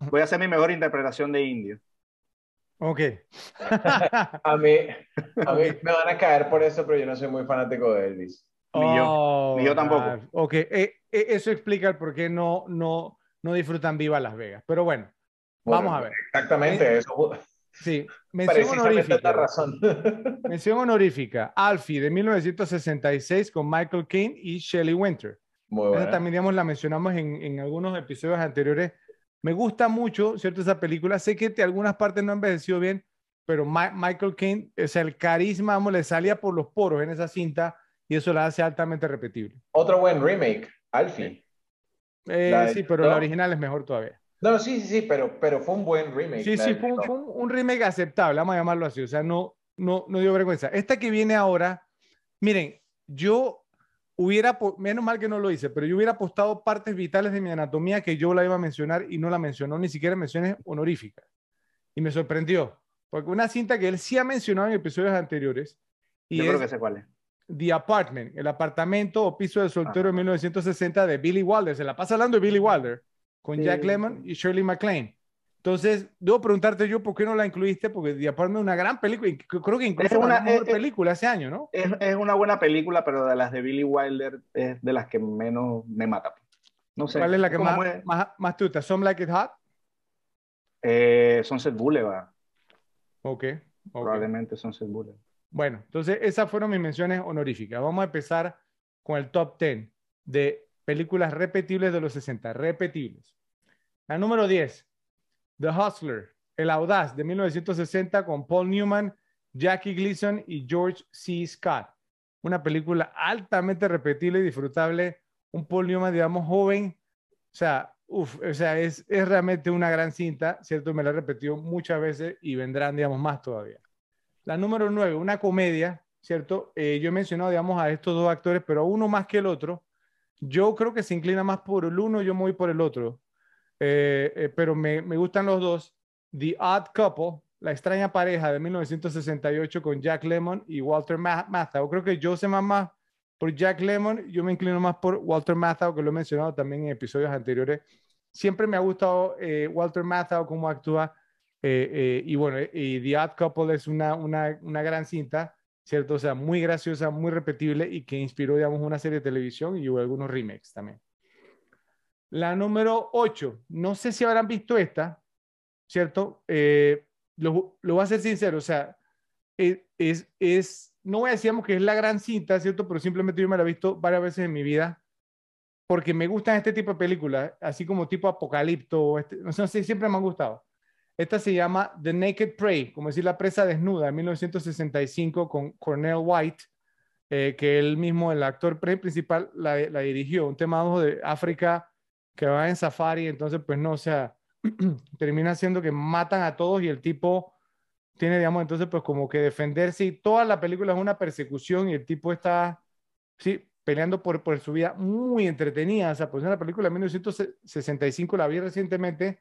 voy a hacer mi mejor interpretación de indio. Ok. a, mí, a mí me van a caer por eso, pero yo no soy muy fanático de Elvis. Ni yo, oh, ni yo tampoco. Ok, eh, eh, eso explica el por qué no, no, no disfrutan Viva Las Vegas. Pero bueno, vamos a ver. Exactamente, eso, Sí, mención honorífica. Razón. mención honorífica. Alfie de 1966 con Michael Caine y Shelley Winter. Muy Esa también digamos, la mencionamos en, en, algunos episodios anteriores. Me gusta mucho, ¿cierto? Esa película. Sé que de algunas partes no ha envejecido bien, pero Michael Caine, o sea, el carisma, vamos, le salía por los poros en esa cinta y eso la hace altamente repetible. Otro buen remake, Alfie. Eh, sí, pero la original es mejor todavía. No, sí, sí, sí, pero, pero fue un buen remake. Sí, sí, fue un, remake aceptable, vamos a llamarlo así. O sea, no, no, no dio vergüenza. Esta que viene ahora, miren, yo hubiera, menos mal que no lo hice, pero yo hubiera apostado partes vitales de mi anatomía que yo la iba a mencionar y no la mencionó, ni siquiera menciones honoríficas. Y me sorprendió, porque una cinta que él sí ha mencionado en episodios anteriores. Y yo creo que sé cuál es. The Apartment, el apartamento o piso de soltero de 1960 de Billy Wilder. Se la pasa hablando de Billy Wilder con Jack Lemmon y Shirley MacLaine. Entonces, debo preguntarte yo por qué no la incluiste, porque The Apartment es una gran película, creo que incluso es una mejor película ese año, ¿no? Es, es, una buena película, pero de las de Billy Wilder es de las que menos me mata. No sé. ¿Cuál es la que más, más? ¿Some Like It Hot? Eh, Sunset Boulevard. Ok. okay. Probablemente Sunset Boulevard. Bueno, entonces esas fueron mis menciones honoríficas. Vamos a empezar con el top 10 de películas repetibles de los 60, repetibles. La número 10, The Hustler, El Audaz, de 1960, con Paul Newman, Jackie Gleason y George C. Scott. Una película altamente repetible y disfrutable. Un Paul Newman, digamos, joven. O sea, uf, o sea, es, es realmente una gran cinta, ¿cierto? Me la he repetido muchas veces y vendrán, digamos, más todavía. La número nueve, una comedia, ¿cierto? Eh, yo he mencionado, digamos, a estos dos actores, pero uno más que el otro. Yo creo que se inclina más por el uno, yo me voy por el otro. Eh, eh, pero me, me, gustan los dos. The Odd Couple, la extraña pareja de 1968 con Jack Lemmon y Walter Matthau. Creo que yo sé más, más por Jack Lemmon, yo me inclino más por Walter Matthau, que lo he mencionado también en episodios anteriores. Siempre me ha gustado Walter Matthau, cómo actúa. y bueno, The Odd Couple es una, una, una gran cinta ¿cierto? O sea, muy graciosa, muy repetible y que inspiró, digamos, una serie de televisión y hubo algunos remakes también. La número 8, no sé si habrán visto esta, ¿cierto? Eh, lo, lo, voy a ser sincero, o sea, e, es, es, no voy a decir que es la gran cinta, ¿cierto? Pero simplemente yo me la he visto varias veces en mi vida porque me gustan este tipo de películas, así como tipo Apocalipto, este, no sé, siempre me han gustado. Esta se llama The Naked Prey, como decir la presa desnuda, en 1965 con Cornel White, eh, que él mismo, el actor principal, la, dirigió. Un tema de África que va en safari, entonces pues no, o sea, termina siendo que matan a todos y el tipo tiene, digamos, entonces pues como que defenderse y toda la película es una persecución y el tipo está, sí, peleando por, por su vida muy entretenida. O sea, pues una película de 1965, la vi recientemente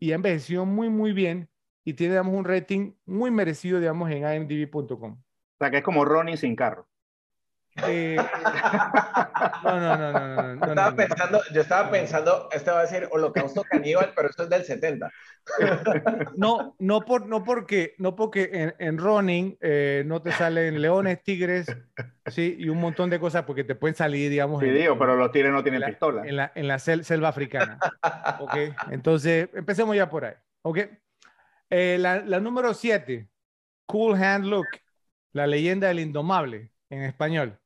y ha envejecido muy, muy bien y tiene, digamos, un rating muy merecido, digamos, en imdb.com. O sea, que es como Ronnie sin carro. Eh, no, no, no, no, no, yo, estaba pensando, yo estaba pensando, este va a decir Holocausto Caníbal, pero esto es del 70. No, no, por, no porque, no porque en, en Running eh, no te salen leones, tigres, sí, y un montón de cosas porque te pueden salir, digamos. Sí, digo, pero los tigres no tienen pistola. En la, en la selva africana. ok, entonces empecemos ya por ahí. Ok, eh, la, la número 7, Cool Hand Look, la leyenda del indomable en español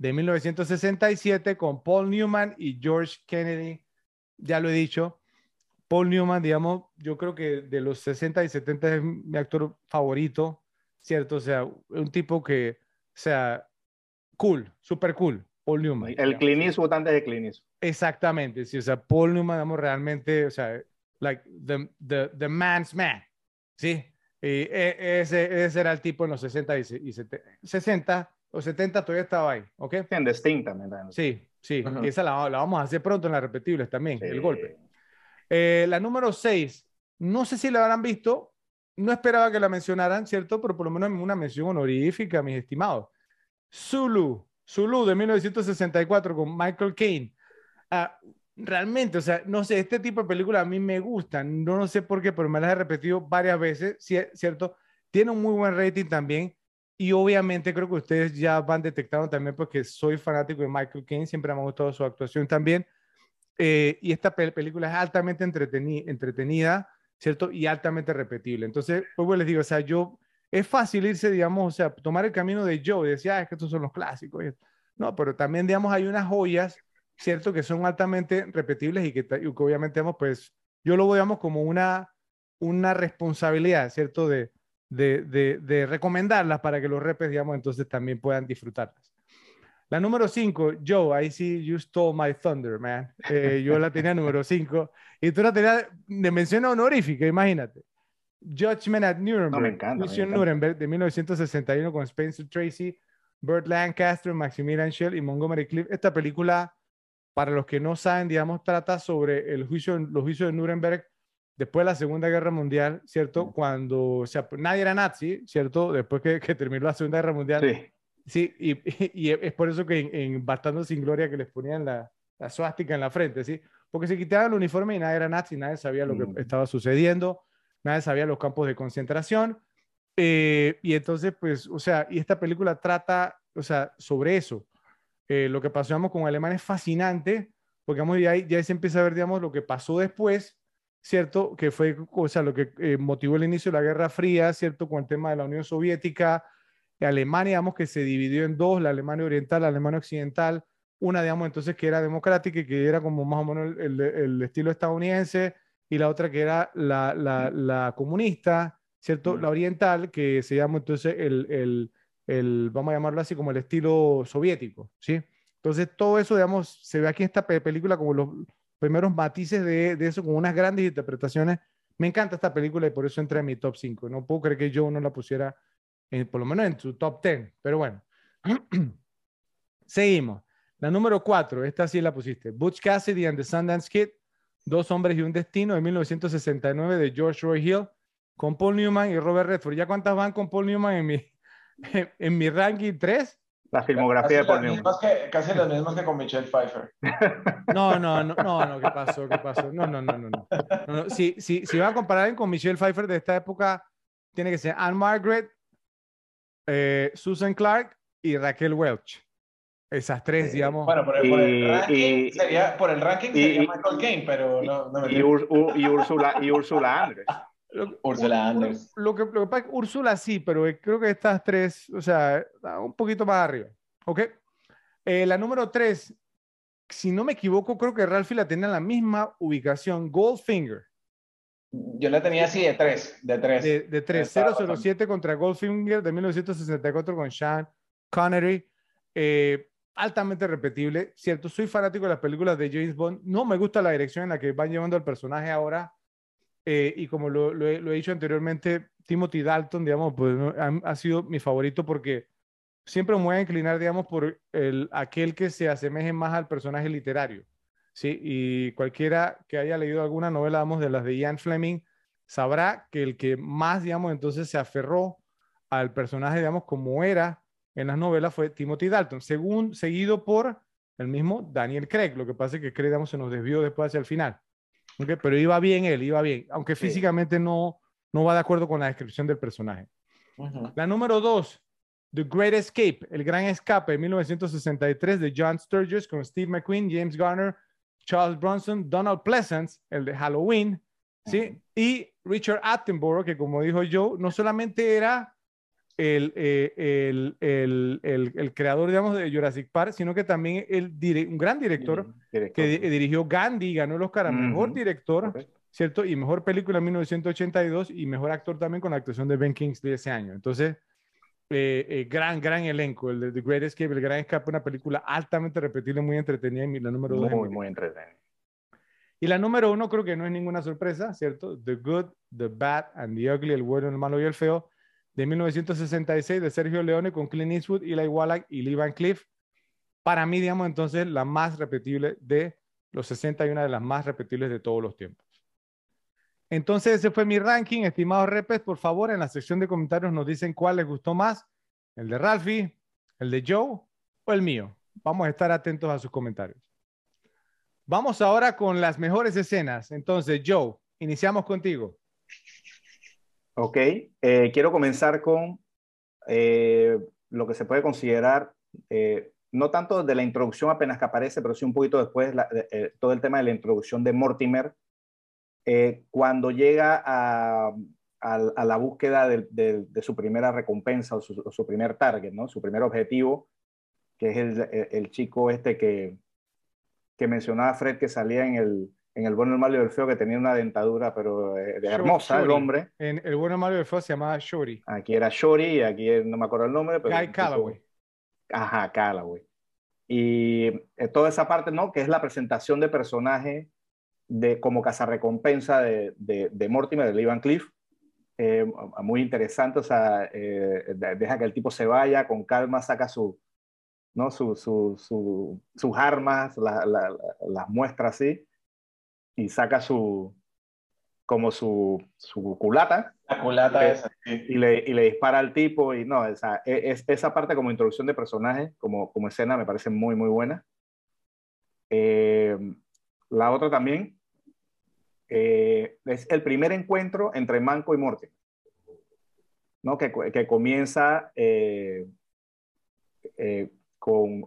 de 1967 con Paul Newman y George Kennedy. Ya lo he dicho, Paul Newman, digamos, yo creo que de los 60 y 70 es mi actor favorito, ¿cierto? O sea, un tipo que, o sea, cool, super cool, Paul Newman. El Clint Eastwood antes de Clint Exactamente, sí, o sea, Paul Newman, digamos, realmente, o sea, like the, the, the man's man, ¿sí? Y e, ese, ese, era el tipo en los 60 y, 70, 60 los 70 todavía estaba ahí, ¿ok? En distinta, Sí, sí, esa la, vamos a hacer pronto en las repetibles también, el golpe. Eh, la número 6, no sé si la habrán visto, no esperaba que la mencionaran, ¿cierto? Pero por lo menos una mención honorífica, mis estimados. Zulu, Zulu de 1964 con Michael Caine. Ah, realmente, o sea, no sé, este tipo de películas a mí me gustan, no, no sé por qué, pero me las he repetido varias veces, ¿cierto? Tiene un muy buen rating también. Y obviamente creo que ustedes ya van detectando también porque soy fanático de Michael Caine, siempre me ha gustado su actuación también. Eh, y esta película es altamente entretenida, ¿cierto? Y altamente repetible. Entonces, pues les digo, o sea, yo, es fácil irse, digamos, o sea, tomar el camino de Joe y decir, ah, es que estos son los clásicos. No, pero también, digamos, hay unas joyas, ¿cierto? Que son altamente repetibles y que, y que obviamente, digamos, pues, yo lo veo, digamos, como una, una responsabilidad, ¿cierto? De, de, de, recomendarlas para que los repes, digamos, entonces también puedan disfrutarlas. La número 5, Joe, ahí sí, you stole my thunder, man. Eh, yo la tenía número 5 y tú la tenías de mención honorífica, imagínate. Judgment at Nuremberg. No, me encanta, Nuremberg de 1961 con Spencer Tracy, Burt Lancaster, Maximilian Schell y Montgomery Cliff. Esta película, para los que no saben, digamos, trata sobre el juicio, los juicios de Nuremberg después de la Segunda Guerra Mundial, ¿cierto? Cuando, o sea, nadie era nazi, ¿cierto? Después que, que terminó la Segunda Guerra Mundial. Sí. Sí, y, y, es por eso que en, en Bastando sin Gloria que les ponían la, la suástica en la frente, ¿sí? Porque se quitaban el uniforme y nadie era nazi, nadie sabía lo que mm. estaba sucediendo, nadie sabía los campos de concentración. Eh, y entonces, pues, o sea, y esta película trata, o sea, sobre eso. Eh, lo que pasó, digamos, con Alemania es fascinante, porque, digamos, ya, ya se empieza a ver, digamos, lo que pasó después, ¿cierto? Que fue o sea, lo que eh, motivó el inicio de la Guerra Fría, ¿cierto? Con el tema de la Unión Soviética, Alemania, digamos, que se dividió en dos, la Alemania Oriental, la Alemania Occidental, una, digamos, entonces que era democrática y que era como más o menos el, estilo estadounidense, y la otra que era la, la, la comunista, ¿cierto? La oriental, que se llama entonces el, el, el, vamos a llamarlo así, como el estilo soviético, ¿sí? Entonces todo eso, digamos, se ve aquí en esta película como los, primeros matices de, eso con unas grandes interpretaciones. Me encanta esta película y por eso entra en mi top 5. No puedo creer que yo no la pusiera, en, por lo menos en su top 10, pero bueno. Seguimos. La número 4, esta sí la pusiste. Butch Cassidy and the Sundance Kid, Dos hombres y un destino de 1969 de George Roy Hill, con Paul Newman y Robert Redford. ¿Ya cuántas van con Paul Newman en mi, en mi ranking? ¿Tres? La filmografía de Paul Newman. casi los mismos que con Michelle Pfeiffer. No, no, no, no, no, ¿qué pasó? ¿Qué pasó? No, no, no, no. no. no, Si, si, si van a comparar con Michelle Pfeiffer de esta época, tiene que ser Anne Margaret, eh, Susan Clark y Raquel Welch. Esas tres, digamos. Bueno, por el, ranking sería, por el ranking sería Michael Caine, pero no, no me y, y, Úrsula, y Úrsula Andrés. Úrsula Andrés. Lo, que, lo que pasa Úrsula sí, pero creo que estas tres, o sea, un poquito más arriba. ¿Ok? Eh, la número tres, si no me equivoco, creo que Ralphie la tenía en la misma ubicación, Goldfinger. Yo la tenía así de tres, de tres. De, de tres, 007 contra Goldfinger de 1964 con Sean Connery. Eh, altamente repetible, ¿cierto? Soy fanático de las películas de James Bond, no me gusta la dirección en la que van llevando al personaje ahora, eh, y como lo, he, dicho anteriormente, Timothy Dalton, digamos, pues ha, sido mi favorito porque siempre me voy a inclinar, digamos, por el, aquel que se asemeje más al personaje literario, ¿sí? Y cualquiera que haya leído alguna novela, digamos, de las de Ian Fleming, sabrá que el que más, digamos, entonces se aferró al personaje, digamos, como era en las novelas fue Timothy Dalton, seguido por el mismo Daniel Craig. Lo que pasa es que Craig se nos desvió después hacia el final. Pero iba bien él, iba bien, aunque físicamente no, no va de acuerdo con la descripción del personaje. La número dos, The Great Escape, El Gran Escape, 1963 de John Sturges con Steve McQueen, James Garner, Charles Bronson, Donald Pleasance, el de Halloween, ¿sí? Y Richard Attenborough, que como dijo Joe, no solamente era el, eh, el, el, el, creador, digamos, de Jurassic Park, sino que también el un gran director, que dirigió Gandhi, ganó el Oscar a Mejor Director, ¿cierto? Y Mejor Película en 1982 y Mejor Actor también con la actuación de Ben Kingsley ese año. Entonces, eh, eh, gran, gran elenco, el de The Great Escape, El Gran Escape, una película altamente repetible, muy entretenida y la número dos. Muy, muy entretenida. Y la número uno creo que no es ninguna sorpresa, ¿cierto? The Good, The Bad and The Ugly, el bueno, el malo y el feo de 1966 de Sergio Leone con Clint Eastwood, Eli Wallach y Lee Van Cliff. Para mí, digamos, entonces, la más repetible de los 60 y una de las más repetibles de todos los tiempos. Entonces, ese fue mi ranking. Estimados repes, por favor, en la sección de comentarios nos dicen cuál les gustó más, el de Ralphie, el de Joe o el mío. Vamos a estar atentos a sus comentarios. Vamos ahora con las mejores escenas. Entonces, Joe, iniciamos contigo. Ok, eh, quiero comenzar con eh, lo que se puede considerar, eh, no tanto de la introducción apenas que aparece, pero sí un poquito después, todo el tema de la introducción de Mortimer, cuando llega a, la búsqueda de, su primera recompensa o su, primer target, ¿no? su primer objetivo, que es el, chico este que, que mencionaba Fred que salía en el, en El bueno, el malo y el feo, que tenía una dentadura, pero eh, de hermosa el hombre. En El bueno, el malo y el feo se llamaba Shorty. Aquí era Shorty y aquí no me acuerdo el nombre. Pero Guy Calloway. Ajá, Calloway. Y eh, toda esa parte, ¿no? Que es la presentación de personaje de, como cazarrecompensa de, de, de Mortimer, de Lee Van Cliff. Eh, muy interesante, o sea, deja que el tipo se vaya con calma, saca su, ¿no? Su, su, su, sus armas, las muestra así y saca su, como su, su culata. La culata y, esa, y, le, y le dispara al tipo y no, esa, e, es, esa parte como introducción de personaje, como, como escena, me parece muy, muy buena. Eh, la otra también eh, es el primer encuentro entre Manco y Morty, ¿no? que, que comienza eh, con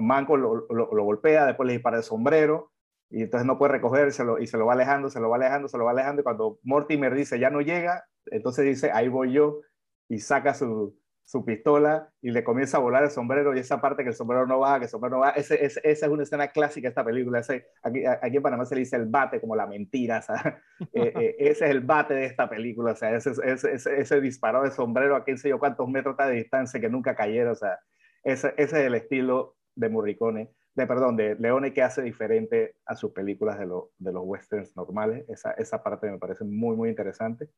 Manco lo, lo, lo, golpea, después le dispara el sombrero, y entonces no puede recogérselo y se lo va alejando, se lo va alejando, se lo va alejando y cuando Mortimer dice ya no llega, entonces dice ahí voy yo y saca su, su pistola y le comienza a volar el sombrero y esa parte que el sombrero no baja, que el sombrero no baja, ese, esa es una escena clásica de esta película, ese, aquí, aquí, en Panamá se le dice el bate como la mentira, eh, eh, ese es el bate de esta película, o sea, ese, ese, ese, ese disparo de sombrero a quién sé yo cuántos metros de distancia que nunca cayera, o sea, ese, ese es el estilo de Morricone de perdón, de Leone que hace diferente a sus películas de, de los westerns normales. Esa, esa parte me parece muy, muy interesante.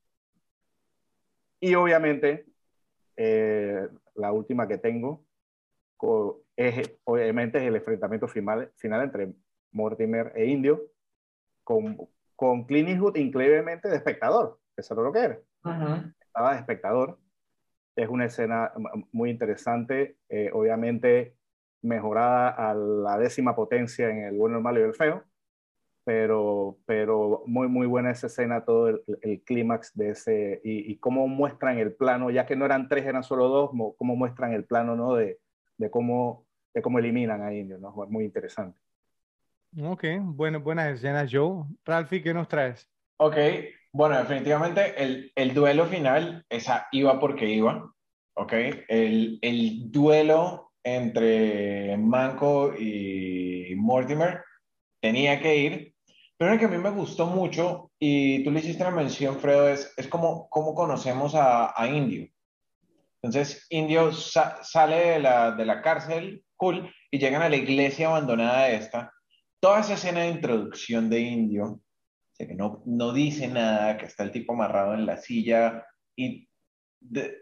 Y obviamente, eh, la última que tengo es, obviamente, es el enfrentamiento final, final entre Mortimer e Indio, con, con Clint Eastwood increíblemente de espectador. Eso es lo que era. Estaba de espectador. Es una escena muy interesante. Eh, obviamente, mejorada a la décima potencia en el bueno, el malo y el feo, pero, pero muy, muy buena esa escena, todo el, clímax de ese, y, cómo muestran el plano, ya que no eran tres, eran solo dos, cómo muestran el plano, ¿no? De, de cómo, de cómo eliminan a Indio, ¿no? Muy interesante. Ok, bueno, buenas escenas, Joe. Ralphie, ¿qué nos traes? Ok, bueno, definitivamente el, el duelo final, esa iba porque iba, ok. El, el duelo entre Manco y Mortimer, tenía que ir. Pero el que a mí me gustó mucho, y tú le hiciste la mención, Fredo, es, es como, cómo conocemos a, a, Indio. Entonces, Indio sale de la, de la cárcel, cool, y llegan a la iglesia abandonada esta. Toda esa escena de introducción de Indio, que no, no dice nada, que está el tipo amarrado en la silla y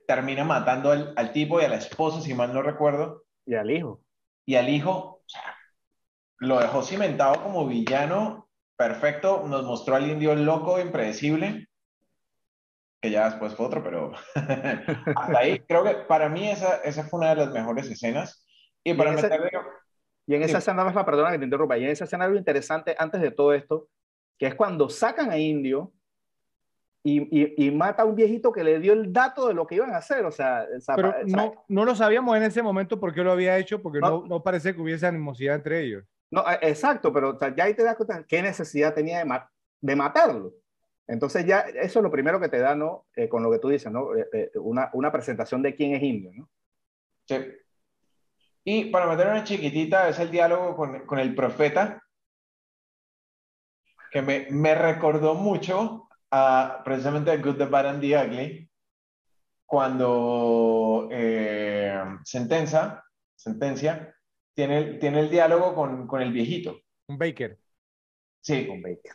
termina matando al, al, tipo y a la esposa, si mal no recuerdo. Y al hijo. Y al hijo, o sea, lo dejó cimentado como villano perfecto, nos mostró al indio loco, impredecible, que ya después fue otro, pero hasta ahí creo que para mí esa, esa fue una de las mejores escenas. Y para y meterle... Y en esa escena, más la perdona que te interrumpa, y en esa escena algo interesante antes de todo esto, que es cuando sacan a Indio y, mata a un viejito que le dio el dato de lo que iban a hacer. O sea, Pero no, no lo sabíamos en ese momento por qué lo había hecho, porque no, no, parece que hubiese animosidad entre ellos. No, eh, exacto, pero ya ahí te das cuenta qué necesidad tenía de, de matarlo. Entonces ya eso es lo primero que te da, ¿no? Eh, con lo que tú dices, ¿no? Eh, una, una, presentación de quién es indio, ¿no? Sí. Y para meter una chiquitita es el diálogo con, con el profeta, que me, me recordó mucho precisamente Good, the Bad and the Ugly, cuando eh, sentencia, sentencia tiene, tiene el diálogo con, con el viejito. Un Baker. Sí. Un Baker.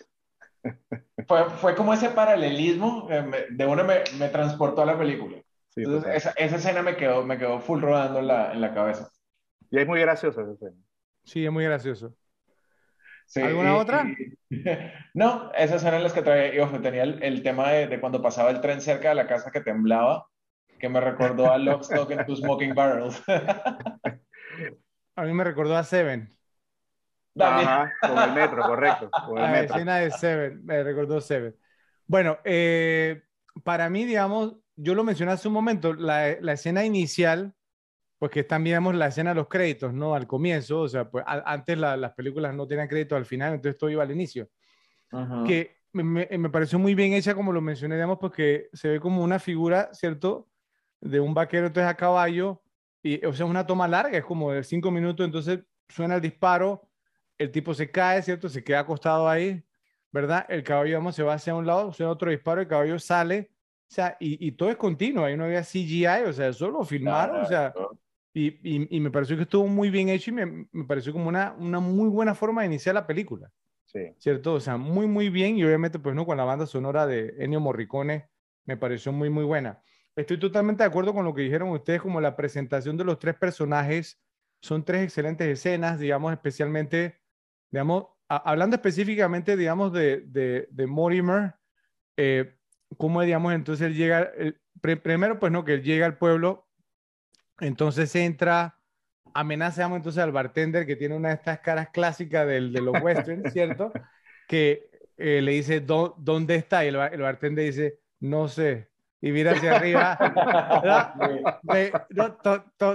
Fue, fue, como ese paralelismo, eh, de uno me, me, transportó a la película. Entonces, esa, esa, escena me quedó, me quedó full rodando en la, en la cabeza. Y es muy gracioso esa escena. Sí, es muy gracioso. ¿Alguna otra? no, esas eran las que traía. Yo tenía el, tema de, de, cuando pasaba el tren cerca de la casa que temblaba, que me recordó a Lock, Stock and Two Smoking Barrels. a mí me recordó a Seven. Ajá, con el metro, correcto. Con el la metro. escena de Seven, me recordó Seven. Bueno, eh, para mí, digamos, yo lo mencioné hace un momento, la, la escena inicial pues que están, digamos, la escena de los créditos, ¿no? Al comienzo, o sea, pues antes las películas no tenían crédito al final, entonces todo iba al inicio. Que me, me, pareció muy bien hecha, como lo mencioné, digamos, porque se ve como una figura, ¿cierto? De un vaquero entonces a caballo, y, o sea, es una toma larga, es como de cinco minutos, entonces suena el disparo, el tipo se cae, ¿cierto? Se queda acostado ahí, ¿verdad? El caballo, vamos, se va hacia un lado, suena otro disparo, el caballo sale, o sea, y, y todo es continuo, ahí no había CGI, o sea, eso lo filmaron, o sea, y, y, me pareció que estuvo muy bien hecho y me, me, pareció como una, una muy buena forma de iniciar la película. Sí. ¿Cierto? O sea, muy, muy bien. Y obviamente, pues no, con la banda sonora de Ennio Morricone me pareció muy, muy buena. Estoy totalmente de acuerdo con lo que dijeron ustedes, como la presentación de los tres personajes. Son tres excelentes escenas, digamos, especialmente, digamos, hablando específicamente, digamos, de, de, de Mortimer, eh, cómo, digamos, entonces él llega, primero, pues no, que él llega al pueblo entonces entra, amenazamos entonces al bartender que tiene una de estas caras clásicas del, de los westerns, ¿cierto? Que eh, le dice, ¿dónde está? Y el, bartender dice, no sé. Y mira hacia arriba.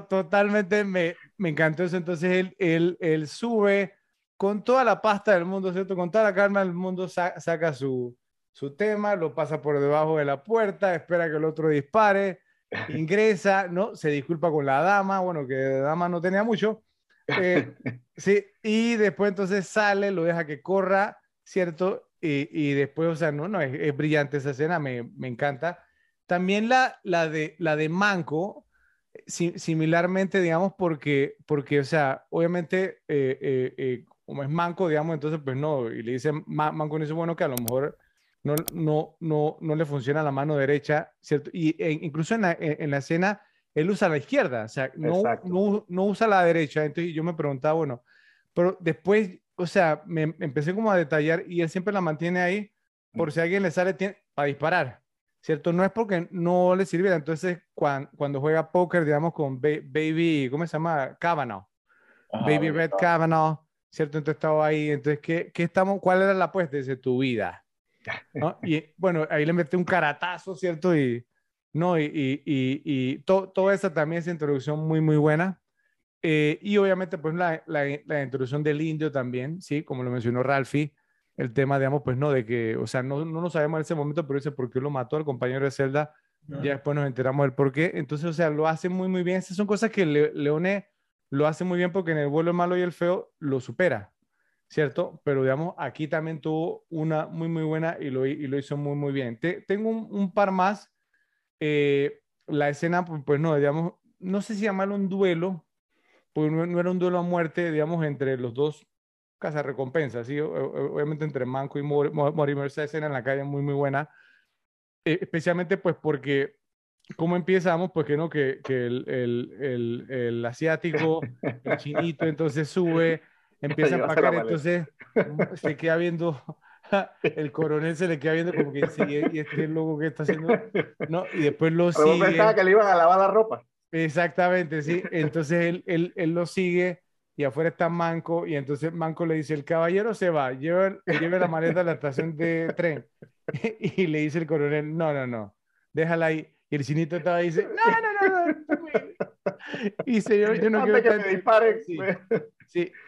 totalmente me, me, encantó eso. Entonces él, él, él, sube con toda la pasta del mundo, ¿cierto? Con toda la calma del mundo, saca su, su tema, lo pasa por debajo de la puerta, espera que el otro dispare ingresa, ¿no? Se disculpa con la dama, bueno, que la dama no tenía mucho. Eh, sí, y después entonces sale, lo deja que corra, ¿cierto? Y, y después, o sea, no, no, es, brillante esa escena, me, me, encanta. También la, la, de, la de Manco, similarmente, digamos, porque, porque, o sea, obviamente, eh, eh, como es manco, digamos, entonces, pues no, y le dice manco, y dice, bueno, que a lo mejor no, no, no, no le funciona la mano derecha, ¿cierto? Y e, incluso en la, en la, escena, él usa la izquierda, o sea, no, no, no, usa la derecha, entonces yo me preguntaba, bueno, pero después, o sea, me, empecé como a detallar y él siempre la mantiene ahí por si a alguien le sale para disparar. ¿cierto? No es porque no le sirviera. Entonces, cuando, cuando juega póker, digamos, con Baby, ¿cómo se llama? Kavanaugh. Baby Red Kavanaugh, ¿cierto? Entonces estaba ahí. Entonces, ¿qué, qué estamos, ¿cuál era la apuesta? de tu vida. ¿no? Y bueno, ahí le metí un caratazo, ¿cierto? Y, ¿no? Y, y, y, y toda esa también es introducción muy, muy buena. Eh, y obviamente, pues la, la, la, introducción del indio también, ¿sí? Como lo mencionó Ralphie el tema, digamos, pues no, de que, o sea, no, no lo sabemos en ese momento, pero dice por qué lo mató al compañero de celda, ya después nos enteramos del por qué. Entonces, o sea, lo hace muy, muy bien. Esas son cosas que Leone lo hace muy bien porque en el vuelo malo y el feo lo supera, ¿cierto? Pero, digamos, aquí también tuvo una muy, muy buena y lo, y lo hizo muy, muy bien. tengo un, par más. Eh, la escena, pues, pues, no, digamos, no sé si llamarlo un duelo, porque no, era un duelo a muerte, digamos, entre los dos casa recompensa, ¿sí? Obviamente entre Manco y Mortimer esa escena en la calle muy, muy buena. Eh, especialmente pues porque, ¿cómo empezamos? Pues que no, que, que el, el, el, asiático, el chinito, entonces sube, empieza a empacar, entonces se queda viendo, el coronel se le queda viendo como que sigue, y este loco que está haciendo, ¿no? Y después lo sigue. pensaba que le iban a lavar la ropa. Exactamente, sí. Entonces él, él, él lo sigue y afuera está Manco, y entonces Manco le dice, el caballero se va, lleva, lleva la maleta a la estación de tren. y le dice el coronel, no, no, no, déjala ahí. Y el chinito estaba y dice, no, no, no, no. y señor, yo no quiero que disparen. Sí.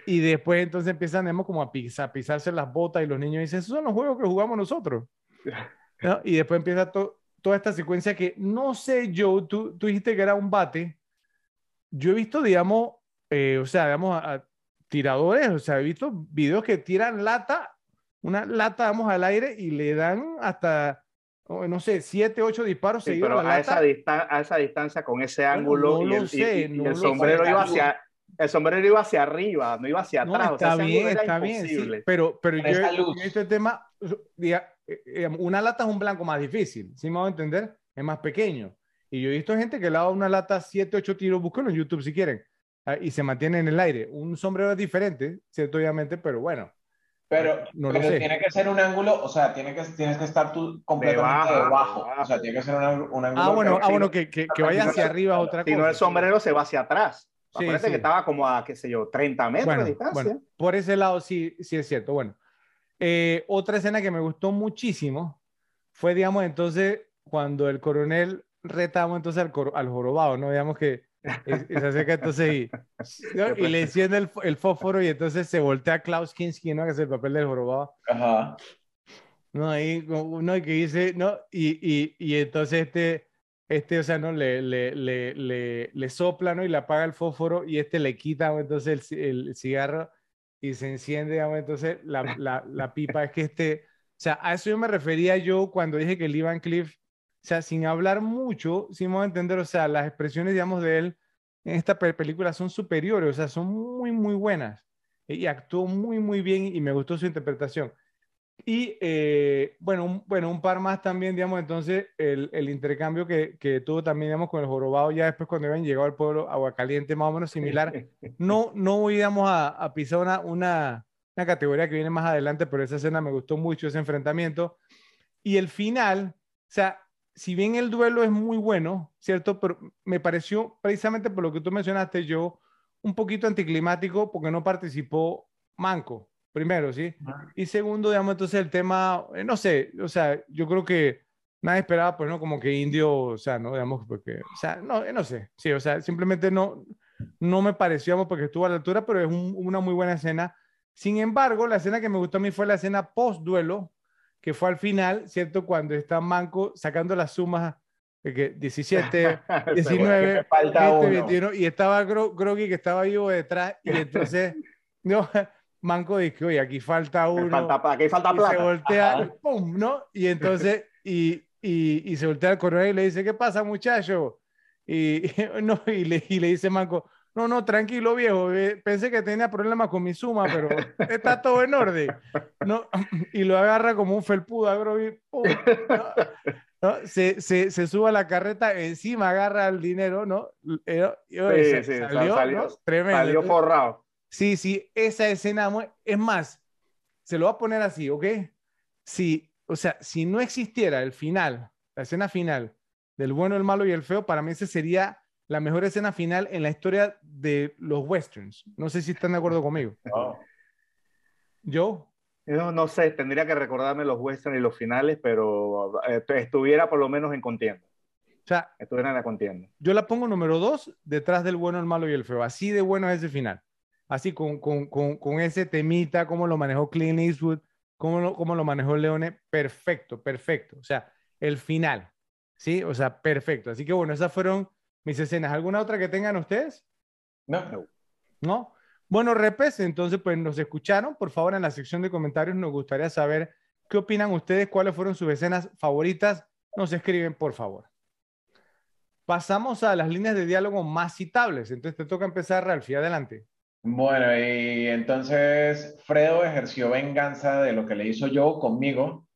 Y después entonces empiezan como a, pisar, pisarse las botas y los niños dicen, esos son los juegos que jugamos nosotros. Y después empieza toda esta secuencia que no sé, Joe, tú, tú dijiste que era un bate. Yo he visto, digamos, eh, o sea, digamos, a, tiradores, o sea, he visto videos que tiran lata, una lata, vamos, al aire y le dan hasta, oh, no sé, siete, ocho disparos seguidos. Pero a, esa a esa distancia, con ese ángulo, y, el, sombrero iba hacia, el sombrero iba hacia arriba, no iba hacia atrás. está bien, está bien, pero, pero yo, este tema, eh, eh, una lata es un blanco más difícil, ¿sí me voy a entender? Es más pequeño. Y yo he visto gente que le da una lata siete, ocho tiros, búsquenlo en YouTube si quieren Ah, y se mantiene en el aire. Un sombrero es diferente, cierto, obviamente, pero bueno. Pero, no pero tiene que ser un ángulo, o sea, tiene que, tienes que estar tú completamente debajo. O sea, tiene que ser un, ángulo. Ah, bueno, ah, bueno que, que, que vaya hacia arriba otra cosa. Si no, el sombrero se va hacia atrás. Sí, Parece que estaba como a, qué sé yo, 30 metros de distancia. Bueno, por ese lado sí, sí es cierto. Bueno, eh, otra escena que me gustó muchísimo fue, digamos, entonces, cuando el coronel retamos entonces al, al jorobado, ¿no? Digamos que y, se acerca entonces y, y le enciende el, el, fósforo y entonces se voltea a Klaus Kinski, ¿no? Que es el papel del jorobado. Ajá. No, ahí uno que dice, ¿no? Y, y, y entonces este, este, o sea, ¿no? Le, le, le, le, le sopla, ¿no? Y le apaga el fósforo y este le quita, entonces el, el cigarro y se enciende, digamos, entonces la, la, la, pipa. Es que este, o sea, a eso yo me refería yo cuando dije que el Ivan Cliff o sea, sin hablar mucho, sin a entender, o sea, las expresiones, digamos, de él en esta película son superiores, o sea, son muy, muy buenas. Y actuó muy, muy bien y me gustó su interpretación. Y eh, bueno, un, bueno, un par más también, digamos, entonces el, el intercambio que, que, tuvo también, digamos, con el jorobado ya después cuando habían llegado al pueblo Aguacaliente, más o menos similar. No, no voy, digamos, a, a pisar una, una, una, categoría que viene más adelante, pero esa escena me gustó mucho, ese enfrentamiento. Y el final, o sea, si bien el duelo es muy bueno, ¿cierto? Pero me pareció, precisamente por lo que tú mencionaste, yo, un poquito anticlimático porque no participó Manco, primero, ¿sí? Y segundo, digamos, entonces el tema, eh, no sé, o sea, yo creo que nadie esperaba, pues, ¿no? Como que Indio, o sea, ¿no? Digamos, porque, o sea, no, eh, no sé, sí, o sea, simplemente no, no me pareció, porque estuvo a la altura, pero es una muy buena escena. Sin embargo, la escena que me gustó a mí fue la escena post-duelo, que fue al final, ¿cierto? Cuando está Manco sacando las sumas que 17, 19, 20, 21, y estaba Groggy que estaba vivo detrás, y entonces, no, Manco dice, oye, aquí falta uno. Falta, aquí falta plata. se voltea, y ¡pum! ¿no? Y entonces, y, y, y, se voltea al coronel y le dice, ¿qué pasa, muchacho? y, no, y, le, y le dice Manco, no, no, tranquilo viejo, eh, pensé que tenía problemas con mi suma, pero está todo en orden. ¿no? Y lo agarra como un felpudo, bro, y, Se, se, se, sube a la carreta, encima agarra el dinero, ¿no? Eh, sí, sí, salió, salió, Tremendo. salió forrado. Sí, sí, esa escena, es más, se lo va a poner así, ¿ok? Si, o sea, si no existiera el final, la escena final del bueno, el malo y el feo, para mí ese sería la mejor escena final en la historia de los westerns. No sé si están de acuerdo conmigo. ¿Yo? No, no sé, tendría que recordarme los westerns y los finales, pero eh, estuviera por lo menos en contienda. O sea, estuviera en la contienda. Yo la pongo número dos detrás del bueno, el malo y el feo. Así de bueno es ese final. Así con, con, con, con ese temita, cómo lo manejó Clint Eastwood, cómo lo, cómo lo manejó Leone. Perfecto, perfecto. O sea, el final. ¿Sí? O sea, perfecto. Así que bueno, esas fueron mis escenas. ¿Alguna otra que tengan ustedes? No. ¿No? Bueno, repes, entonces pues nos escucharon. Por favor, en la sección de comentarios nos gustaría saber qué opinan ustedes, cuáles fueron sus escenas favoritas. Nos escriben, por favor. Pasamos a las líneas de diálogo más citables. Entonces te toca empezar, Ralphie. Adelante. Bueno, y entonces Fredo ejerció venganza de lo que le hizo yo conmigo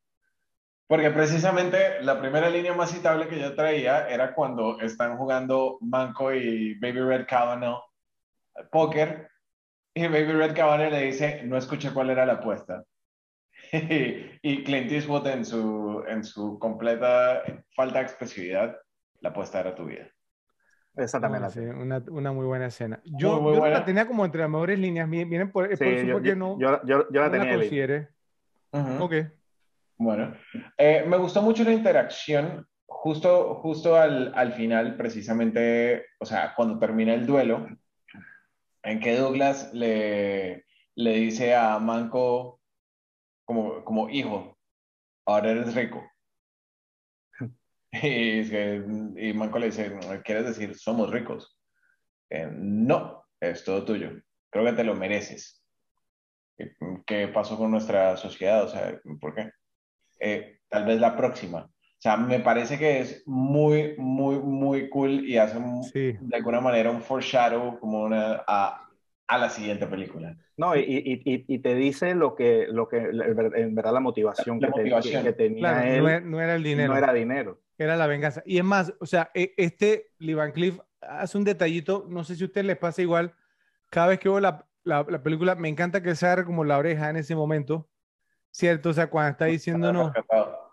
porque precisamente la primera línea más citable que yo traía era cuando están jugando Manco y Baby Red Cavanaugh póker y Baby Red Cavanaugh le dice, no escuché cuál era la apuesta. y Clint Eastwood en su, en su completa falta de expresividad, la apuesta era tu vida. Exactamente. una, una, muy buena escena. Yo, yo la tenía como entre las mejores líneas. Vienen por, por sí, yo, no. Yo, yo, la tenía. La Ok. Bueno, eh, me gustó mucho la interacción justo, justo al, al, final, precisamente, o sea, cuando termina el duelo, en que Douglas le, le dice a Manco como, como hijo, ahora eres rico. Y, y Manco le dice, ¿quieres decir somos ricos? Eh, no, es todo tuyo. Creo que te lo mereces. ¿Qué pasó con nuestra sociedad? O sea, ¿por qué? Eh, tal vez la próxima. O sea, me parece que es muy, muy, muy cool y hace de alguna manera un foreshadow como una, a, a la siguiente película. No, y, y, y, te dice lo que, lo que, en verdad, la motivación, que, que, tenía él. No era, el dinero. No era dinero. Era la venganza. Y es más, o sea, e, este Lee Van Cliff hace un detallito, no sé si a usted les pasa igual, cada vez que veo la, la, la película, me encanta que se haga como la oreja en ese momento ¿cierto? O sea, cuando está diciendo no.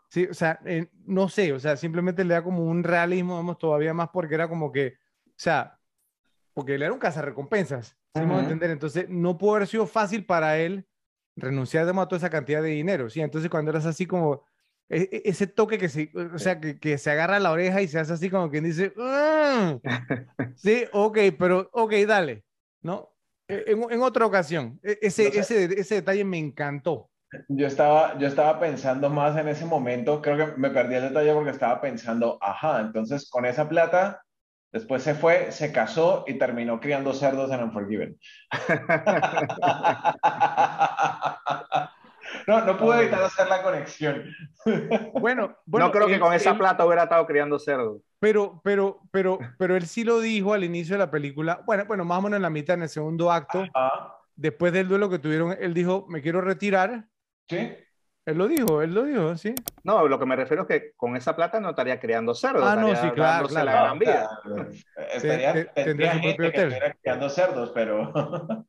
Sí, o sea, eh, no sé, o sea, simplemente le da como un realismo, vamos, todavía más porque era como que, o sea, porque él era un cazarrecompensas, ¿sí uh entender? Entonces, no pudo haber sido fácil para él renunciar de a toda esa cantidad de dinero, ¿sí? Entonces, cuando eras así como, ese toque que se, o sea, que, que, se agarra la oreja y se hace así como quien dice, mm". sí, ok, pero, ok, dale, ¿no? E, en, en otra ocasión, ese, ese, ese detalle me encantó. Yo estaba, yo estaba pensando más en ese momento, creo que me perdí el detalle porque estaba pensando, ajá, entonces con esa plata, después se fue, se casó y terminó criando cerdos en Unforgiven. No, no pude evitar hacer la conexión. Bueno, bueno no creo que con esa plata hubiera estado criando cerdos. Pero, pero, pero, pero él sí lo dijo al inicio de la película. Bueno, bueno, más o menos en la mitad, en el segundo acto. Después del duelo que tuvieron, él dijo, me quiero retirar Sí. Él lo dijo, él lo dijo, sí. No, lo que me refiero es que con esa plata no estaría creando cerdos. Ah, no, sí, claro, claro. la gran vida. estaría, tendría su propio hotel. creando cerdos, pero...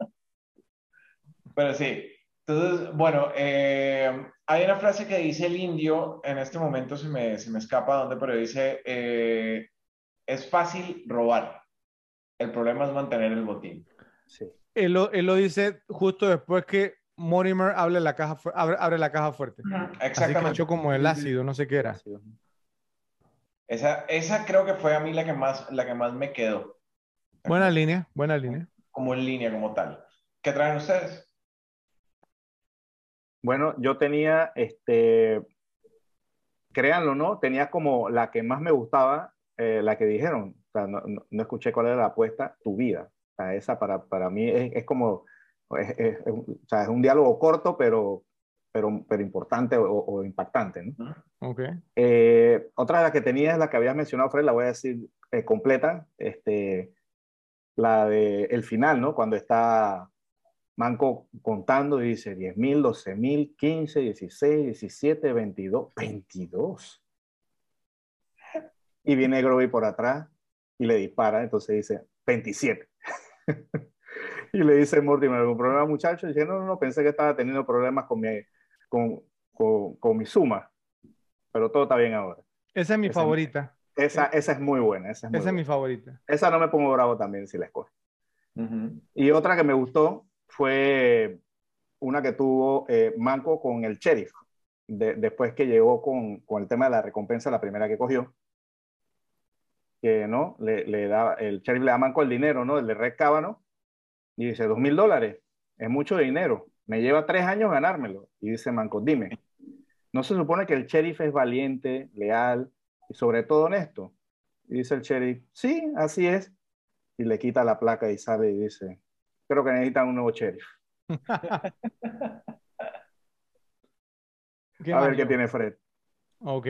pero sí. Entonces, bueno, eh, hay una frase que dice el indio, en este momento se me, se me escapa dónde, pero dice, eh, es fácil robar, el problema es mantener el botín. Sí. Él lo, él lo dice justo después que Mortimer abre la caja, abre, la caja fuerte. Exactamente. Así como el ácido, no sé qué era. Esa, esa creo que fue a mí la que más, la que más me quedó. Buena línea, buena línea. Como en línea, como tal. ¿Qué traen ustedes? Bueno, yo tenía, este, créanlo, ¿no? Tenía como la que más me gustaba, eh, la que dijeron. O sea, no, no, escuché cuál era la apuesta, tu vida. O sea, esa para, para mí es, es como es, es, o sea, es un diálogo corto, pero pero, pero importante o, impactante. ¿no? Okay. Eh, otra de las que tenía es la que habías mencionado, Fred, la voy a decir eh, completa, este, la de el final, ¿no? Cuando está Manco contando y dice 10 mil, 12 mil, 15, 16, 17, 22, 22. Y viene Groby por atrás y le dispara, entonces dice 27. y le dice Mortimer, ¿algún problema muchacho? Y dice, no, no, no, pensé que estaba teniendo problemas con mi, con, con, con mi suma, pero todo está bien ahora. Esa es mi favorita. Esa, esa es muy buena. Esa es, mi favorita. Esa no me pongo bravo también si la escoge. Y otra que me gustó fue una que tuvo eh, Manco con el sheriff, después que llegó con, con, el tema de la recompensa, la primera que cogió, que no, le, le da, el sheriff le da Manco el dinero, ¿no? El de Red y dice, dos mil dólares, es mucho dinero, me lleva tres años ganármelo. Y dice Manco, dime, ¿no se supone que el sheriff es valiente, leal y sobre todo honesto? Y dice el sheriff, sí, así es. Y le quita la placa y sale y dice, creo que necesitan un nuevo sheriff. A ver qué tiene Fred. Ok.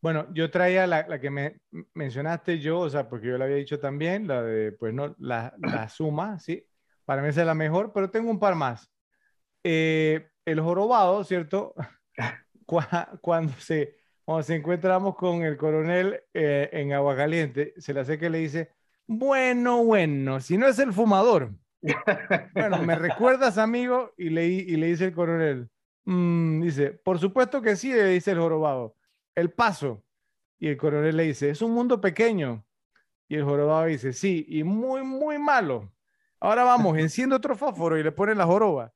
Bueno, yo traía la, que me mencionaste yo, o sea, porque yo la había dicho también, la de, pues no, la, la suma, ¿sí? Para mí esa es la mejor, pero tengo un par más. Eh, el jorobado, ¿cierto? cuando, se, cuando se encontramos con el coronel eh, en Aguacaliente, se le hace que le dice, bueno, bueno, si no es el fumador. Bueno, ¿me recuerdas, amigo? Y le, y le dice el coronel, mm", dice, por supuesto que sí, le dice el jorobado, el paso. Y el coronel le dice, es un mundo pequeño. Y el jorobado dice, sí, y muy, muy malo. Ahora vamos, enciende otro fósforo y le pone la joroba.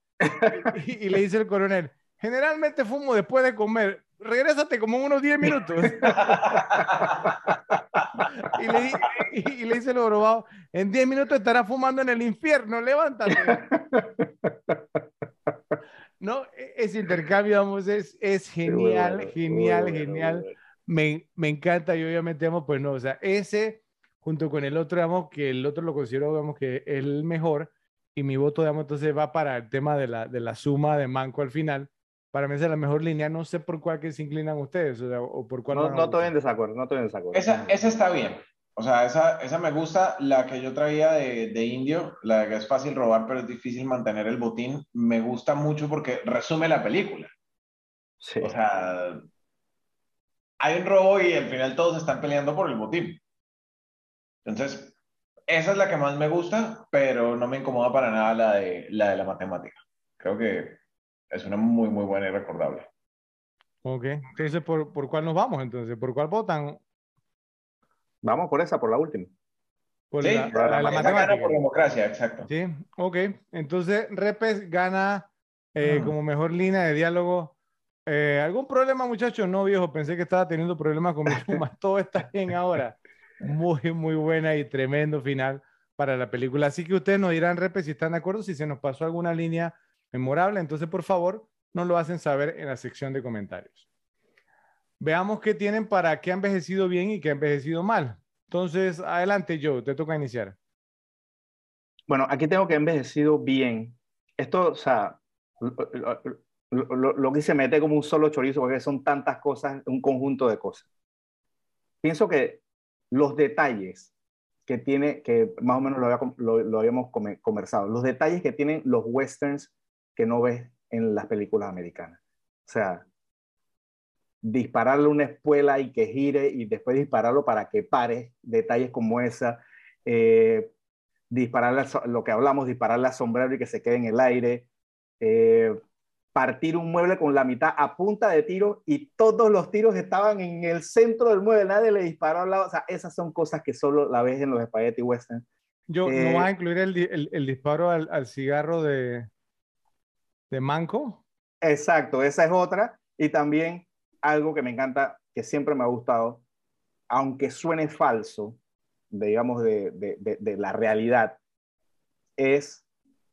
Y, le dice el coronel, generalmente fumo después de comer, regrésate como unos 10 minutos. y, le, y, le, dice el jorobado, en 10 minutos estará fumando en el infierno, levántate. no, e, ese intercambio, vamos, es, es genial, genial, genial. Me, me, encanta y obviamente, vamos, pues no, o sea, ese junto con el otro, digamos, que el otro lo considero, digamos, que es el mejor, y mi voto, digamos, entonces va para el tema de la, de la suma de Manco al final. Para mí es la mejor línea, no sé por cuál que se inclinan ustedes, o, sea, o por cuál... No, no estoy en desacuerdo, no estoy en desacuerdo. Esa, esa está bien, o sea, esa, esa me gusta, la que yo traía de, de, indio, la que es fácil robar, pero es difícil mantener el botín, me gusta mucho porque resume la película. Sí. O sea, hay un robo y al final todos están peleando por el botín. Entonces, esa es la que más me gusta, pero no me incomoda para nada la de la, de la matemática. Creo que es una muy, muy buena y recordable. Ok, entonces, ¿por, ¿por cuál nos vamos entonces? ¿Por cuál votan? Vamos por esa, por la última. Por sí, la, la, la matemática. por democracia, exacto. Sí, ok. Entonces, Repes gana eh, como mejor línea de diálogo. Eh, ¿Algún problema, muchachos? No, viejo, pensé que estaba teniendo problemas con mi suma. Todo está bien ahora. Muy, muy buena y tremendo final para la película. Así que ustedes nos dirán, Repes, si están de acuerdo, si se nos pasó alguna línea memorable. Entonces, por favor, nos lo hacen saber en la sección de comentarios. Veamos qué tienen para qué ha envejecido bien y qué ha envejecido mal. Entonces, adelante, Joe, te toca iniciar. Bueno, aquí tengo que envejecido bien. Esto, o sea, lo, que se mete como un solo chorizo, porque son tantas cosas, un conjunto de cosas. Pienso que los detalles que tiene, que más o menos lo, lo habíamos conversado, los detalles que tienen los westerns que no ves en las películas americanas. O sea, dispararle una espuela y que gire y después dispararlo para que pare, detalles como esa, eh, dispararle, lo que hablamos, dispararle a sombrero y que se quede en el aire, eh, partir un mueble con la mitad a punta de tiro y todos los tiros estaban en el centro del mueble, nadie le disparó al lado, o sea, esas son cosas que solo la ves en los spaghetti western. Yo, ¿no eh, vas a incluir el, el, disparo al, al, cigarro de, de Manco? Exacto, esa es otra. Y también algo que me encanta, que siempre me ha gustado, aunque suene falso, digamos, de, de, de, la realidad, es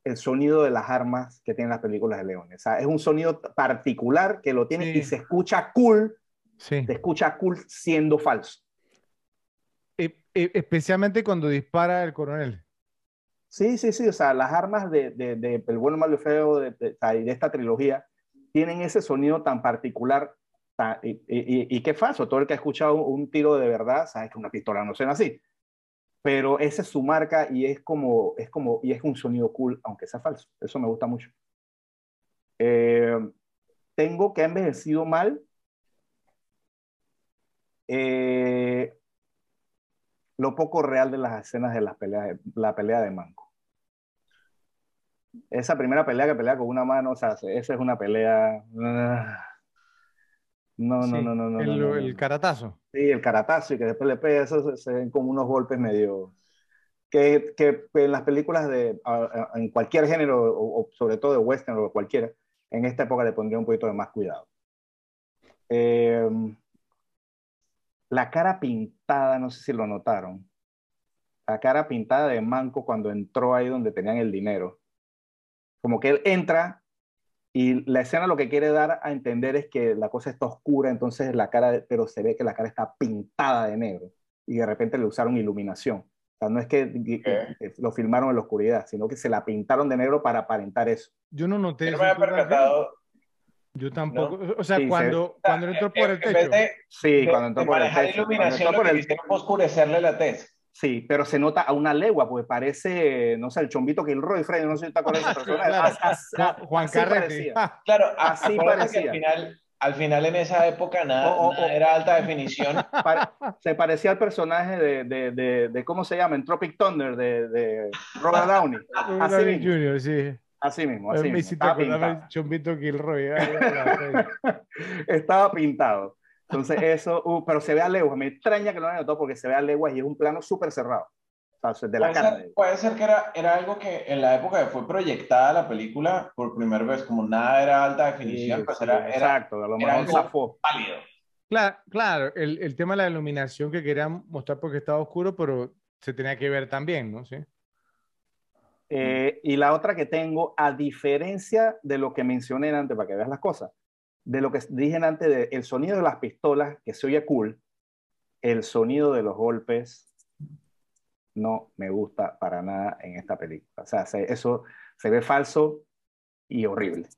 el sonido de las armas que tienen las películas de Leones. O sea, es un sonido particular que lo tiene y se escucha cool, se escucha cool siendo falso. E, e, especialmente cuando dispara el coronel. Sí, sí, sí, o sea, las armas de, de, de El bueno, malo y feo de, de, esta trilogía tienen ese sonido tan particular y, qué falso. Todo el que ha escuchado un tiro de verdad sabe que una pistola no suena así. Pero esa es su marca y es como, es como, y es un sonido cool, aunque sea falso. Eso me gusta mucho. Eh, tengo que ha envejecido mal. Eh, lo poco real de las escenas de las peleas, la pelea de Manco. Esa primera pelea que pelea con una mano, o sea, esa es una pelea. Ah, no, no, no, no, no, el, no, el, caratazo. Sí, el caratazo y que después le pega, eso se, ven como unos golpes medio... Que, que, en las películas de, en cualquier género, o, sobre todo de western o cualquiera, en esta época le pondría un poquito de más cuidado. Em, la cara pintada, no sé si lo notaron. La cara pintada de Manco cuando entró ahí donde tenían el dinero. Como que él entra y la escena lo que quiere dar a entender es que la cosa está oscura, entonces la cara, pero se ve que la cara está pintada de negro y de repente le usaron iluminación. O sea, no es que, lo filmaron en la oscuridad, sino que se la pintaron de negro para aparentar eso. Yo no noté Yo no me había percatado. Yo tampoco. O sea, cuando, cuando entró por el techo. sí, cuando entró por el techo. iluminación, lo que hicieron fue oscurecerle la tez. Sí, pero se nota a una legua, porque parece, no sé, el chombito Kilroy, Freddy, no sé si te acuerdas de esa persona. Juan Carrete. Claro, así parecía. Al final, al final en esa época nada, era alta definición. se parecía al personaje de, de, de, ¿cómo se llama? En Tropic Thunder, de, de Robert Downey. Así mismo. Junior, sí. Así mismo, así mismo. Estaba pintado. Chombito Kilroy. Estaba pintado. Entonces eso, uh, pero se ve a leguas, me extraña que no lo notado porque se ve a leguas y es un plano súper cerrado. de la puede, ser, puede ser que era, era algo que en la época que fue proyectada la película por primera vez, como nada era alta definición, pues era, exacto, a lo mejor zafó. válido. Claro, claro el, el, tema de la iluminación que querían mostrar porque estaba oscuro, pero se tenía que ver también, ¿no? Sí. Eh, y la otra que tengo, a diferencia de lo que mencioné antes, para que veas las cosas, de lo que dije antes, de el sonido de las pistolas, que se oye cool, el sonido de los golpes no me gusta para nada en esta película. O sea, eso se ve falso y horrible.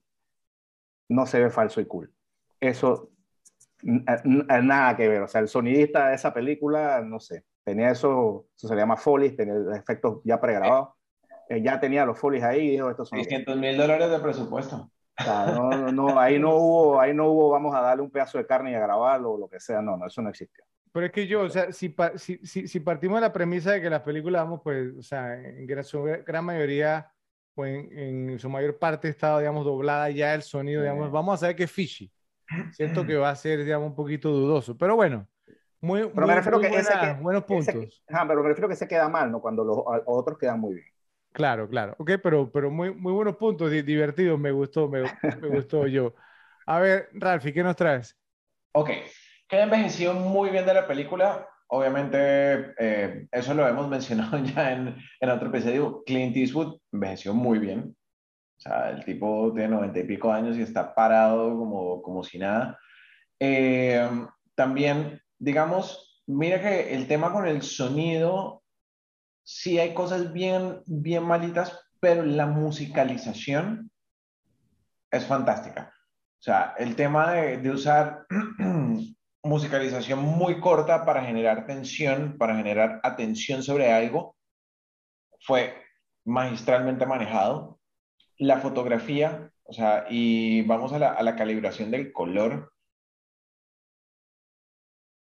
No se ve falso y cool. Eso, nada que ver. O sea, el sonidista de esa película, no sé, tenía eso, eso se llama Foley, tenía efectos ya pregrabados. Eh, ya tenía los folies ahí y dijo, estos son... 600 mil dólares de presupuesto no, no, ahí no hubo, ahí no hubo, vamos a darle un pedazo de carne y a grabarlo o lo que sea, no, no, eso no existió. Pero es que yo, o sea, si, si, si, partimos de la premisa de que las películas, vamos, pues, o sea, en su gran mayoría, pues en, su mayor parte está, digamos, doblada ya el sonido, digamos, vamos a saber que es fishy. Siento que va a ser, digamos, un poquito dudoso, pero bueno, muy, pero me refiero que buenos puntos. pero me refiero que se queda mal, ¿no? Cuando los otros quedan muy bien. Claro, claro. Ok, pero, pero muy, muy buenos puntos, divertidos, me gustó, me, me gustó yo. A ver, Ralfi, ¿qué nos traes? Ok, queda envejecido muy bien de la película. Obviamente, eh, eso lo hemos mencionado ya en, en otro episodio. Clint Eastwood envejeció muy bien. O sea, el tipo tiene noventa y pico años y está parado como, como si nada. Eh, también, digamos, mira que el tema con el sonido sí hay cosas bien, bien malitas, pero la musicalización es fantástica. O sea, el tema de, de usar musicalización muy corta para generar tensión, para generar atención sobre algo, fue magistralmente manejado. La fotografía, o sea, y vamos a la, a la calibración del color,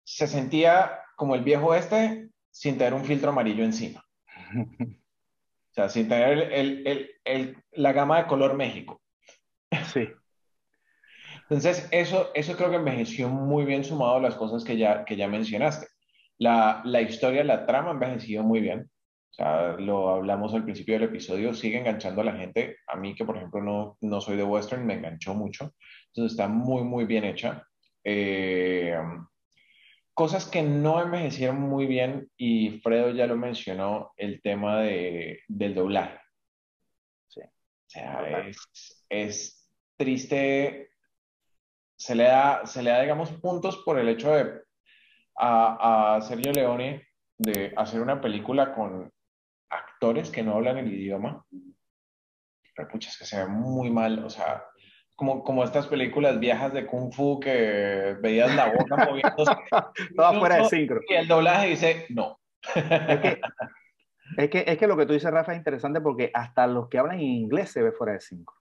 se sentía como el viejo este, sin tener un filtro amarillo encima. O sea, sin tener el, el, el, la gama de color México. Sí. Entonces, eso, eso creo que envejeció muy bien sumado a las cosas que ya, que ya mencionaste. La, la historia, la trama envejeció muy bien. O sea, lo hablamos al principio del episodio, sigue enganchando a la gente. A mí, que por ejemplo no, no soy de western, me enganchó mucho. Entonces, está muy, muy bien hecha. Eh, Cosas que no envejecieron muy bien, y Fredo ya lo mencionó, el tema de, del doblaje. Sí. O sea, es, es, triste. Se le, da, se le da, digamos, puntos por el hecho de a, a Sergio Leone de hacer una película con actores que no hablan el idioma. Pero pucha, es que se ve muy mal. O sea, como, como estas películas viejas de Kung Fu que veías la boca moviéndose. Todo fuera de sincro. Y el doblaje dice, no. Es que, es que, es que lo que tú dices, Rafa, es interesante porque hasta los que hablan en inglés se ve fuera de sincro.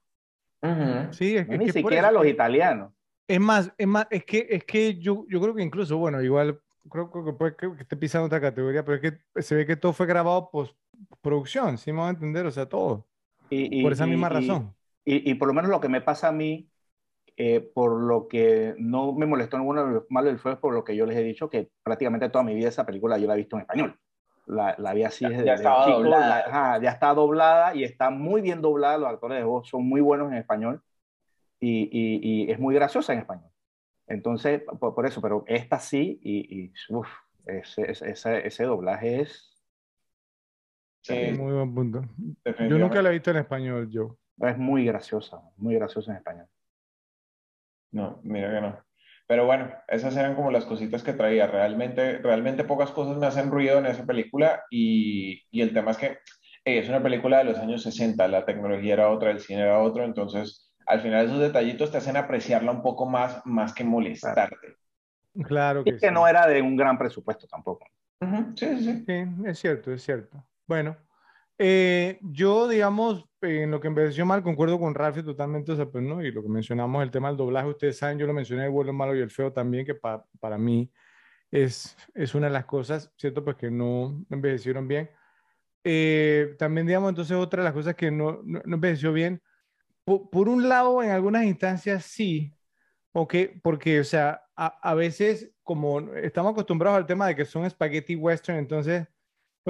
Sí, es que, Ni siquiera los italianos. Es más, es más, es que, es que yo, yo creo que incluso, bueno, igual creo que puede que, esté pisando otra categoría, pero es que se ve que todo fue grabado post producción, ¿sí me van a entender? O sea, todo. Y, por esa misma razón. Y, por lo menos lo que me pasa a mí, eh, por lo que no me molestó ninguno malo del fue por lo que yo les he dicho, que prácticamente toda mi vida esa película yo la he visto en español. La, la vi así desde ya, estaba chico, doblada. ya está doblada y está muy bien doblada, los actores de voz son muy buenos en español y, y es muy graciosa en español. Entonces, por, eso, pero esta sí, y, y uf, ese, ese, ese, doblaje es... Sí, muy buen punto. Yo nunca la he visto en español, yo. Es muy graciosa, muy graciosa en español. No, mira que no. Pero bueno, esas eran como las cositas que traía. Realmente, realmente pocas cosas me hacen ruido en esa película y, y el tema es que es una película de los años 60, la tecnología era otra, el cine era otro, entonces al final esos detallitos te hacen apreciarla un poco más, más que molestarte. Claro que, y que no era de un gran presupuesto tampoco. sí, sí, sí. es cierto, es cierto. Bueno, eh, yo, digamos, en lo que envejeció mal, concuerdo con Ralph totalmente, o sea, pues, ¿no? y lo que mencionamos, el tema del doblaje, ustedes saben, yo lo mencioné, el el malo y el feo también, que para mí es, es una de las cosas, ¿cierto? Pues que no envejecieron bien. Eh, también, digamos, entonces, otra de las cosas que no, no, no envejeció bien por, un lado, en algunas instancias sí, okay, porque, o sea, a, veces, como estamos acostumbrados al tema de que son spaghetti western, entonces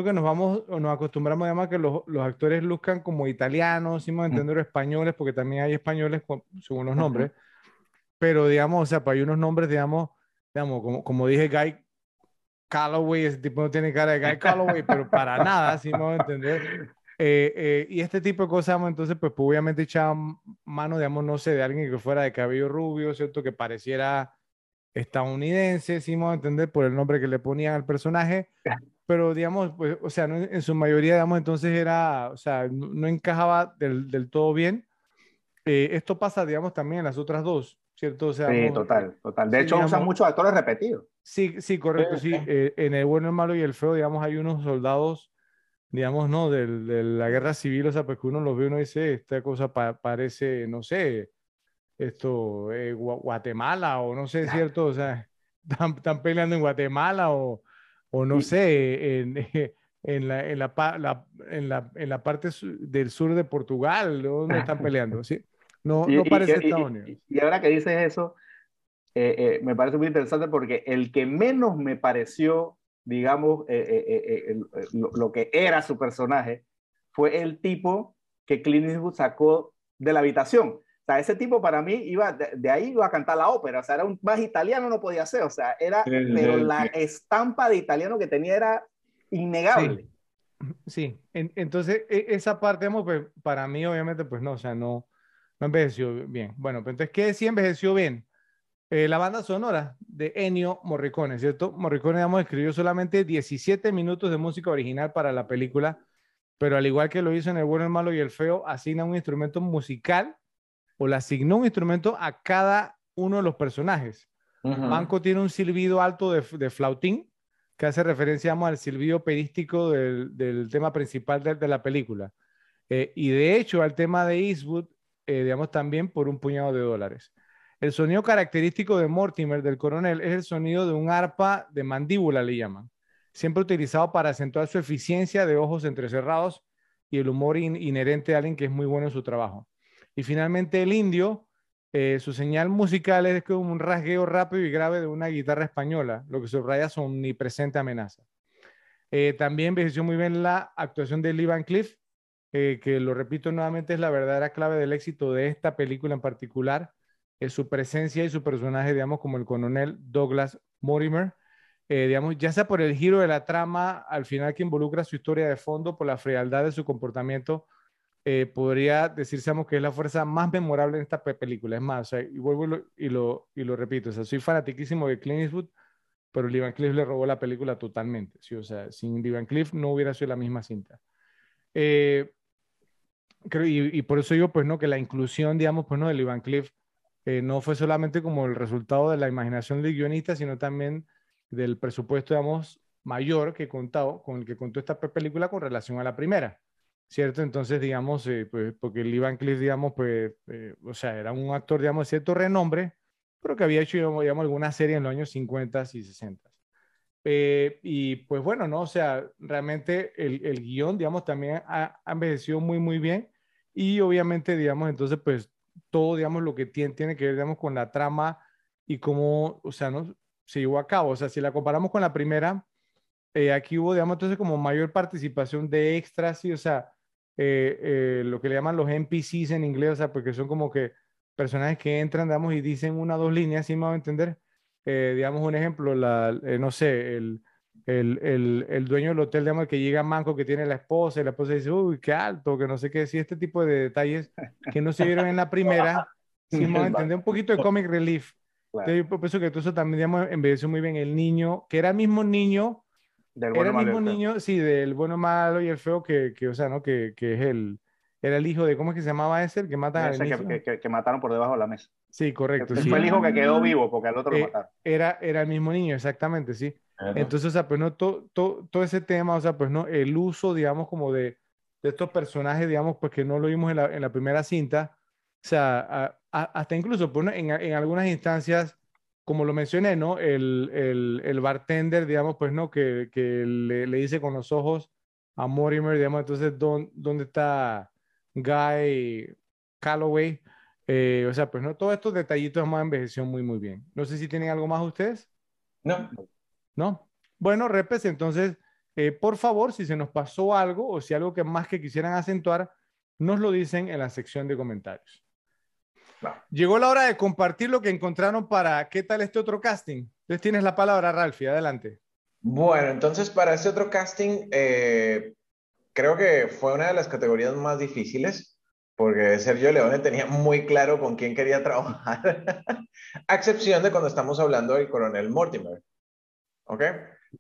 creo que nos vamos o nos acostumbramos además que los, los actores luzcan como italianos, si entender españoles, porque también hay españoles según los nombres, pero digamos, o sea, pues hay unos nombres, digamos, digamos como, como dije, Guy Calloway, ese tipo no tiene cara de Guy Calloway, pero para nada, si me entender. Eh, eh, y este tipo de cosas, entonces, pues, pues obviamente echaba mano, digamos, no sé, de alguien que fuera de cabello rubio, ¿cierto? Que pareciera estadounidense, si a entender, por el nombre que le ponían al personaje, pero digamos, pues, o sea, en su mayoría, digamos, entonces era, o sea, no, encajaba del, del, todo bien. Eh, esto pasa, digamos, también en las otras dos, ¿cierto? O sea, sí, total, total. De hecho, usan muchos actores repetidos. Sí, sí, correcto, sí. en el bueno, el malo y el feo, digamos, hay unos soldados digamos, ¿no? De, de, la guerra civil, o sea, pues que uno los ve y uno dice, esta cosa parece, no sé, esto, eh, Guatemala o no sé, ¿cierto? O sea, están, peleando en Guatemala o, o no sé, en, en, la, en, la, en, la, en la parte del sur de Portugal, ¿dónde están peleando? ¿sí? No, no parece Estados Unidos. Y, ahora que dices eso, eh, eh, me parece muy interesante porque el que menos me pareció digamos, eh, eh, eh, lo, que era su personaje, fue el tipo que Clint Eastwood sacó de la habitación. Sea, ese tipo para mí iba, de, ahí iba a cantar la ópera, o sea, era un más italiano no podía ser, o sea, era, pero la estampa de italiano que tenía era innegable. Sí, entonces e, esa parte, pues, para mí obviamente, pues no, o sea, no, no envejeció bien. Bueno, pero entonces, ¿qué sí envejeció bien? Eh, la banda sonora de Ennio Morricone, ¿cierto? Morricone, digamos, escribió solamente 17 minutos de música original para la película, pero al igual que lo hizo en El bueno, el malo y el feo, asigna un instrumento musical o le asignó un instrumento a cada uno de los personajes. Banco tiene un silbido alto de, flautín, que hace referencia al silbido perístico del, tema principal de, la película. Eh, y de hecho al tema de Eastwood, eh, digamos, también por un puñado de dólares. El sonido característico de Mortimer, del coronel, es el sonido de un arpa de mandíbula, le llaman, siempre utilizado para acentuar su eficiencia de ojos entrecerrados y el humor inherente a alguien que es muy bueno en su trabajo. Y finalmente el indio, eh, su señal musical es como un rasgueo rápido y grave de una guitarra española, lo que subraya su omnipresente amenaza. Eh, también envejeció muy bien la actuación de Lee Van Cliff, eh, que lo repito nuevamente es la verdadera clave del éxito de esta película en particular su presencia y su personaje, digamos, como el coronel Douglas Mortimer, eh, digamos, ya sea por el giro de la trama al final que involucra su historia de fondo, por la frialdad de su comportamiento, eh, podría decirse que es la fuerza más memorable en esta película. Es más, y vuelvo y lo, y lo, repito, o sea, soy fanatiquísimo de Clint Eastwood, pero Lee Van Cliff le robó la película totalmente. ¿sí? O sea, sin Lee Van Cliff no hubiera sido la misma cinta. Eh, creo, y, por eso digo, pues, ¿no? Que la inclusión, digamos, pues, ¿no? Del Ivan Cliff eh, no fue solamente como el resultado de la imaginación del guionista, sino también del presupuesto, digamos, mayor que contado, con el que contó esta película con relación a la primera, ¿cierto? Entonces, digamos, eh, pues, porque el Ivan Cliff, digamos, pues, eh, o sea, era un actor, digamos, de cierto renombre, pero que había hecho, digamos, alguna serie en los años 50 y 60. Eh, y pues bueno, ¿no? O sea, realmente el, el guion, digamos, también ha, envejecido muy, muy bien. Y obviamente, digamos, entonces, pues todo, digamos, lo que tiene, tiene que ver, digamos, con la trama y cómo, o sea, ¿no? Se llevó a cabo. O sea, si la comparamos con la primera, eh, aquí hubo, digamos, entonces como mayor participación de extras, y, o sea, eh, lo que le llaman los NPCs en inglés, o sea, porque son como que personajes que entran, digamos, y dicen una o dos líneas, ¿sí me va a entender? Eh, digamos un ejemplo, la, eh, no sé, el, el, el, el, dueño del hotel, digamos, que llega manco, que tiene la esposa, y la esposa dice, uy, qué alto, que no sé qué, sí, este tipo de detalles que no se vieron en la primera, si me entender un poquito de comic relief. Claro. Entonces, yo pienso que todo eso también, digamos, envejeció muy bien. El niño, que era el mismo niño, del era el mismo niño, sí, del bueno, malo y el feo, que, que o sea, ¿no? Que, que es el, era el hijo de, ¿cómo es que se llamaba ese? El que matan ese que, que, mataron por debajo de la mesa. Sí, correcto. Fue el hijo que quedó vivo porque al otro lo eh, mataron. Era, era el mismo niño, exactamente, sí. Entonces, o sea, pues no, todo, todo, ese tema, o sea, pues no, el uso, digamos, como de, de estos personajes, digamos, pues que no lo vimos en la, en la primera cinta, o sea, hasta incluso, pues, en, en, algunas instancias, como lo mencioné, ¿no? El, el, el bartender, digamos, pues, ¿no? Que, que le, le, dice con los ojos a Mortimer, digamos, entonces, ¿dónde, dónde está Guy Calloway? Eh, o sea, pues no, todos estos detallitos más envejeció muy, muy bien. No sé si tienen algo más ustedes. No. ¿No? Bueno, repes, entonces, eh, por favor, si se nos pasó algo o si algo que más que quisieran acentuar, nos lo dicen en la sección de comentarios. Llegó la hora de compartir lo que encontraron para ¿Qué tal este otro casting? Entonces tienes la palabra, Ralphie, adelante. Bueno, entonces para este otro casting, eh, creo que fue una de las categorías más difíciles porque Sergio Leone tenía muy claro con quién quería trabajar, a excepción de cuando estamos hablando del coronel Mortimer. ¿Ok?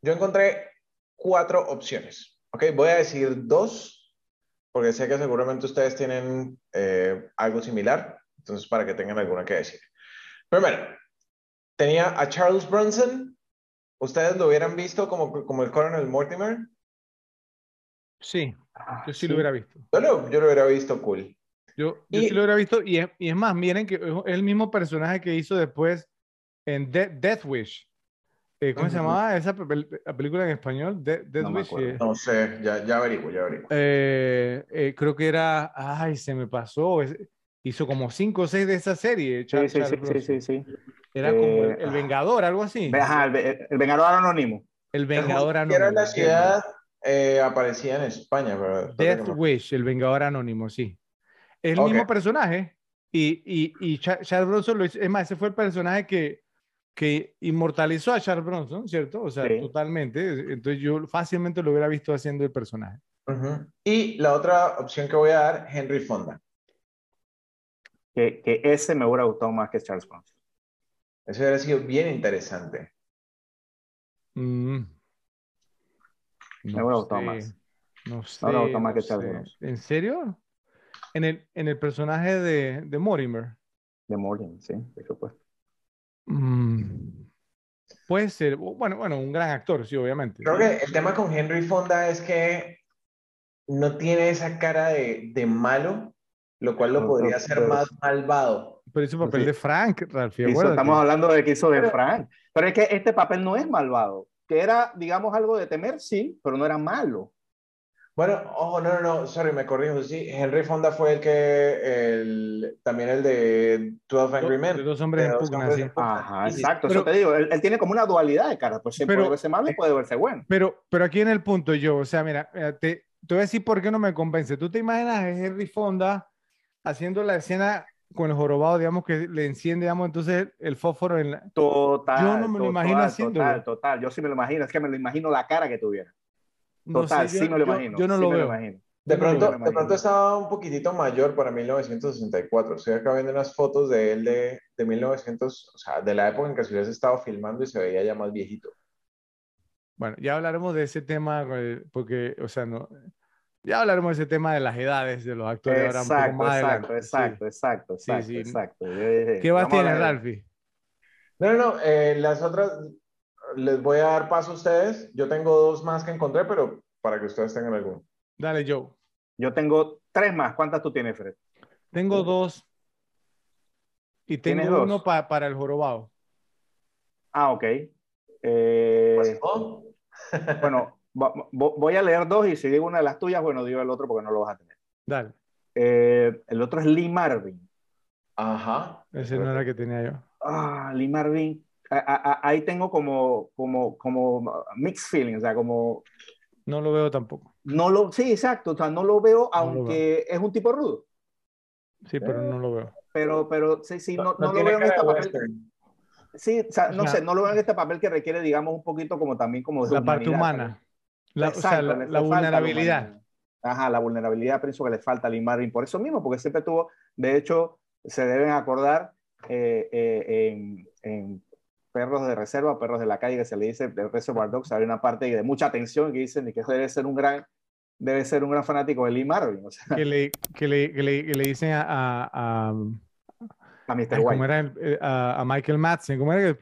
Yo encontré cuatro opciones. ¿Ok? Voy a decir dos, porque sé que seguramente ustedes tienen eh, algo similar, entonces para que tengan alguna que decir. Primero, tenía a Charles Bronson. ¿Ustedes lo hubieran visto como, como el coronel Mortimer? Sí, yo sí, lo hubiera visto. Yo lo, yo lo hubiera visto cool. Yo, yo sí lo hubiera visto, y es, y es, más, miren que es el mismo personaje que hizo después en Death Wish. Eh, ¿Cómo se llamaba esa película en español? Death no Wish. Eh. No sé, ya, ya averiguo, ya averiguo. Eh, creo que era, ay, se me pasó. Hizo como cinco o seis de esa serie. sí, sí, sí, sí, sí, Era como el, Vengador, algo así. Ajá, el, Vengador Anónimo. El Vengador Anónimo. Era la ciudad, aparecía en España. Pero Death Wish, el Vengador Anónimo, sí. Es el mismo personaje. Y, y, y Charles Bronson lo hizo. Es más, ese fue el personaje que, que inmortalizó a Charles Bronson, ¿cierto? O sea, totalmente. Entonces yo fácilmente lo hubiera visto haciendo el personaje. Y la otra opción que voy a dar, Henry Fonda. Que, que ese me hubiera gustado más que Charles Bronson. Eso hubiera sido bien interesante. Mm. me hubiera gustado más. No sé. Me hubiera gustado más que Charles Bronson. ¿En serio? En el, en el personaje de, de Mortimer. De Mortimer, sí, por supuesto. Mm, puede ser, bueno, bueno, un gran actor, sí, obviamente. Creo que el tema con Henry Fonda es que no tiene esa cara de, de malo, lo cual lo podría hacer más malvado. Pero hizo papel de Frank, Ralph. estamos hablando de que hizo de Frank. Pero es que este papel no es malvado. Que era, digamos, algo de temer, sí, pero no era malo. Bueno, ojo, no, no, no, sorry, me corrijo, sí, Henry Fonda fue el que, el, también el de 12 Angry Men. De dos hombres en pugna, sí. Ajá, exacto, eso te digo, él, tiene como una dualidad de cara, pues siempre puede verse malo y puede verse bueno. Pero, pero aquí en el punto yo, o sea, mira, te, te voy a decir por qué no me convence. ¿Tú te imaginas a Henry Fonda haciendo la escena con el jorobado, digamos, que le enciende, digamos, entonces el fósforo en la... Total, Yo no me lo imagino haciendo. Total, total, yo sí me lo imagino, es que me lo imagino la cara que tuviera. Total, sí me lo imagino. Yo, no lo veo. De pronto, de pronto estaba un poquitito mayor para 1964. Estoy acá viendo unas fotos de él de, de 1900, o sea, de la época en que se hubiese estado filmando y se veía ya más viejito. Bueno, ya hablaremos de ese tema eh, porque, o sea, no, Ya hablaremos de ese tema de las edades de los actores exacto, ahora un poco más exacto, Exacto, exacto, exacto, exacto, ¿Qué más tienes, Ralphie? No, no, no, eh, las otras les voy a dar paso a ustedes. Yo tengo dos más que encontré, pero para que ustedes tengan alguno. Dale, Joe. Yo tengo tres más. ¿Cuántas tú tienes, Fred? Tengo dos. Y tengo uno para el jorobado. Ah, ok. Eh, pues, voy a leer dos y si digo una de las tuyas, bueno, digo el otro porque no lo vas a tener. Dale. Eh, el otro es Lee Marvin. Ajá. Ese no era el que tenía yo. Ah, Lee Marvin. ahí tengo como, como, como mixed feelings, o sea, como... No lo veo tampoco. No lo, sí, exacto, o sea, no lo veo, aunque es un tipo rudo. Sí, pero no lo veo. Pero, pero, sí, sí, no, no, lo veo en esta papel. Sí, o sea, no sé, no lo veo en este papel que requiere, digamos, un poquito como también como de La parte humana. La, o sea, la, vulnerabilidad. Ajá, la vulnerabilidad, pienso que le falta a Lee Marvin por eso mismo, porque siempre tuvo, de hecho, se deben acordar eh, eh, en, Perros de Reserva, Perros de la Calle, que se le dice de Reservoir Dogs, hay una parte de mucha atención que dicen que debe ser un gran, debe ser un gran fanático de Lee Marvin. O sea. que, le, que, le, que, le, que, le, dicen a, a, a Mr. White. Era eh, a, a, Michael Madsen. ¿Cómo era?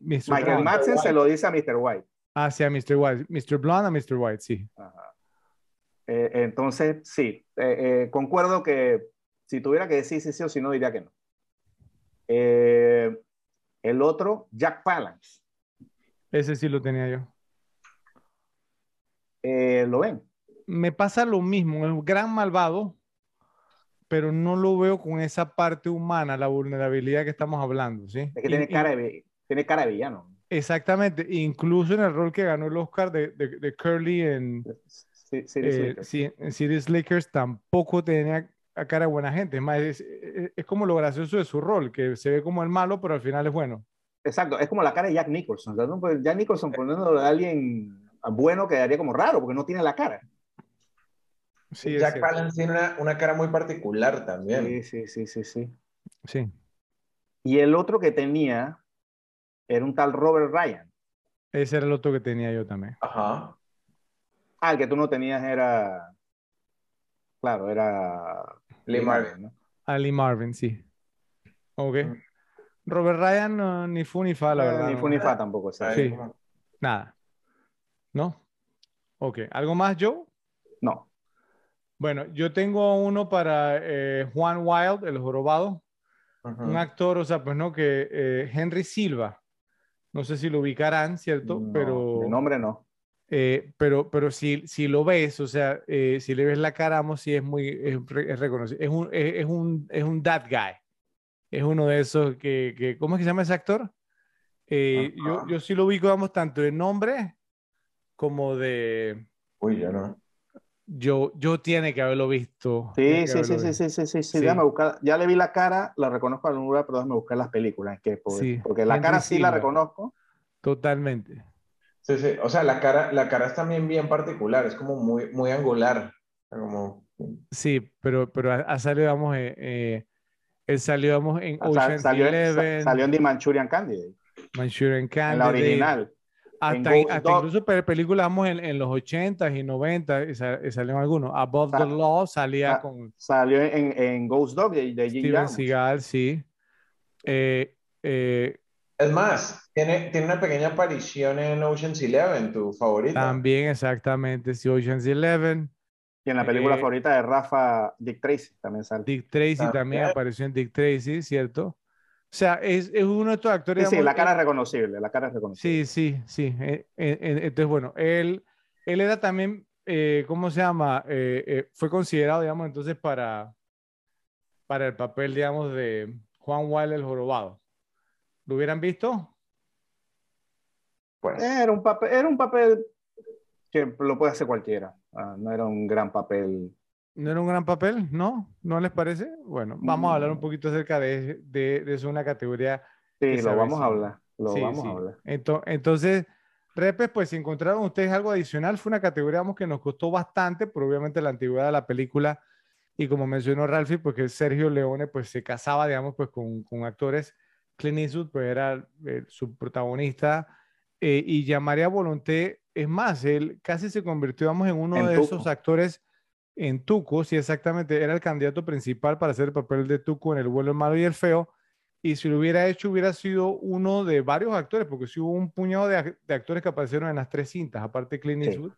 Michael Madsen se lo dice a Mr. White. Ah, sí, a Mr. White. Mr. Blonde a Mr. White, sí. Eh, entonces, sí, eh, concuerdo que si tuviera que decir sí, sí o si no, diría que no. el otro, Jack Palance. Ese sí lo tenía yo. ¿Lo ven? Me pasa lo mismo, es un gran malvado, pero no lo veo con esa parte humana, la vulnerabilidad que estamos hablando, ¿sí? Es que tiene, cara de, tiene cara de villano. Exactamente, incluso en el rol que ganó el Oscar de, de, Curly en, sí, eh, sí, en Series Lakers tampoco tenía a cara de buena gente. Es más, es, es, como lo gracioso de su rol, que se ve como el malo, pero al final es bueno. Exacto, es como la cara de Jack Nicholson. Pues, Jack Nicholson poniendo a alguien bueno quedaría como raro, porque no tiene la cara. Jack Palance tiene una, cara muy particular también. Sí, sí, sí, sí, sí. Sí. Y el otro que tenía era un tal Robert Ryan. Ese era el otro que tenía yo también. Ajá. Ah, el que tú no tenías era. Claro, era. Lee Marvin, ¿no? Ah, Lee Marvin, sí. Ok. Robert Ryan ni fu ni fa, la eh, verdad. Ni fu ni fa tampoco. Sí. Nada. ¿No? Ok. ¿Algo más, Joe? No. Bueno, yo tengo uno para eh, Juan Wild, el jorobado. Un actor, o sea, pues no, que eh, Henry Silva. No sé si lo ubicarán, ¿cierto? pero. El nombre no. Eh, pero, pero si, si lo ves, o sea, si le ves la cara, vamos, sí es muy es, reconocido. Es un, es, un, es un that guy. Es uno de esos que, que ¿cómo es que se llama ese actor? yo, yo sí lo ubico, vamos, tanto de nombre como de. Uy, ya no. Yo, yo tiene que haberlo visto. Sí, sí, sí, sí, sí, sí, sí, sí, buscar. Ya le vi la cara, la reconozco a lugar, pero déjame buscar las películas. Que, porque, porque la cara sí la reconozco. Totalmente. Sí, sí. O sea, la cara, la cara es también bien particular, es como muy, muy angular. Como... Sí, pero, pero ha, salido, vamos, eh, eh, él salió, vamos, en Ocean's salió, Eleven. Salió en The Manchurian Candidate. Manchurian Candidate. En la original. Hasta, incluso películas vamos en, en, los 80s y 90 y, salieron algunos. Above the Law salía con. Salió en, en Ghost Dog de, de Steven Seagal, sí. Eh, eh, es más, tiene, tiene una pequeña aparición en Ocean's Eleven, tu favorita. También, exactamente, sí, Ocean's Eleven. Y en la película eh, favorita de Rafa, Dick Tracy también sale. Dick Tracy también apareció en Dick Tracy, ¿cierto? O sea, es, es, uno de estos actores. Sí, sí la cara es reconocible, la cara es reconocible. Sí, sí, sí. Eh, eh, eh, entonces, bueno, él, él era también, ¿cómo se llama? fue considerado, digamos, entonces para, para el papel, digamos, de Juan Wilder el Jorobado. ¿Lo hubieran visto? Pues era un papel, era un papel que lo puede hacer cualquiera. Ah, no era un gran papel ¿No era un gran papel? ¿No? ¿No les parece? Bueno, vamos a hablar un mm. poquito acerca de, de, de eso, una categoría. Sí, lo vamos a hablar. Lo vamos a hablar. Entonces, Repes, pues si encontraron ustedes algo adicional, fue una categoría que nos costó bastante, pero obviamente la antigüedad de la película, y como mencionó Ralphie, porque pues Sergio Leone pues se casaba, digamos, pues con, con actores, Clint Eastwood pues era eh, su protagonista, eh, y María Volonté, es más, él casi se convirtió, digamos, en uno de esos actores en Tuco, sí, exactamente, era el candidato principal para hacer el papel de Tuco en El vuelo el malo y el feo. Y si lo hubiera hecho, hubiera sido uno de varios actores, porque sí hubo un puñado de, actores que aparecieron en las tres cintas, aparte Clint Eastwood,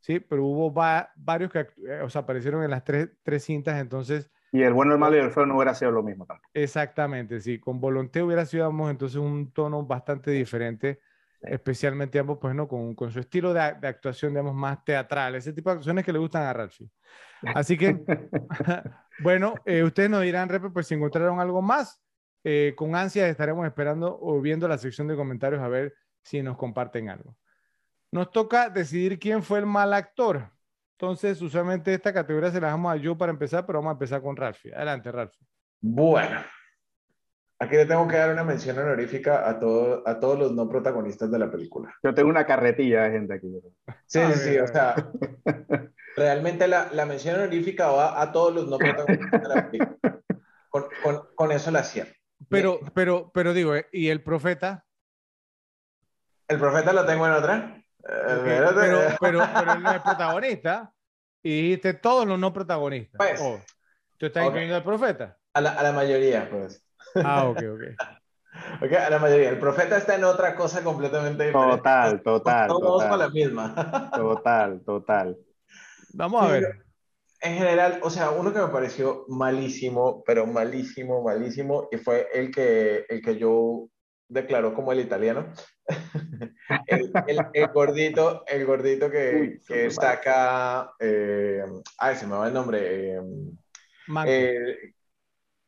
sí, pero hubo varios que eh, o sea, aparecieron en las tres, tres cintas, entonces... Y el bueno, el malo y el feo no hubiera sido lo mismo tampoco. Exactamente, sí, con Volonté hubiera sido entonces un tono bastante diferente, especialmente ambos, pues no, con, con su estilo de, de, actuación, digamos, más teatral, ese tipo de acciones que le gustan a Ralphie. Así que, bueno, eh, ustedes nos dirán, Repe, pues si encontraron algo más, eh, con ansias estaremos esperando o viendo la sección de comentarios a ver si nos comparten algo. Nos toca decidir quién fue el mal actor. Entonces, usualmente esta categoría se la damos a yo para empezar, pero vamos a empezar con Ralphie. Adelante, Ralphie. Bueno, aquí le tengo que dar una mención honorífica a, todo, a todos los no protagonistas de la película. Yo tengo una carretilla de gente aquí. Sí, sí, sí, o sea, realmente la, la mención honorífica va a todos los no protagonistas de la película. Con, con, con eso la hacía. Pero, pero, pero digo, eh, ¿y el profeta? El profeta lo tengo en otra. Eh, pero, pero, pero, él no es protagonista. Y dijiste todos los no protagonistas. Pues, oh, ¿Tú estás incluyendo al profeta? A la, a la, mayoría, pues. Ah, ok, ok. ok, a la mayoría. El profeta está en otra cosa completamente diferente. Total, total. Todos con la misma. total, total. Vamos a ver en general, o sea, uno que me pareció malísimo, pero malísimo, malísimo, y fue el que, el que yo declaró como el italiano. el, el, gordito, el gordito que, que saca. Eh, ay, se me va el nombre. Eh, eh,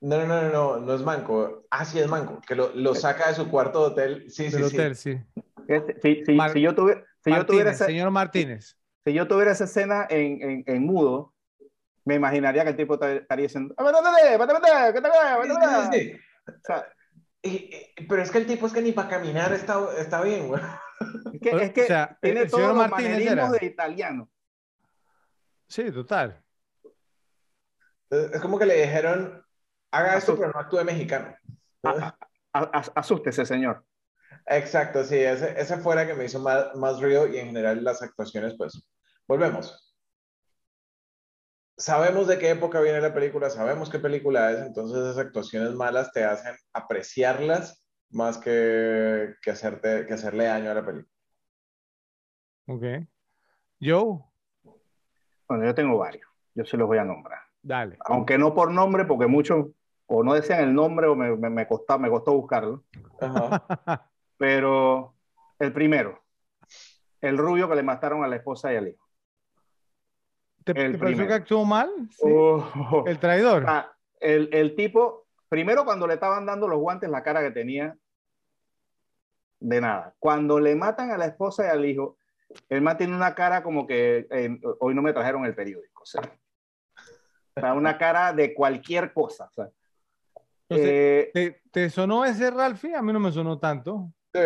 no, no, no, no, no es Manco. Ah, sí es Manco, que lo, lo saca de su cuarto de hotel. Sí, sí, hotel, sí. sí. si, yo, tuve, si yo tuviera esa, señor Martínez. Si yo tuviera esa escena en, en, en mudo, me imaginaría que el tipo estaría diciendo, pero es que el tipo es que ni para caminar está, está bien, güey. Es que, es que o sea, tiene el todos los manerismos de italiano. Sí, total. Es como que le dijeron, haga esto, pero no actúe mexicano. asústese, señor. Exacto, sí, ese, ese fuera que me hizo más, más río y en general las actuaciones, pues. Volvemos sabemos de qué época viene la película, sabemos qué película es, entonces esas actuaciones malas te hacen apreciarlas más que, que, hacerte, que hacerle daño a la película. Ok. Yo. Bueno, yo tengo varios. Yo se los voy a nombrar. Dale. Aunque no por nombre, porque muchos o no decían el nombre o me, me, me, costó, me costó buscarlo. Pero el primero, el rubio que le mataron a la esposa y al hijo. ¿Te, el pareció que actuó mal? Oh. el traidor. Ah, el, el, tipo, primero cuando le estaban dando los guantes, la cara que tenía, de nada. Cuando le matan a la esposa y al hijo, el man tiene una cara como que eh, hoy no me trajeron el periódico. O sea, una cara de cualquier cosa. Eh, ¿te, ¿te, sonó ese Ralphie? A mí no me sonó tanto. Sí,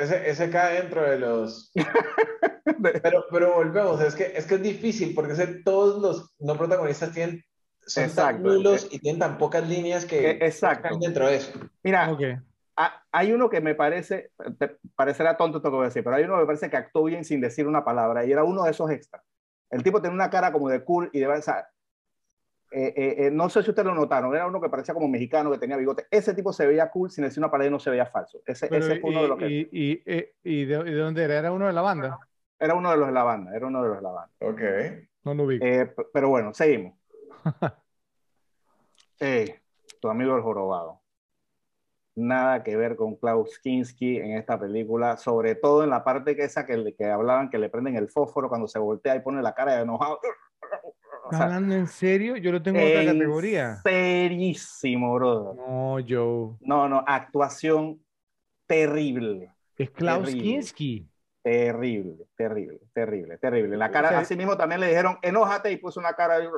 ese, ese cae dentro de los pero, pero volvemos, es que, es que es difícil porque todos los no protagonistas tienen, son tan nulos y tienen tan pocas líneas que e, Exacto. dentro de eso. Mira, hay uno que me parece, te parecerá tonto esto que voy a decir, pero hay uno que me parece que actuó bien sin decir una palabra y era uno de esos extras. El tipo tenía una cara como de cool y de... O sea, eh, eh, eh, no sé si ustedes lo notaron, era uno que parecía como mexicano, que tenía bigote. Ese tipo se veía cool sin decir una palabra y no se veía falso. Ese, ese fue uno de los que... ¿Y, y, y, de, de, dónde era? ¿Era uno de la banda? Era uno de los de la banda, era uno de los de la banda. Ok. No lo vi. Eh, pero bueno, seguimos. eh, tu amigo el jorobado. Nada que ver con Klaus Kinski en esta película, sobre todo en la parte que esa que, que hablaban que le prenden el fósforo cuando se voltea y pone la cara de enojado. Hablando en serio? Yo lo tengo en otra categoría. Serísimo, brother. No, Joe. No, no, actuación terrible. Es Klaus Kinski. Terrible, terrible, terrible, terrible. La cara, así mismo también le dijeron, enójate y puso una cara de...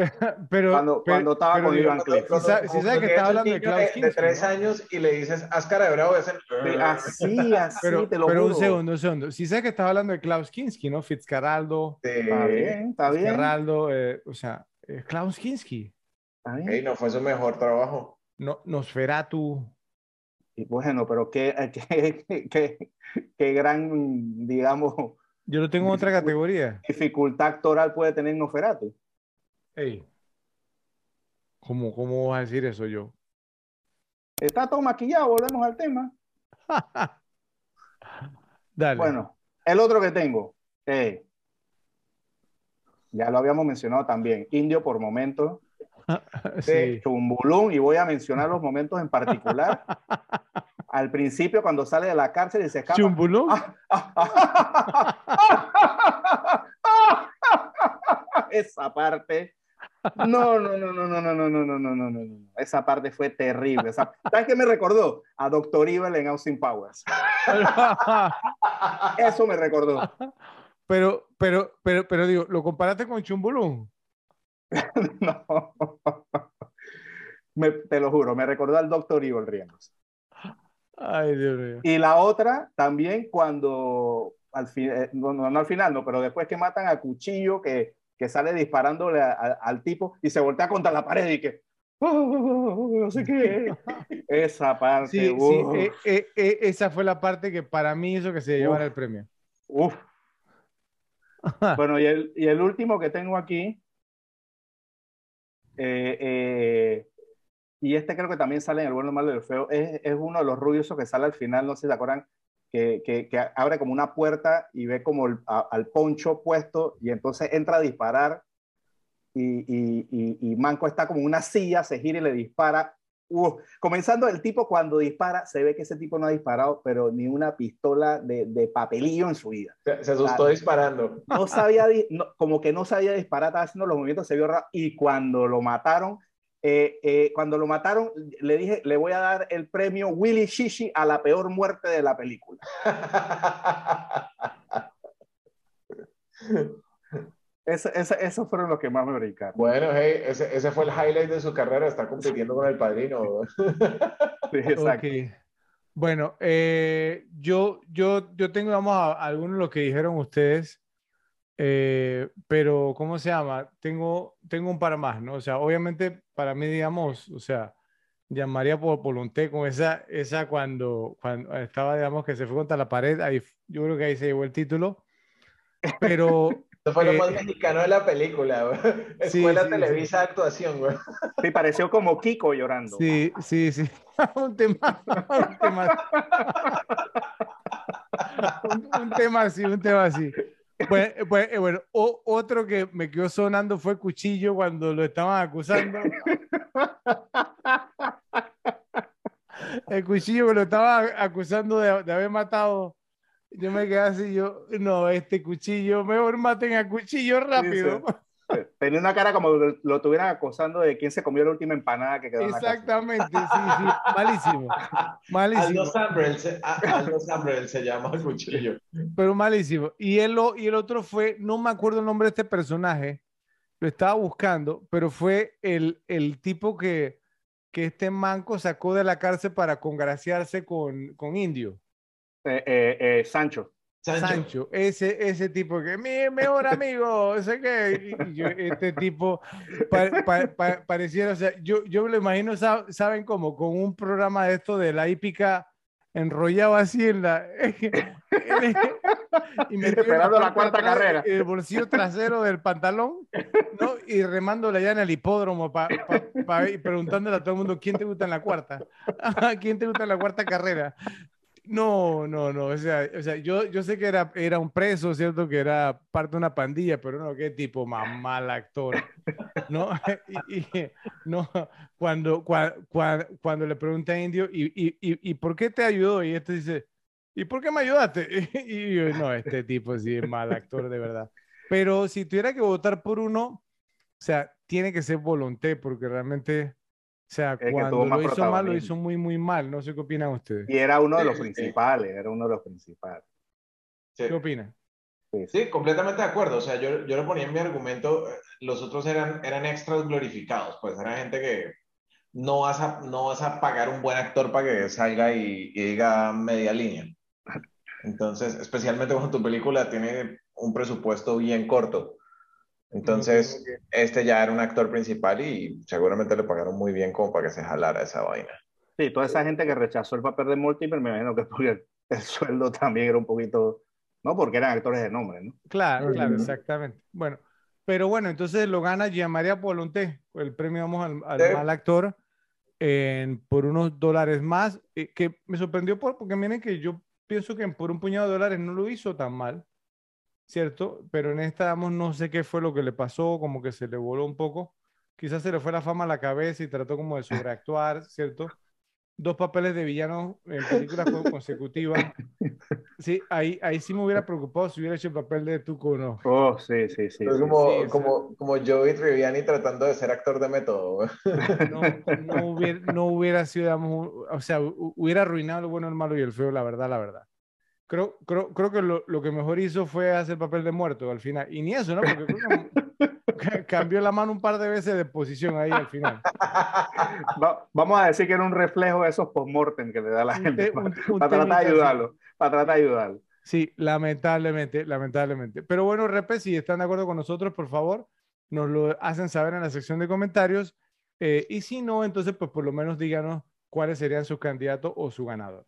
Pero, cuando, cuando estaba con Iván Cliff. Si sabes que estaba hablando de Klaus de, tres años y le dices, haz cara de bravo, así, así, pero, te lo Pero juro. un segundo, un segundo. Si sabes que estaba hablando de Klaus Kinski, ¿no? Fitzcarraldo. Sí, está bien, está bien. Fitzcarraldo, eh, o sea, eh, Klaus Kinski. Hey, no fue su mejor trabajo. No, Nosferatu. Y bueno, pero qué, qué, qué, qué gran, digamos, Yo lo tengo en otra categoría. Dificultad actoral puede tener Noferatu. Ey. ¿Cómo, ¿Cómo vas a decir eso yo? Está todo maquillado, volvemos al tema. Dale. Bueno, el otro que tengo, eh, ya lo habíamos mencionado también, Indio por momentos, de Chumbulún, y voy a mencionar los momentos en particular. Al principio, cuando sale de la cárcel y se escapa. ¿Chumbulún? Esa parte. No, no, no, no, no, no, no, no, no, no, no, no. Esa parte fue terrible. ¿Sabes qué me recordó? A Doctor Evil en Austin Powers. Eso me recordó. Pero, pero, pero, pero digo, ¿lo comparaste con Chumbulún? no. te lo juro, me recordó al Doctor Evil riéndose. Ay, Dios mío. Y la otra también cuando, al fin, no, no, al final, no, pero después que matan a Cuchillo, que, que sale disparándole al tipo y se voltea contra la pared y que, no sé qué. Esa parte. Sí, sí, eh, eh, eh, esa fue la parte que para mí hizo que se llevara el premio. Uf. bueno, y el, y el último que tengo aquí y este creo que también sale en El bueno, malo y el feo. Es, es uno de los rubios que sale al final, no sé si se acuerdan, que, que, que abre como una puerta y ve como el, al poncho puesto y entonces entra a disparar y, y, y, Manco está como una silla, se gira y le dispara. comenzando el tipo cuando dispara, se ve que ese tipo no ha disparado, pero ni una pistola de, de papelillo en su vida. Se, asustó disparando. No sabía, como que no sabía disparar, estaba haciendo los movimientos, se vio raro. Y cuando lo mataron, eh, eh, cuando lo mataron, le dije, le voy a dar el premio Willy Shishi a la peor muerte de la película. esos fueron los que más me brincaron. Bueno, hey, ese, ese, fue el highlight de su carrera, está compitiendo con el padrino. sí, exacto. Bueno, eh, yo, yo, yo tengo, vamos, a, algunos de los que dijeron ustedes. Eh, pero, ¿cómo se llama? Tengo, tengo un par más, ¿no? O sea, obviamente para mí, digamos, o sea, llamaría por Volunté con esa, esa cuando, cuando estaba, digamos, que se fue contra la pared, ahí, yo creo que ahí se llevó el título, pero... Eso fue lo más eh, mexicano de la película, güey. Escuela Televisa actuación, güey. Sí, pareció como Kiko llorando. Sí, sí, sí. un tema, un tema. un tema así, un tema así. Pues, pues eh, bueno, otro que me quedó sonando fue Cuchillo cuando lo estaban acusando. El cuchillo que lo estaba acusando de, haber matado. Yo me quedé así, yo, no, este cuchillo, mejor maten a cuchillo rápido. Tenía una cara como lo, lo estuvieran acosando de quién se comió la última empanada que quedó Exactamente, sí, sí, malísimo. Malísimo. Aldo Sambrel, se llama el cuchillo. Pero malísimo. Y el, y el otro fue, no me acuerdo el nombre de este personaje, lo estaba buscando, pero fue el, el tipo que, que este manco sacó de la cárcel para congraciarse con, con Indio. Eh, eh, eh, Sancho. Sancho. ese, ese tipo que mi mejor amigo, sé que este tipo pareciera, o sea, yo, yo me lo imagino, ¿saben cómo? Con un programa de esto de la hípica enrollado así en la. y Esperando la, cuarta carrera. El bolsillo trasero del pantalón, ¿no? Y remándole ya en el hipódromo pa, y preguntándole a todo el mundo quién te gusta en la cuarta. ¿Quién te gusta en la cuarta carrera? No, no, no. O sea, o sea yo, yo sé que era, era un preso, ¿cierto? Que era parte de una pandilla, pero no, qué tipo mal actor. ¿No? y, no, cuando, cuando, cuando, le pregunta a Indio, ¿y, y, y, por qué te ayudó? Y este dice, ¿y por qué me ayudaste? Y yo, no, este tipo sí es mal actor, de verdad. Pero si tuviera que votar por uno, o sea, tiene que ser volonté, porque realmente o sea, cuando lo hizo mal, lo hizo muy, muy mal. No sé qué opinan ustedes. Y era uno de los principales, era uno de los principales. ¿Qué opinan? Sí, completamente de acuerdo. O sea, yo, yo lo ponía en mi argumento, los otros eran, eran extras glorificados, pues era gente que no vas a, no vas a pagar un buen actor para que salga y, y diga media línea. Entonces, especialmente cuando tu película tiene un presupuesto bien corto. Entonces, este ya era un actor principal y seguramente le pagaron muy bien como para que se jalara esa vaina. Sí, toda esa gente que rechazó el papel de Multiple, me imagino que porque el, sueldo también era un poquito ¿no? Porque eran actores de nombre, ¿no? Claro, claro, exactamente. Bueno, pero bueno, entonces lo gana Gianmaria Polonté, el premio vamos al, al actor por unos dólares más, eh, que me sorprendió por, porque miren que yo pienso que por un puñado de dólares no lo hizo tan mal, ¿cierto? Pero en esta, vamos, no sé qué fue lo que le pasó, como que se le voló un poco. Quizás se le fue la fama a la cabeza y trató como de sobreactuar, ¿cierto? dos papeles de villano en películas consecutivas. Sí, ahí, ahí sí me hubiera preocupado si hubiera hecho el papel de Tuco o no. Oh, sí, sí, sí. como, como, como Joey Triviani tratando de ser actor de método. No, no, hubiera, no hubiera sido, digamos, o sea, hubiera arruinado lo bueno, el malo y el feo, la verdad, la verdad. Creo, creo, creo que lo, lo que mejor hizo fue hacer el papel de muerto al final. Y ni eso, ¿no? Porque creo que cambió la mano un par de veces de posición ahí al final. vamos a decir que era un reflejo de esos post-mortem que le da la gente para, tratar de ayudarlo. Para tratar de ayudarlo. Sí, lamentablemente, lamentablemente. Pero bueno, Repe, si están de acuerdo con nosotros, por favor, nos lo hacen saber en la sección de comentarios. Eh, y si no, entonces, pues por lo menos díganos cuáles serían sus candidatos o su ganador.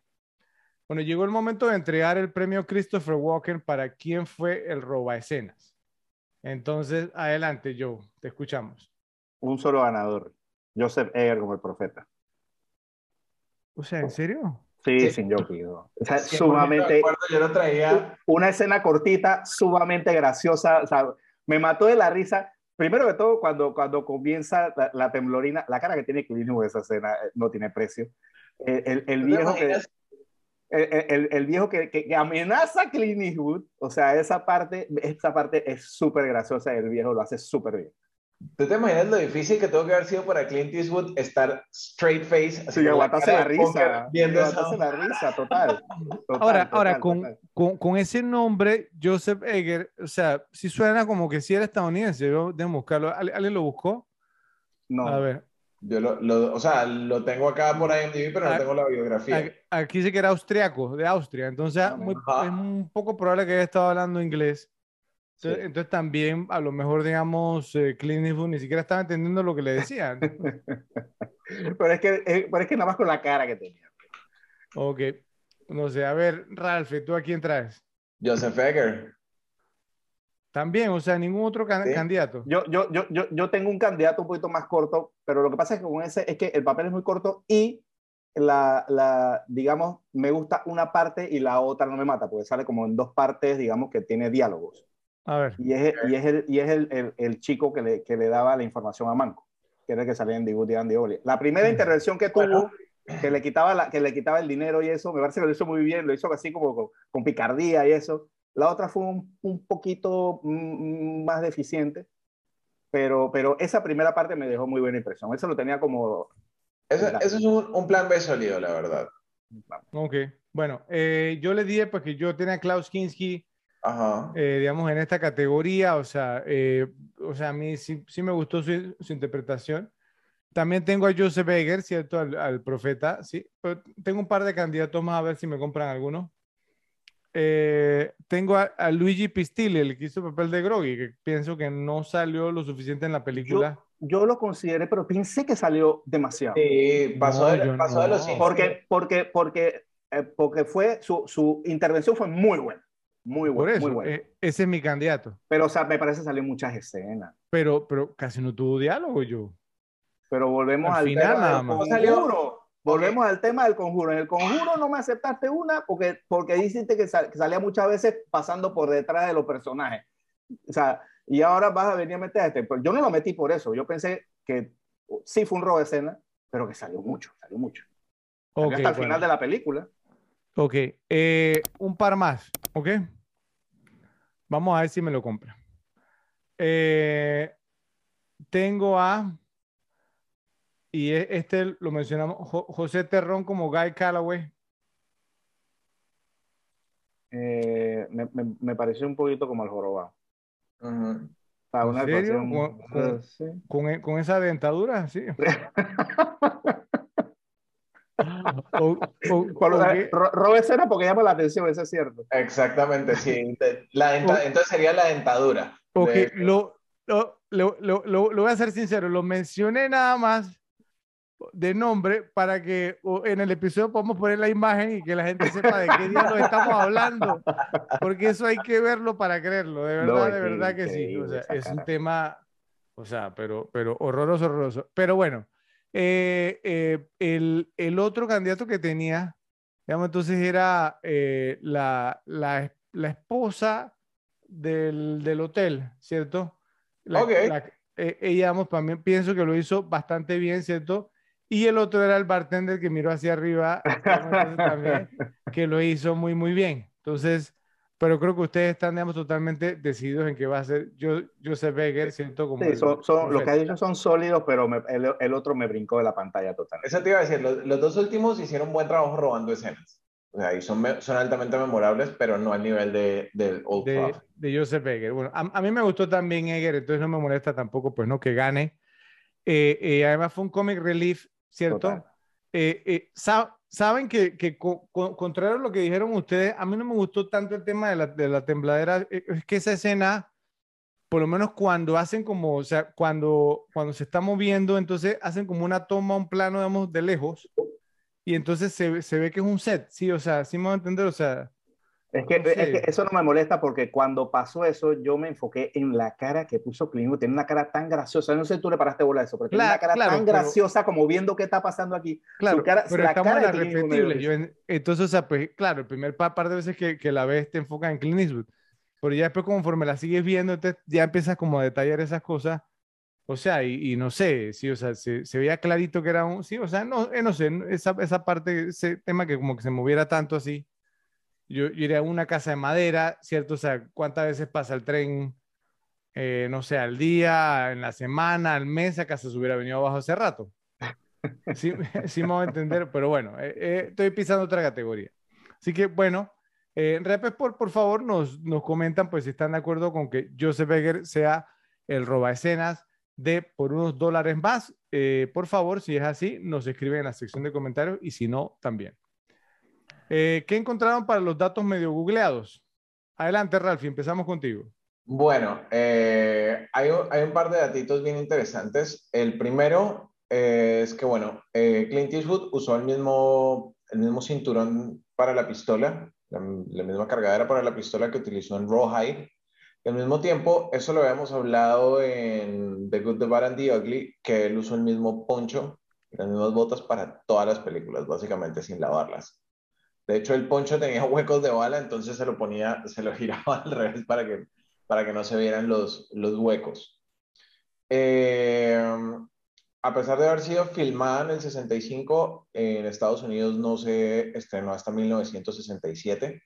Bueno, llegó el momento de entregar el premio Christopher Walken para quién fue el roba escenas. Entonces, adelante, Joe, te escuchamos. Un solo ganador, Joseph Egger como el profeta. O sea, ¿en serio? Sí, sin yo pido. O sea, sumamente. yo lo traía. Una escena cortita, sumamente graciosa. O sea, me mató de la risa. Primero de todo, cuando, cuando comienza la, temblorina, la cara que tiene Clint en esa escena eh, no tiene precio. El, el, viejo que el, el, viejo que, que, amenaza a Clint Eastwood, o sea, esa parte, esa parte es súper graciosa y el viejo lo hace súper bien. ¿Tú te imaginas lo difícil que tuvo que haber sido para Clint Eastwood estar straight face? Sí, aguantarse la, risa. Viendo la risa, total. ahora, ahora con, con, con, ese nombre, Joseph Egger, o sea, si suena como que si era estadounidense, debo buscarlo. ¿Alguien lo buscó? No. A ver, yo lo, lo, o sea, lo tengo acá por ahí en pero no tengo la biografía. Aquí dice que era austriaco, de Austria, entonces es un poco probable que haya estado hablando inglés. Entonces, también, a lo mejor, digamos, eh, Clint Eastwood ni siquiera estaba entendiendo lo que le decían. pero, es que, eh, pero es que nada más con la cara que tenía. Ok. No sé, a ver, Ralph, ¿tú a quién traes? Joseph Egger. También, o sea, ningún otro candidato. Yo, yo, yo, yo, yo tengo un candidato un poquito más corto, pero lo que pasa es que con ese es que el papel es muy corto y la, la, digamos, me gusta una parte y la otra no me mata, porque sale como en dos partes, digamos, que tiene diálogos. A ver. Y es, y es, el, y es el, el, el, chico que le, que le daba la información a Manco, que era el que salía en Dibuti Andy Oli. La primera intervención que tuvo, que le, quitaba la, que le quitaba el dinero y eso, me parece que lo hizo muy bien, lo hizo así como con, con picardía y eso la otra fue un, un poquito mm, más deficiente, pero, pero esa primera parte me dejó muy buena impresión. Eso lo tenía como... Eso, eso es un, un, plan B sólido, la verdad. Ok, bueno, eh, yo le dije pues que yo tenía a Klaus Kinski, eh, digamos, en esta categoría, o sea, eh, o sea a mí sí, sí me gustó su, su, interpretación. También tengo a Joseph Beger, ¿cierto? Al, al, profeta, sí. Pero tengo un par de candidatos más a ver si me compran alguno. Eh, tengo a, Luigi Pistilli, el que hizo el papel de Groggy, que pienso que no salió lo suficiente en la película. Yo, lo consideré, pero pensé que salió demasiado. Sí, pasó, de, pasó de, los Porque, porque, porque, eh, porque fue, su, su, intervención fue muy buena. Muy buena, muy buena. Eh, ese es mi candidato. Pero, o sea, me parece que salió muchas escenas. Pero, pero casi no tuvo diálogo yo. Pero volvemos al, final nada más. Volvemos al tema del conjuro. En el conjuro no me aceptaste una porque, porque dijiste que, salía muchas veces pasando por detrás de los personajes. O sea, y ahora vas a venir a meter a este. Pues yo no lo metí por eso. Yo pensé que sí fue un robo de escena, pero que salió mucho, salió mucho. hasta el final de la película. Ok. Eh, un par más, ¿ok? Vamos a ver si me lo compra. Eh, tengo a y e, este lo mencionamos, José Terrón como Guy Calloway. Eh, me, me, me, pareció un poquito como el jorobado. ¿En serio? ¿Con, e, ¿Con, esa dentadura? Sí. Robe escena porque llama la atención, eso es cierto. Exactamente, sí. La entonces sería la dentadura. Ok, lo, lo, lo, lo, lo, voy a ser sincero, lo mencioné nada más de nombre para que en el episodio podamos poner la imagen y que la gente sepa de qué día nos estamos hablando, porque eso hay que verlo para creerlo, de verdad, de verdad que sí, o sea, es un tema, o sea, pero, pero horroroso, horroroso. Pero bueno, eh, eh, el, el, otro candidato que tenía, digamos, entonces era eh, la, la, la, esposa del, del, hotel, ¿cierto? La, ella, digamos, también pienso que lo hizo bastante bien, ¿cierto? Y el otro era el bartender que miró hacia arriba, también, que lo hizo muy, muy bien. Entonces, pero creo que ustedes están, digamos, totalmente decididos en que va a ser yo, Joseph Becker, siento como... Sí, son, lo que ha dicho son sólidos, pero el, el, otro me brincó de la pantalla totalmente. Eso te iba a decir, los, los, dos últimos hicieron un buen trabajo robando escenas. O sea, y son, son altamente memorables, pero no al nivel de, del Old de, de Joseph Becker. Bueno, a, a, mí me gustó también Egger, entonces no me molesta tampoco, pues no, que gane. Eh, eh, además fue un comic relief ¿cierto? Eh, eh, saben que, que contrario a lo que dijeron ustedes, a mí no me gustó tanto el tema de la, de la tembladera, eh, es que esa escena, por lo menos cuando hacen como, o sea, cuando, cuando se está moviendo, entonces hacen como una toma, un plano, digamos, de lejos, y entonces se, se ve que es un set, sí, o sea, sí me voy a entender, o sea, es que, eso no me molesta porque cuando pasó eso, yo me enfoqué en la cara que puso Clint. Tiene una cara tan graciosa. No sé si tú le paraste bola a eso, pero tiene una cara tan graciosa como viendo qué está pasando aquí. Claro, pero la estamos cara en entonces, o sea, pues, claro, el primer par de veces que, que la ves te enfoca en Clint Eastwood. Pero ya después, conforme la sigues viendo, ya empiezas como a detallar esas cosas. O sea, y, no sé, sí, o sea, se, se, veía clarito que era un, sí, o sea, no, eh, no sé, esa, esa parte, ese tema que como que se moviera tanto así, yo, iría a una casa de madera, ¿cierto? O sea, ¿cuántas veces pasa el tren? Eh, no sé, al día, en la semana, al mes, acá se hubiera venido abajo hace rato. Sí, sí me voy a entender, pero bueno, eh, eh, estoy pisando otra categoría. Así que, bueno, eh, por, por favor, nos, nos comentan pues si están de acuerdo con que Joseph Becker sea el roba escenas de por unos dólares más. por favor, si es así, nos escriben en la sección de comentarios y si no, también. Eh, ¿Qué encontraron para los datos medio googleados? Adelante, Ralph, empezamos contigo. Bueno, eh, hay, hay, un par de datitos bien interesantes. El primero es que, bueno, eh, Clint Eastwood usó el mismo, el mismo cinturón para la pistola, la, misma cargadera para la pistola que utilizó en Rawhide. Al mismo tiempo, eso lo habíamos hablado en The Good, The Bad and The Ugly, que él usó el mismo poncho, las mismas botas para todas las películas, básicamente sin lavarlas. De hecho, el poncho tenía huecos de bala, entonces se lo ponía, se lo giraba al revés para que, para que no se vieran los, los huecos. Eh, a pesar de haber sido filmada en el 65, en Estados Unidos no se estrenó hasta 1967.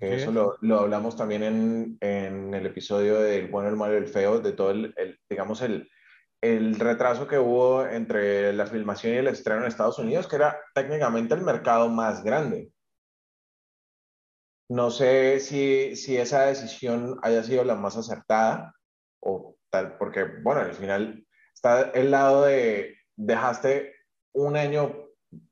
Eso lo, lo, hablamos también en, en, el episodio del bueno, el malo y el feo, de todo el, el digamos, el, el retraso que hubo entre la filmación y el estreno en Estados Unidos, que era técnicamente el mercado más grande. No sé si, si esa decisión haya sido la más acertada o tal, porque, bueno, al final está el lado de dejaste un año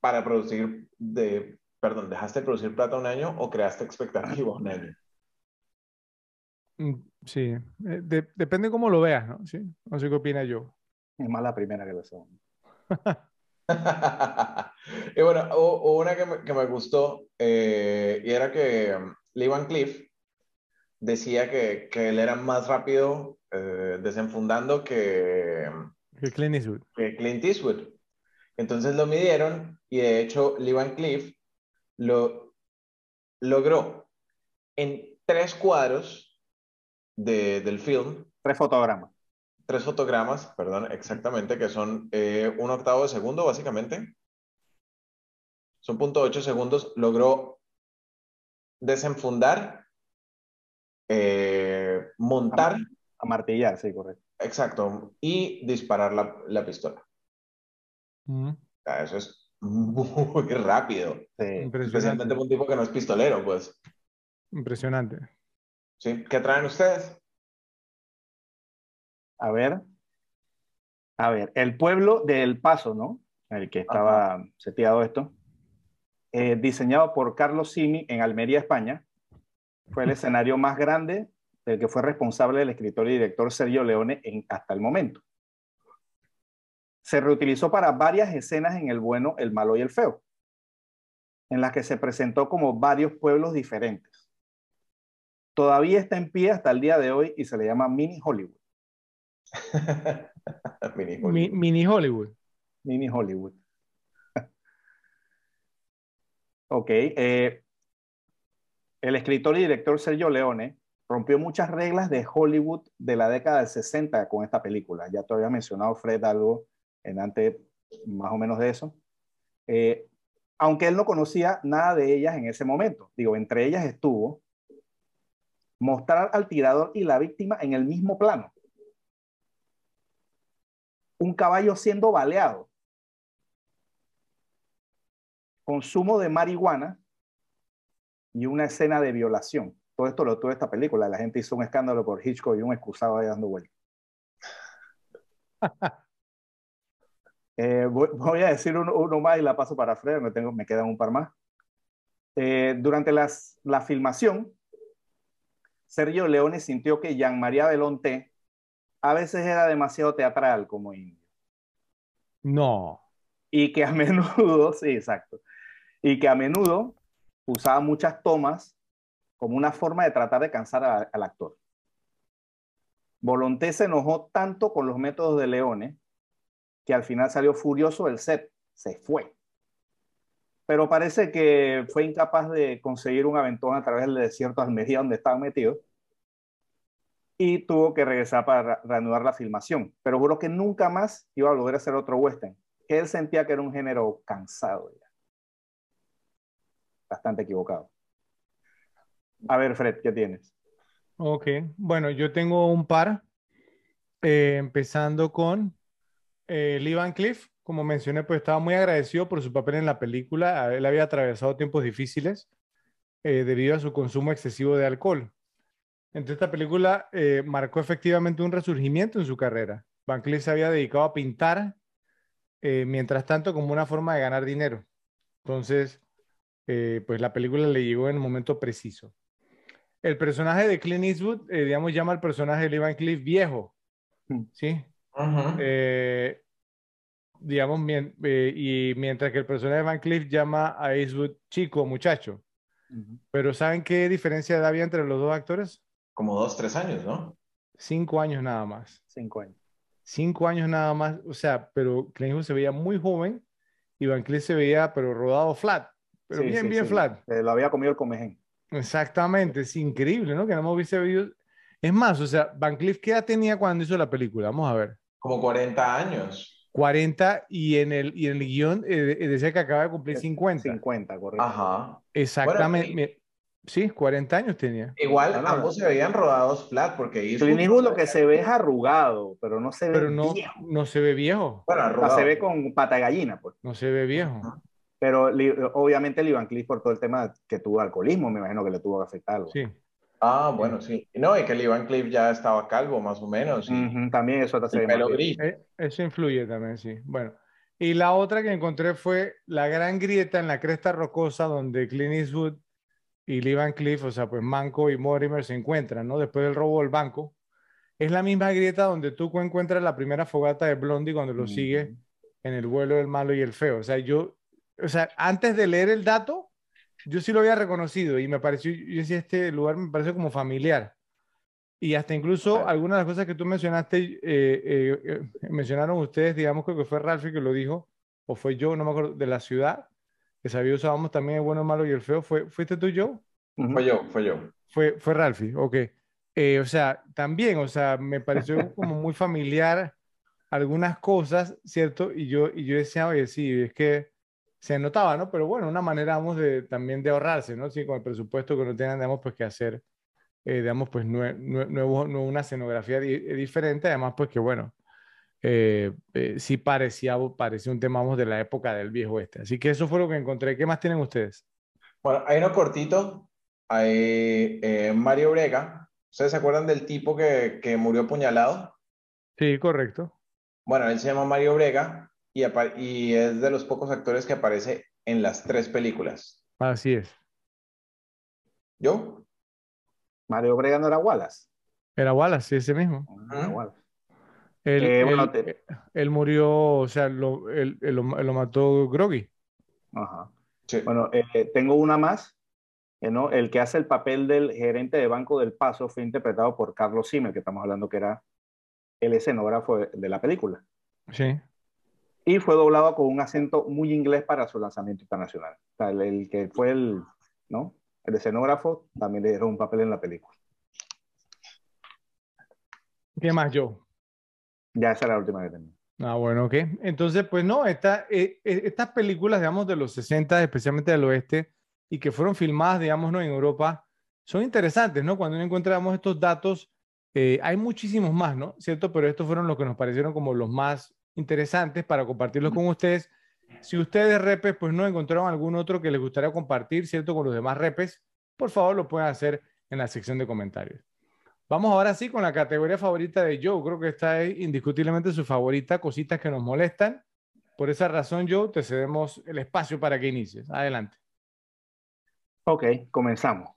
para producir, de, perdón, dejaste producir plata un año o creaste expectativa un año. Mm, sí, eh, depende cómo lo veas, ¿no? Sí, no sé qué opina yo. Es más la primera que la segunda. y bueno, hubo, una que me, que me gustó eh, y era que um, Lee Van Cliff decía que, que él era más rápido eh, desenfundando que, que, Clint Eastwood. que Clint Eastwood. Entonces lo midieron y de hecho Lee Van Cliff lo logró en tres cuadros de, del film. Tres fotogramas tres fotogramas, perdón, exactamente, que son eh, un octavo de segundo, básicamente. Son punto ocho segundos. Logró desenfundar, eh, montar. Amartillar, sí, correcto. Exacto. Y disparar la, la pistola. Mm. Eso es muy rápido. Sí. Especialmente para un tipo que no es pistolero, pues. Impresionante. Sí. ¿Qué traen ustedes? A ver. A ver, el pueblo de El Paso, ¿no? El que estaba seteado esto. Eh, diseñado por Carlos Simi en Almería, España. Fue el escenario más grande del que fue responsable el escritor y director Sergio Leone en, hasta el momento. se reutilizó para varias escenas en El bueno, el malo y el feo, en las que se presentó como varios pueblos diferentes. Todavía está en pie hasta el día de hoy y se le llama Mini Hollywood. mini Hollywood. mini Hollywood. Mini Hollywood. ok. Eh, el escritor y director Sergio Leone rompió muchas reglas de Hollywood de la década del 60 con esta película. Ya te había mencionado, Fred, algo en antes más o menos de eso. Eh, aunque él no conocía nada de ellas en ese momento. Digo, entre ellas estuvo mostrar al tirador y la víctima en el mismo plano. Un caballo siendo baleado. Consumo de marihuana y una escena de violación. Todo esto lo tuvo esta película. La gente hizo un escándalo por Hitchcock y un excusado ahí dando vueltas. Eh, voy, a decir uno, más y la paso para Fred, me, tengo, me quedan un par más. Eh, durante las, la filmación, Sergio Leone sintió que Jean María Belonte a veces era demasiado teatral como indio. No. Y que a menudo, sí, exacto. Y que a menudo usaba muchas tomas como una forma de tratar de cansar al actor. Volonté se enojó tanto con los métodos de Leone que al final salió furioso del set, se fue. Pero parece que fue incapaz de conseguir un aventón a través del desierto de Almería donde estaba metido y tuvo que regresar para reanudar la filmación. Pero juro que nunca más iba a volver a hacer otro western, que él sentía que era un género cansado ya. Bastante equivocado. A ver, Fred, ¿qué tienes? Ok, bueno, yo tengo un par, eh, empezando con eh, Lee Van Cliff, como mencioné, pues estaba muy agradecido por su papel en la película. Él había atravesado tiempos difíciles eh, debido a su consumo excesivo de alcohol. Entonces, esta película eh, marcó efectivamente un resurgimiento en su carrera. Van Cliff se había dedicado a pintar, mientras tanto, como una forma de ganar dinero. Entonces, pues la película le llegó en el momento preciso. El personaje de Clint Eastwood, digamos, llama al personaje de Lee Van Cliff viejo, hmm. ¿sí? Eh, digamos, eh, y mientras que el personaje de Van Cliff llama a Eastwood chico, muchacho. Pero ¿saben qué diferencia había entre los dos actores? Como dos, tres años, ¿no? Cinco años nada más. Cinco años. Cinco años nada más, o sea, pero Clint se veía muy joven y Van Cliff se veía, pero rodado flat, pero bien, bien flat. lo había comido el comején. Exactamente, es increíble, ¿no? Que no hemos visto videos. Es más, o sea, Van Cliff, ¿qué edad tenía cuando hizo la película? Vamos a ver. Como 40 años. 40 y en el, y en el guion eh, eh, decía que acaba de cumplir 50. 50, correcto. Ajá. Exactamente. Sí, 40 años tenía. Igual ambos se veían rodados flat porque hizo lo que se ve es arrugado, pero no se ve pero no, viejo. No se ve viejo. Bueno, arrugado. se ve con pata gallina, pues. No se ve viejo. Pero obviamente el Ivan Cliff por todo el tema que tuvo alcoholismo, me imagino que le tuvo que afectar. Sí. Ah, bueno, sí. No, y que el Iván Cliff ya estaba calvo, más o menos. también eso te pelo gris. Eh, eso influye también, sí. Bueno, y la otra que encontré fue la gran grieta en la cresta rocosa donde Clint Eastwood y Lee Van Cliff, o sea, pues Manco y Mortimer se encuentran, ¿no? Después del robo del banco. Es la misma grieta donde tú encuentras la primera fogata de Blondie cuando lo sigue en el vuelo del malo y el feo. O sea, yo, o sea, antes de leer el dato, yo sí lo había reconocido y me pareció, yo decía, este lugar me parece como familiar. Y hasta incluso algunas de las cosas que tú mencionaste, eh, eh, eh, mencionaron ustedes, digamos que fue Ralphie que lo dijo, o fue yo, no me acuerdo, de la ciudad, que sabía usábamos también el bueno, el malo y el feo. ¿Fue, ¿Fuiste tú y yo? Fue yo, fue yo. Fue, fue Ralphie, ok. o sea, también, o sea, me pareció como muy familiar algunas cosas, ¿cierto? Y yo, y yo decía, oye, sí, es que se notaba, ¿no? Pero bueno, una manera, vamos, de, también de ahorrarse, ¿no? Sí, con el presupuesto que no tengan, digamos, pues que hacer, eh, digamos, pues nuevo, una escenografía diferente, además, pues que bueno, eh, eh, sí parecía, parecía un tema, vamos, de la época del viejo este. Así que eso fue lo que encontré. ¿Qué más tienen ustedes? Bueno, hay uno cortito, hay Mario Brega. ¿Ustedes se acuerdan del tipo que, que murió apuñalado? Sí, correcto. Bueno, él se llama Mario Brega y, es de los pocos actores que aparece en las tres películas. Así es. ¿Yo? Mario Brega no era Wallace. Era Wallace, sí, ese mismo. Él, eh, murió, o sea, lo, él, lo, mató Groggy. Ajá. Bueno, eh, tengo una más. ¿no? El que hace el papel del gerente de Banco del Paso fue interpretado por Carlos Simmel, que estamos hablando que era el escenógrafo de, la película. Sí. Y fue doblado con un acento muy inglés para su lanzamiento internacional. O sea, el, que fue el, ¿no? El escenógrafo también le dieron un papel en la película. ¿Qué más, Joe? Ya esa era la última que tenía. Ah, bueno, ok. Entonces, pues no, esta, eh, eh, estas películas, digamos, de los 60, especialmente del oeste, y que fueron filmadas, digamos, ¿no? en Europa, son interesantes, ¿no? Cuando encontramos estos datos, eh, hay muchísimos más, ¿no? ¿Cierto? Pero estos fueron los que nos parecieron como los más interesantes para compartirlos con ustedes. Si ustedes, repes, pues no encontraron algún otro que les gustaría compartir, ¿cierto? Con los demás repes, por favor lo pueden hacer en la sección de comentarios. Vamos ahora sí con la categoría favorita de Joe. Creo que esta es indiscutiblemente su favorita, cositas que nos molestan. Por esa razón, Joe, te cedemos el espacio para que inicies. Adelante. Ok, comenzamos.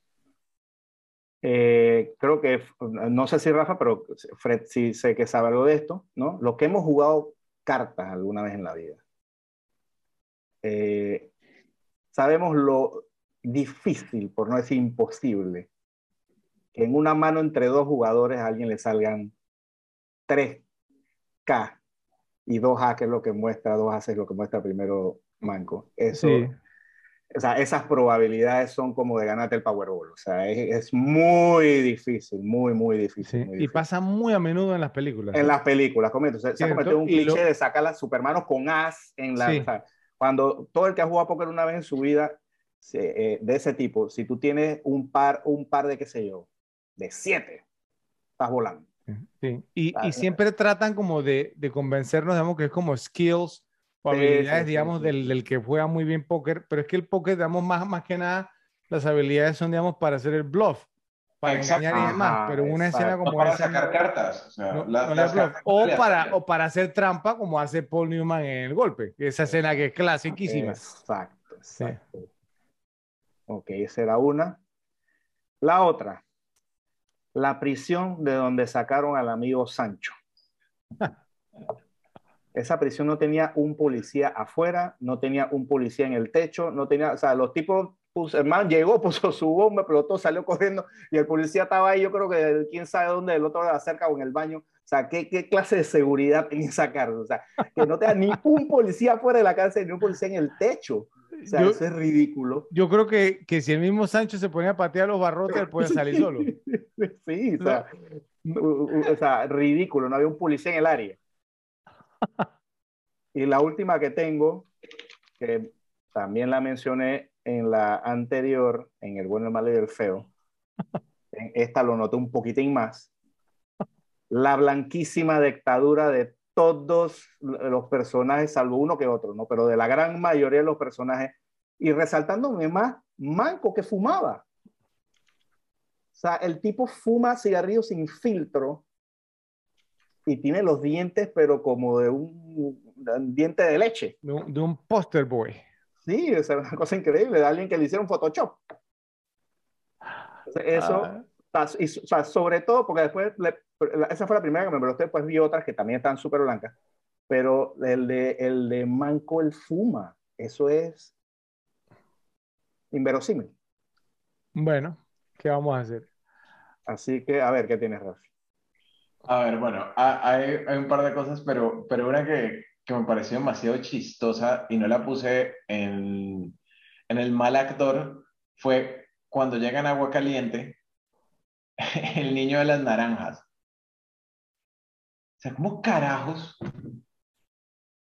Eh, creo que, no sé si Rafa, pero Fred sí sé que sabe algo de esto, ¿no? Lo que hemos jugado cartas alguna vez en la vida. Eh, sabemos lo difícil, por no decir imposible, que en una mano entre dos jugadores a alguien le salgan 3K y 2A, que es lo que muestra, 2A es lo que muestra primero Manco. Eso, o sea, esas probabilidades son como de ganarte el Powerball. O sea, es, muy difícil, muy, muy difícil, Y pasa muy a menudo en las películas. En las películas, comento. Se, ha cometido un cliché de sacar a Supermanos con as en la... cuando todo el que ha jugado póker una vez en su vida, eh, de ese tipo, si tú tienes un par, un par de, qué sé yo, de siete, estás volando. Sí. Y, y siempre tratan como de, de, convencernos, digamos, que es como skills o habilidades, digamos, del, del, que juega muy bien póker, pero es que el póker, digamos, más, más que nada, las habilidades son, digamos, para hacer el bluff, para engañar y demás, pero una escena como para sacar cartas, o, sea, o, para, o para hacer trampa, como hace Paul Newman en el golpe, esa escena que es clasiquísima. Exacto, exacto. Ok, esa era una. La otra, la prisión de donde sacaron al amigo Sancho. Esa prisión no tenía un policía afuera, no tenía un policía en el techo, no tenía, o sea, los tipos, pues, el man llegó, puso su bomba, todo salió corriendo y el policía estaba ahí, yo creo que quién sabe dónde, del otro lado cerca o en el baño. O sea, ¿qué, qué clase de seguridad tenía esa cárcel? O sea, que no tenga ni un policía afuera de la cárcel, ni un policía en el techo. O sea, eso es ridículo. Yo creo que, que, si el mismo Sancho se ponía a patear los barrotes, él puede salir solo. Sí, o sea, o sea, ridículo, no había un policía en el área. y la última que tengo, que también la mencioné en la anterior, en El bueno, el malo y el feo, en esta lo noté un poquitín más, la blanquísima dictadura de todos los personajes, salvo uno que otro, ¿no? Pero de la gran mayoría de los personajes, y resaltándome más, Manco que fumaba. O sea, el tipo fuma cigarrillos sin filtro y tiene los dientes, pero como de un, diente de leche. De un, de poster boy. Sí, es una cosa increíble, de alguien que le hicieron Photoshop. Eso, ah. y, o sea, sobre todo, porque después, esa fue la primera que me usted después vi otras que también están súper blancas, pero el de, el de Manco el Fuma, eso es inverosímil. Bueno, ¿qué vamos a hacer? Así que, a ver, ¿qué tienes, Rafi? A ver, bueno, hay, hay, un par de cosas, pero, pero una que, que, me pareció demasiado chistosa y no la puse en, en el mal actor fue cuando llega en Agua Caliente, el niño de las naranjas. O sea, ¿cómo carajos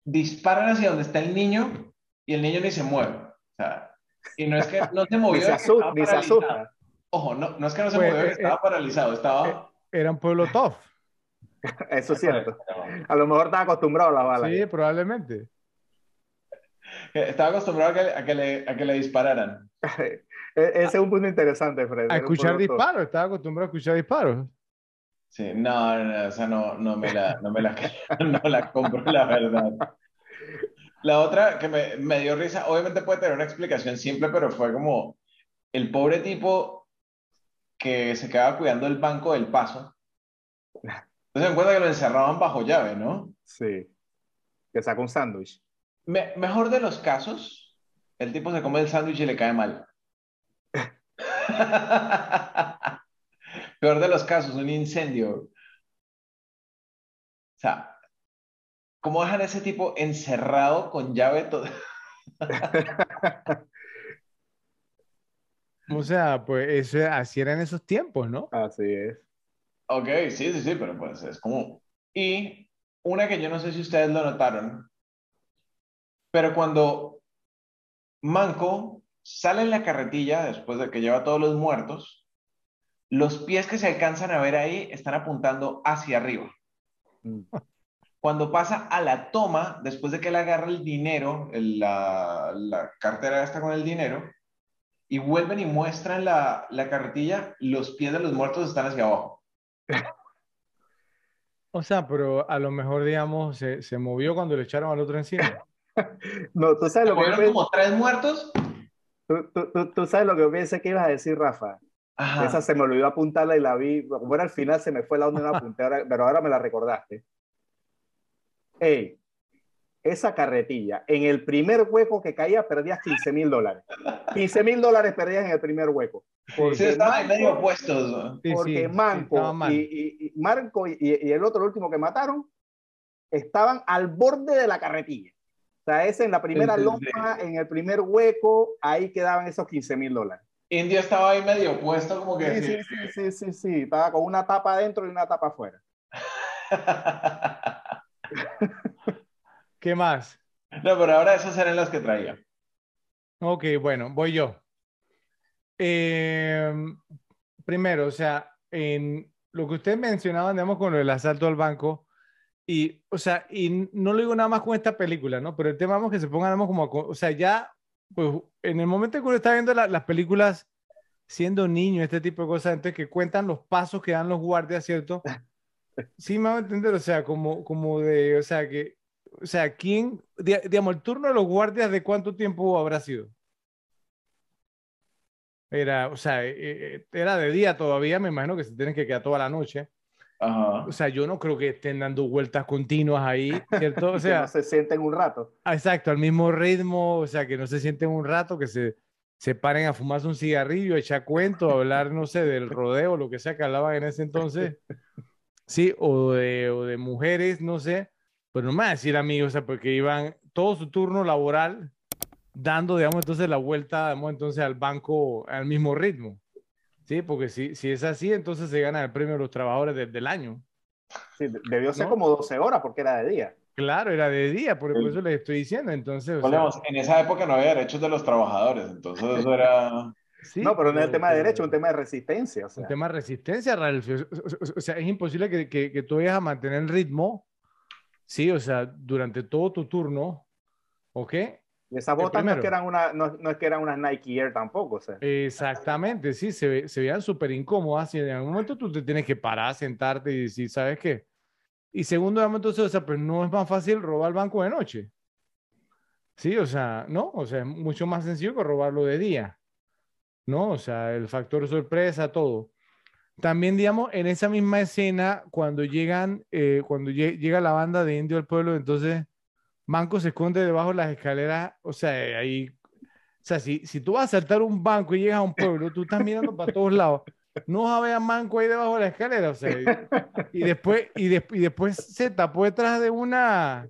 disparan hacia donde está el niño y el niño ni se mueve? O sea, y no es que no se movió. ni se, asusta. Ojo, no, no es que no se pues, movió, eh, estaba paralizado, estaba... Eh, era un pueblo tough. Eso es cierto. A lo mejor estaba acostumbrado a la bala. Sí, probablemente. Estaba acostumbrado a que, le, a que le dispararan. E, ese es un punto interesante, Fred. A escuchar disparos, estaba acostumbrado a escuchar disparos. Sí, no, no, o sea, no, no me la, no me la, no la compro, la verdad. La otra que me, me dio risa, obviamente puede tener una explicación simple, pero fue como el pobre tipo que se quedaba cuidando el banco del paso Entonces en cuenta que lo encerraban bajo llave, ¿no? Sí. Que saca un sándwich. mejor de los casos, el tipo se come el sándwich y le cae mal. Peor de los casos, un incendio. O sea, ¿cómo dejan a ese tipo encerrado con llave todo? o sea, pues eso, así era en esos tiempos, ¿no? Así es. Ok, sí, sí, sí, pero pues es como... Y una que yo no sé si ustedes lo notaron, pero cuando Manco sale en la carretilla después de que lleva a todos los muertos, los pies que se alcanzan a ver ahí están apuntando hacia arriba. Mm. Cuando pasa a la toma, después de que él agarra el dinero, la, la, cartera está con el dinero, y vuelven y muestran la, la carretilla, los pies de los muertos están hacia abajo. O sea, pero a lo mejor, digamos, se, se movió cuando le echaron al otro encima. no, tú sabes lo que... como tres muertos? ¿Tú, tú, tú, sabes lo que pensé que ibas a decir, Rafa. Esa se me olvidó apuntarla y la vi. Era al final, se me fue la onda de una apunté, pero ahora me la recordaste. Ey, esa carretilla, en el primer hueco que caía, perdías 15 mil dólares. 15 mil dólares perdías en el primer hueco. Porque estaban medio opuestos. porque Manco, y, Marco y, el otro, el último que mataron, estaban al borde de la carretilla. O sea, ese en la primera loma, en el primer hueco, ahí quedaban esos 15 mil dólares. India estaba ahí medio puesto, como que. Sí, sí, sí, sí, sí, Estaba con una tapa adentro y una tapa afuera. ¿Qué más? No, pero ahora esas eran las que traía. Ok, bueno, voy yo. Em, primero, o sea, en lo que ustedes mencionaban, digamos, con el asalto al banco, y, o sea, y no lo digo nada más con esta película, ¿no? Pero el tema es que se pongan, como, o sea, ya, pues, en el momento en que uno está viendo las películas siendo niño, este tipo de cosas, entonces que cuentan los pasos que dan los guardias, ¿cierto? Sí, me va a entender, o sea, como, como de, o sea, que, o sea, ¿quién, digamos, el turno de los guardias de cuánto tiempo habrá sido? Era, o sea, e, e, era de día todavía, me imagino que se tienen que quedar toda la noche. O sea, yo no creo que estén dando vueltas continuas ahí, ¿cierto? O sea, que no se sienten un rato. Ah, exacto, al mismo ritmo, o sea, que no se sienten un rato, que se, se paren a fumarse un cigarrillo, echar cuento, hablar, no sé, del rodeo, lo que sea que hablaban en ese entonces, sí, o de, o de mujeres, no sé, pues no me a decir amigos, o sea, porque iban todo su turno laboral dando, digamos, entonces la vuelta, digamos, entonces al banco al mismo ritmo. Sí, porque si, si es así, entonces se gana el premio de los trabajadores del año. Sí, debió ser como 12 horas porque era de día. Claro, era de día, por eso les estoy diciendo. Entonces, en esa época no había derechos de los trabajadores, entonces eso era... Sí, no, pero no es el tema de derecho, es un tema de resistencia. O sea. Un tema de resistencia, Ralf. O sea, es imposible que, que, que, tú vayas a mantener el ritmo, sí, o sea, durante todo tu turno, ¿ok? Y esas botas no es, que eran una, no, no, es que eran unas Nike Air tampoco. O sea. Exactamente, sí, se, se veían súper incómodas y en algún momento tú te tienes que parar, sentarte y decir, ¿sabes qué? Y segundo, entonces, o sea, pues no es más fácil robar el banco de noche. Sí, o sea, no, o sea, es mucho más sencillo que robarlo de día. ¿No? O sea, el factor sorpresa, todo. También, digamos, en esa misma escena, cuando llegan, eh, cuando llega la banda de indio al pueblo, entonces Banco se esconde debajo de las escaleras, o sea, ahí, o sea, si, si tú vas a saltar un banco y llegas a un pueblo, tú estás mirando para todos lados, no vas a ver a Manco ahí debajo de la escalera, o sea, y, después, y, y después se tapó detrás de una,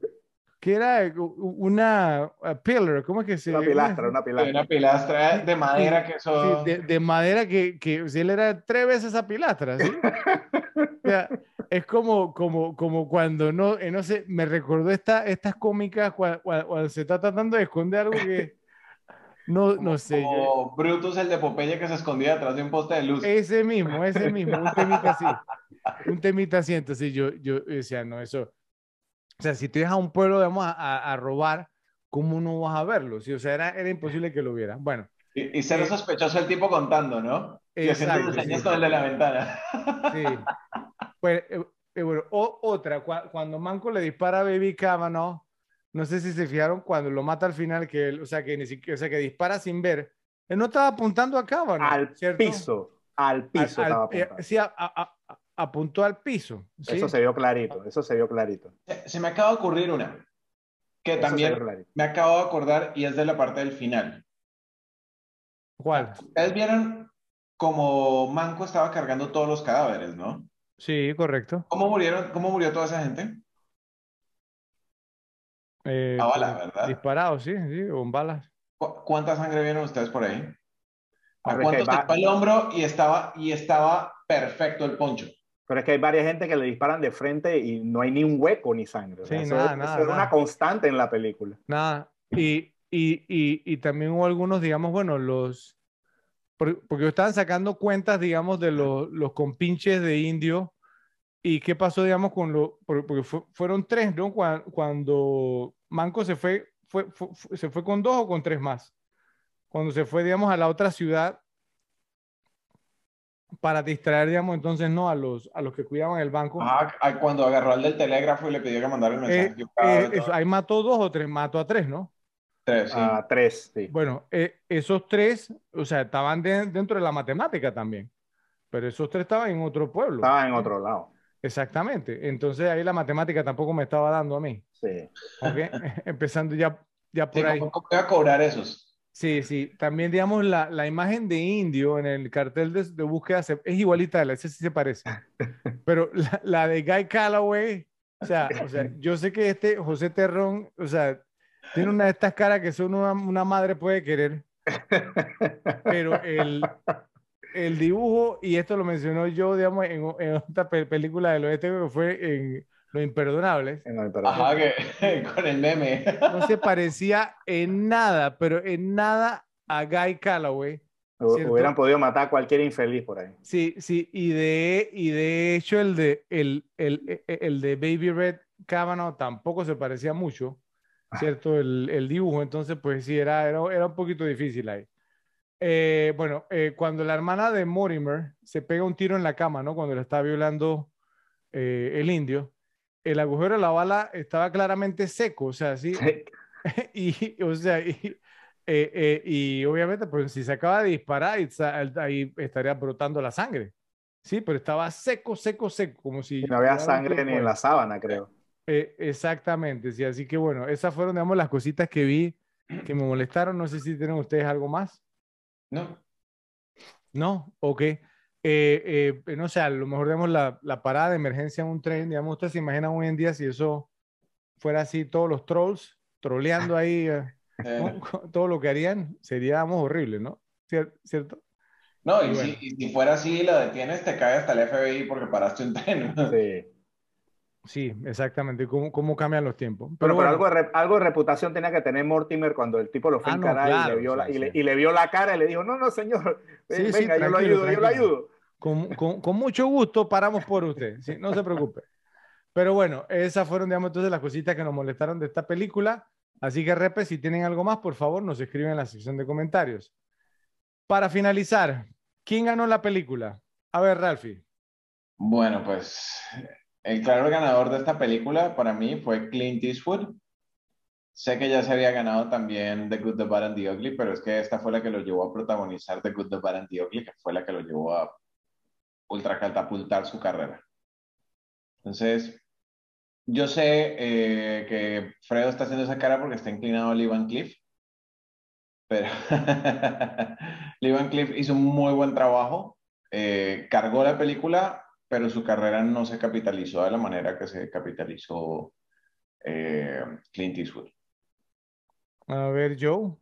que era una pillar, ¿cómo es que se Una pilastra, una pilastra. Una pilastra de madera que eso... Sí, de, madera que, que si él era tres veces esa pilastra, ¿sí? o sea, es como, como, como cuando no, eh, no sé, me recordó esta, estas cómicas cuando, se está tratando de esconder algo que no, no sé. Como Brutus, el de Popeye que se escondía detrás de un poste de luz. Ese mismo, ese mismo, un temita así. Un temita así. Entonces yo, yo decía, no, eso. O sea, si te dejas a un pueblo, digamos, a, a, robar, ¿cómo no vas a verlo? Sí, o sea, era, era imposible que lo vieran. Bueno. Y, y ser eh, sospechoso el tipo contando, ¿no? Exacto. Y haciendo el de la ventana. Sí. Pues, eh, eh, bueno, otra, cuando Manco le dispara a Baby Cavanaugh, no sé si se fijaron cuando lo mata al final, que él, o sea, que ni siquiera, o sea, que dispara sin ver. Él no estaba apuntando a Cavanaugh. Al piso, al piso estaba eh, apuntando. sí, apuntó al piso. Eso se vio clarito, eso se vio clarito. Se, me acaba de ocurrir una, que también me acabo de acordar y es de la parte del final. ¿Cuál? Ustedes vieron como Manco estaba cargando todos los cadáveres, ¿no? Sí, correcto. ¿Cómo murieron? ¿Cómo murió toda esa gente? Eh, a balas, ¿verdad? Disparados, sí, sí, con balas. ¿Cuánta sangre vieron ustedes por ahí? ¿A cuánto se el hombro y estaba, y estaba perfecto el poncho? Pero es que hay varias gente que le disparan de frente y no hay ni un hueco ni sangre. Sí, nada, nada, es una constante en la película. Nada. Y, y, y, y, también hubo algunos, digamos, bueno, los... Porque estaban sacando cuentas, digamos, de los, los compinches de indio. ¿Y qué pasó, digamos, con los... Porque fueron tres, ¿no? Cuando, Manco se fue, fue, ¿se fue con dos o con tres más? Cuando se fue, digamos, a la otra ciudad, para distraer, digamos, entonces no a los, a los que cuidaban el banco. Ah, cuando agarró al del telégrafo y le pidió que mandara el mensaje. Eh, eh, ahí mató dos o tres, mató a tres, ¿no? Tres, sí. A tres, sí. Bueno, eh, esos tres, o sea, estaban dentro de la matemática también, pero esos tres estaban en otro pueblo. Estaban en otro lado. Exactamente. Entonces ahí la matemática tampoco me estaba dando a mí. Sí. ¿Ok? Empezando ya, ya por ahí. ¿Cómo voy a cobrar esos? Sí, sí. También, digamos, la, la imagen de indio en el cartel de, de búsqueda es igualita a la, ese sí se parece. Pero la, la, de Guy Calloway, o sea, o sea, yo sé que este José Terrón, o sea, tiene una de estas caras que solo una, una madre puede querer. Pero el, el dibujo, y esto lo mencionó yo, digamos, en, en otra película del oeste que fue en lo Imperdonables. Ajá, que, con el meme. No se parecía en nada, pero en nada a Guy Calloway. Hubieran podido matar a cualquier infeliz por ahí. Sí, sí, y de, y de hecho el de, el, el, el de Baby Red Cavanaugh tampoco se parecía mucho. ¿cierto? El, el dibujo, entonces pues sí, era, era, era un poquito difícil ahí. Eh, bueno, eh, cuando la hermana de Mortimer se pega un tiro en la cama, ¿no? Cuando le está violando eh, el indio, el agujero de la bala estaba claramente seco, o sea, sí. y, o sea, y, eh, eh, y, obviamente, pues si se acaba de disparar, ahí estaría brotando la sangre. Sí, pero estaba seco, seco, seco, como si... No había sangre ni en la sábana, creo. Eh, exactamente, sí, así que bueno, esas fueron, digamos, las cositas que vi que me molestaron. No sé si tienen ustedes algo más. No. No, ok. Eh, eh, no sé, a lo mejor digamos la, la, parada de emergencia en un tren, digamos, ustedes se imaginan hoy en día si eso fuera así, todos los trolls troleando ahí, eh, todo lo que harían, sería horrible, ¿no? ¿Cierto? No, y, si, si, fuera así, lo detienes, te cae hasta el FBI porque paraste un tren. Sí. Sí, exactamente. ¿Cómo, cómo cambian los tiempos? Pero, Pero algo, de, algo de reputación tenía que tener Mortimer cuando el tipo lo fue a ah, encarar y, le vio la, y, le, y, le, vio la cara y le dijo, no, no, señor, venga, yo lo ayudo, yo lo ayudo. Con, mucho gusto paramos por usted, no se preocupe. Pero bueno, esas fueron, digamos, entonces las cositas que nos molestaron de esta película. Así que, Repe, si tienen algo más, por favor, nos escriben en la sección de comentarios. Para finalizar, ¿quién ganó la película? A ver, Ralphie. Bueno, pues el claro ganador de esta película para mí fue Clint Eastwood. Sé que ya se había ganado también The Good, The Bad and The Ugly, pero es que esta fue la que lo llevó a protagonizar The Good, The Bad and The Ugly, que fue la que lo llevó a ultracatapultar su carrera. Entonces, yo sé eh, que Fredo está haciendo esa cara porque está inclinado a Lee Van Cliff, pero Lee Van Cliff hizo un muy buen trabajo, eh, cargó la película, pero su carrera no se capitalizó de la manera que se capitalizó eh, Clint Eastwood. A ver, Joe.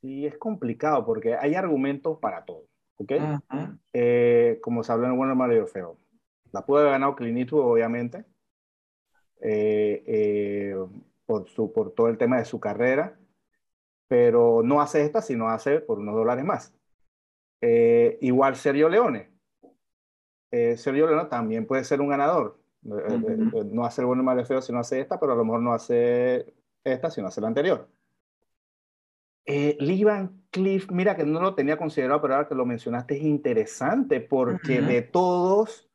Sí, es complicado porque hay argumentos para todo. ¿Ok? Eh, como se habló en el bueno, Mario feo. La pudo haber ganado Clint obviamente, eh, eh, por, su, por todo el tema de su carrera, pero no hace esta, sino hace por unos dólares más. igual Sergio Leone. Sergio Leone también puede ser un ganador. no hace el bueno, Mario feo, sino hace esta, pero a lo mejor no hace esta, sino hace la anterior. Eh, Lee Van Cliff, mira que no lo tenía considerado, pero ahora que lo mencionaste es interesante porque de todos...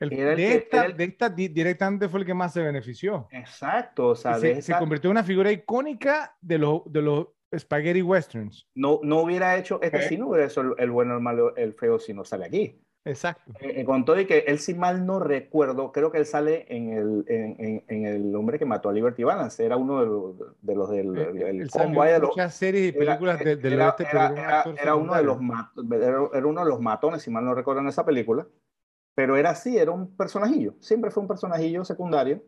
El, de, esta, directamente fue el que más se benefició. Exacto, o sea, se, convirtió en una figura icónica de los, de los spaghetti westerns. No, no hubiera hecho, este sí no hubiera hecho el, bueno, el malo, el feo si no sale aquí. Exacto. Eh, eh, con todo y que él, si mal no recuerdo, creo que él sale en el, en, en, el hombre que mató a Liberty Balance. Era uno de los, de los del eh, el, de muchas series y películas era, del era, era, uno de los era, uno de los matones, si mal no recuerdo, en esa película. Pero era así, era un personajillo. Siempre fue un personajillo secundario,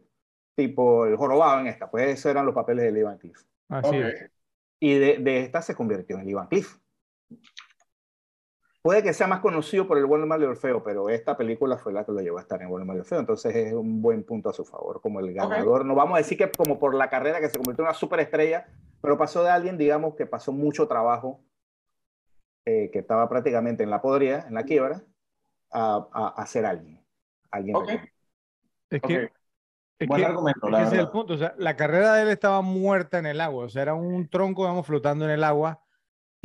tipo el jorobado en esta. Pues esos eran los papeles de Ivan Cliff. Así es. Y de, de esta se convirtió en Ivan Cliff. Puede que sea más conocido por el bueno, el malo y el feo, pero esta película fue la que lo llevó a estar en bueno, el malo y el feo. Entonces es un buen punto a su favor como el ganador. No vamos a decir que como por la carrera que se convirtió en una superestrella, pero pasó de alguien, digamos, que pasó mucho trabajo, eh, que estaba prácticamente en la podría, en la quiebra, a, a, ser alguien. alguien Es que, es Buen argumento, la ese es el punto. O sea, la carrera de él estaba muerta en el agua. O sea, era un tronco, digamos, flotando en el agua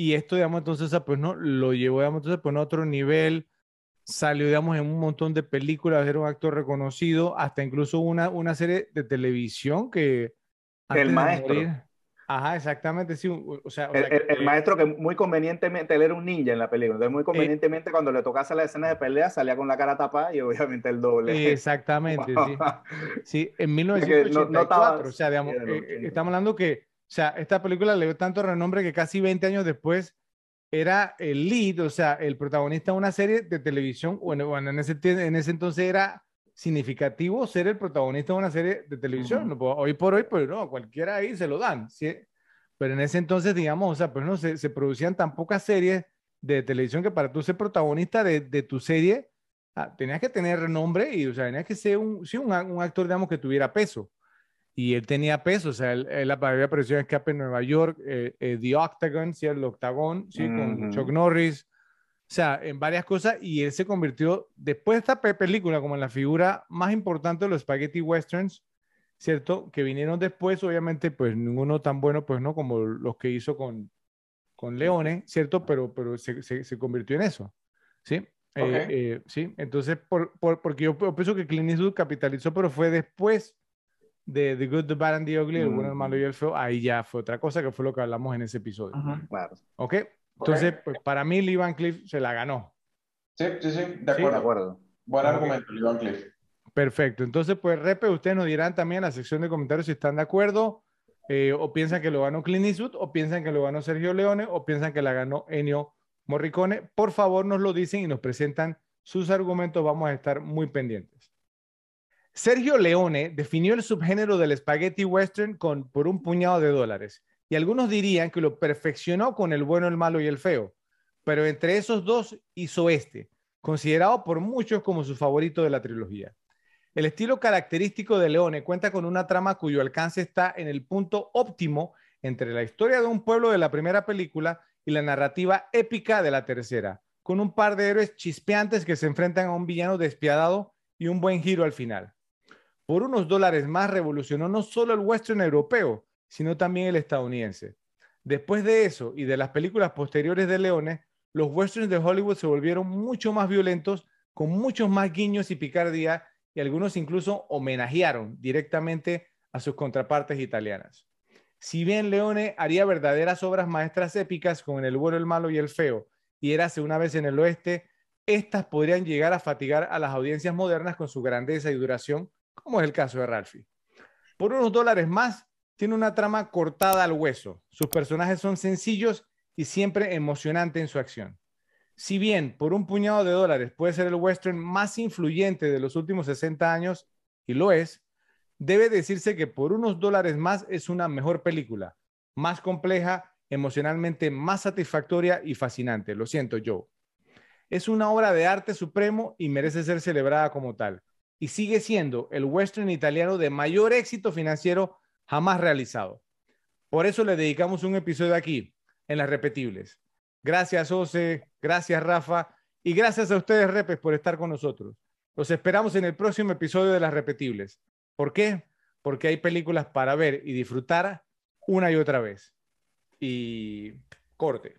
y esto, digamos, entonces, pues, ¿no? Lo llevó, digamos, entonces, pues, a otro nivel. Salió, digamos, en un montón de películas, era un actor reconocido, hasta incluso una, una serie de televisión que... El maestro. Ajá, exactamente, sí. O sea, el, maestro que muy convenientemente, él era un ninja en la película, entonces muy eh, convenientemente cuando le tocase la escena de pelea salía con la cara tapada y obviamente el doble. Exactamente, sí. Sí, en 1984, o sea, digamos, eh, estamos hablando que o sea, esta película le dio tanto renombre que casi 20 años después era el lead, o sea, el protagonista de una serie de televisión. Bueno, en, ese, en ese entonces era significativo ser el protagonista de una serie de televisión. Hoy por hoy, pues no, cualquiera ahí se lo dan. ¿sí? Pero en ese entonces, digamos, o sea, pues no, se, se producían tan pocas series de televisión que para tú ser protagonista de, de tu serie, ah, tenías que tener renombre y, o sea, tenías que ser un, sí, un, un actor, digamos, que tuviera peso y él tenía peso, o sea, él, él había aparecido en Escape en Nueva York, eh, eh, The Octagon, ¿sí? el Octagón, ¿sí? con Chuck Norris, o sea, en varias cosas, y él se convirtió, después de esta película, como en la figura más importante de los spaghetti westerns, ¿cierto? Que vinieron después, obviamente, pues ninguno tan bueno, pues no, como los que hizo con, con Leone, ¿cierto? Pero, pero se, se, convirtió en eso, ¿sí? Eh, sí, entonces, por, por, porque yo pienso que Clint Eastwood capitalizó, pero fue después de The Good, The Bad and The Ugly, el bueno, el malo y el feo, ahí ya fue otra cosa que fue lo que hablamos en ese episodio. Claro. ¿Ok? Entonces, pues para mí, Lee Van Cliff se la ganó. Sí, sí, sí, de acuerdo. de acuerdo. Buen argumento, Lee Van Cliff. Perfecto. Entonces, pues, Repe, ustedes nos dirán también en la sección de comentarios si están de acuerdo, eh, o piensan que lo ganó Clint Eastwood, o piensan que lo ganó Sergio Leone, o piensan que la ganó Ennio Morricone. Por favor, nos lo dicen y nos presentan sus argumentos. Vamos a estar muy pendientes. Sergio Leone definió el subgénero del spaghetti western con por un puñado de dólares, y algunos dirían que lo perfeccionó con el bueno, el malo y el feo, pero entre esos dos hizo este, considerado por muchos como su favorito de la trilogía. El estilo característico de Leone cuenta con una trama cuyo alcance está en el punto óptimo entre la historia de un pueblo de la primera película y la narrativa épica de la tercera, con un par de héroes chispeantes que se enfrentan a un villano despiadado y un buen giro al final por unos dólares más revolucionó no solo el western europeo, sino también el estadounidense. Después de eso y de las películas posteriores de Leone, los westerns de Hollywood se volvieron mucho más violentos, con muchos más guiños y picardía, y algunos incluso homenajearon directamente a sus contrapartes italianas. Si bien Leone haría verdaderas obras maestras épicas con El bueno, el malo y el feo, y Érase una vez en el oeste, estas podrían llegar a fatigar a las audiencias modernas con su grandeza y duración, como es el caso de Ralphie. Por unos dólares más, tiene una trama cortada al hueso. Sus personajes son sencillos y siempre emocionantes en su acción. Si bien por un puñado de dólares puede ser el western más influyente de los últimos 60 años, y lo es, debe decirse que por unos dólares más es una mejor película, más compleja, emocionalmente más satisfactoria y fascinante. Lo siento, Joe. Es una obra de arte supremo y merece ser celebrada como tal y sigue siendo el western italiano de mayor éxito financiero jamás realizado. Por eso le dedicamos un episodio aquí, en las repetibles. Gracias, Ose, gracias, Rafa, y gracias a ustedes, Repes, por estar con nosotros. Los esperamos en el próximo episodio de las repetibles. ¿Por qué? Porque hay películas para ver y disfrutar una y otra vez. Y corte.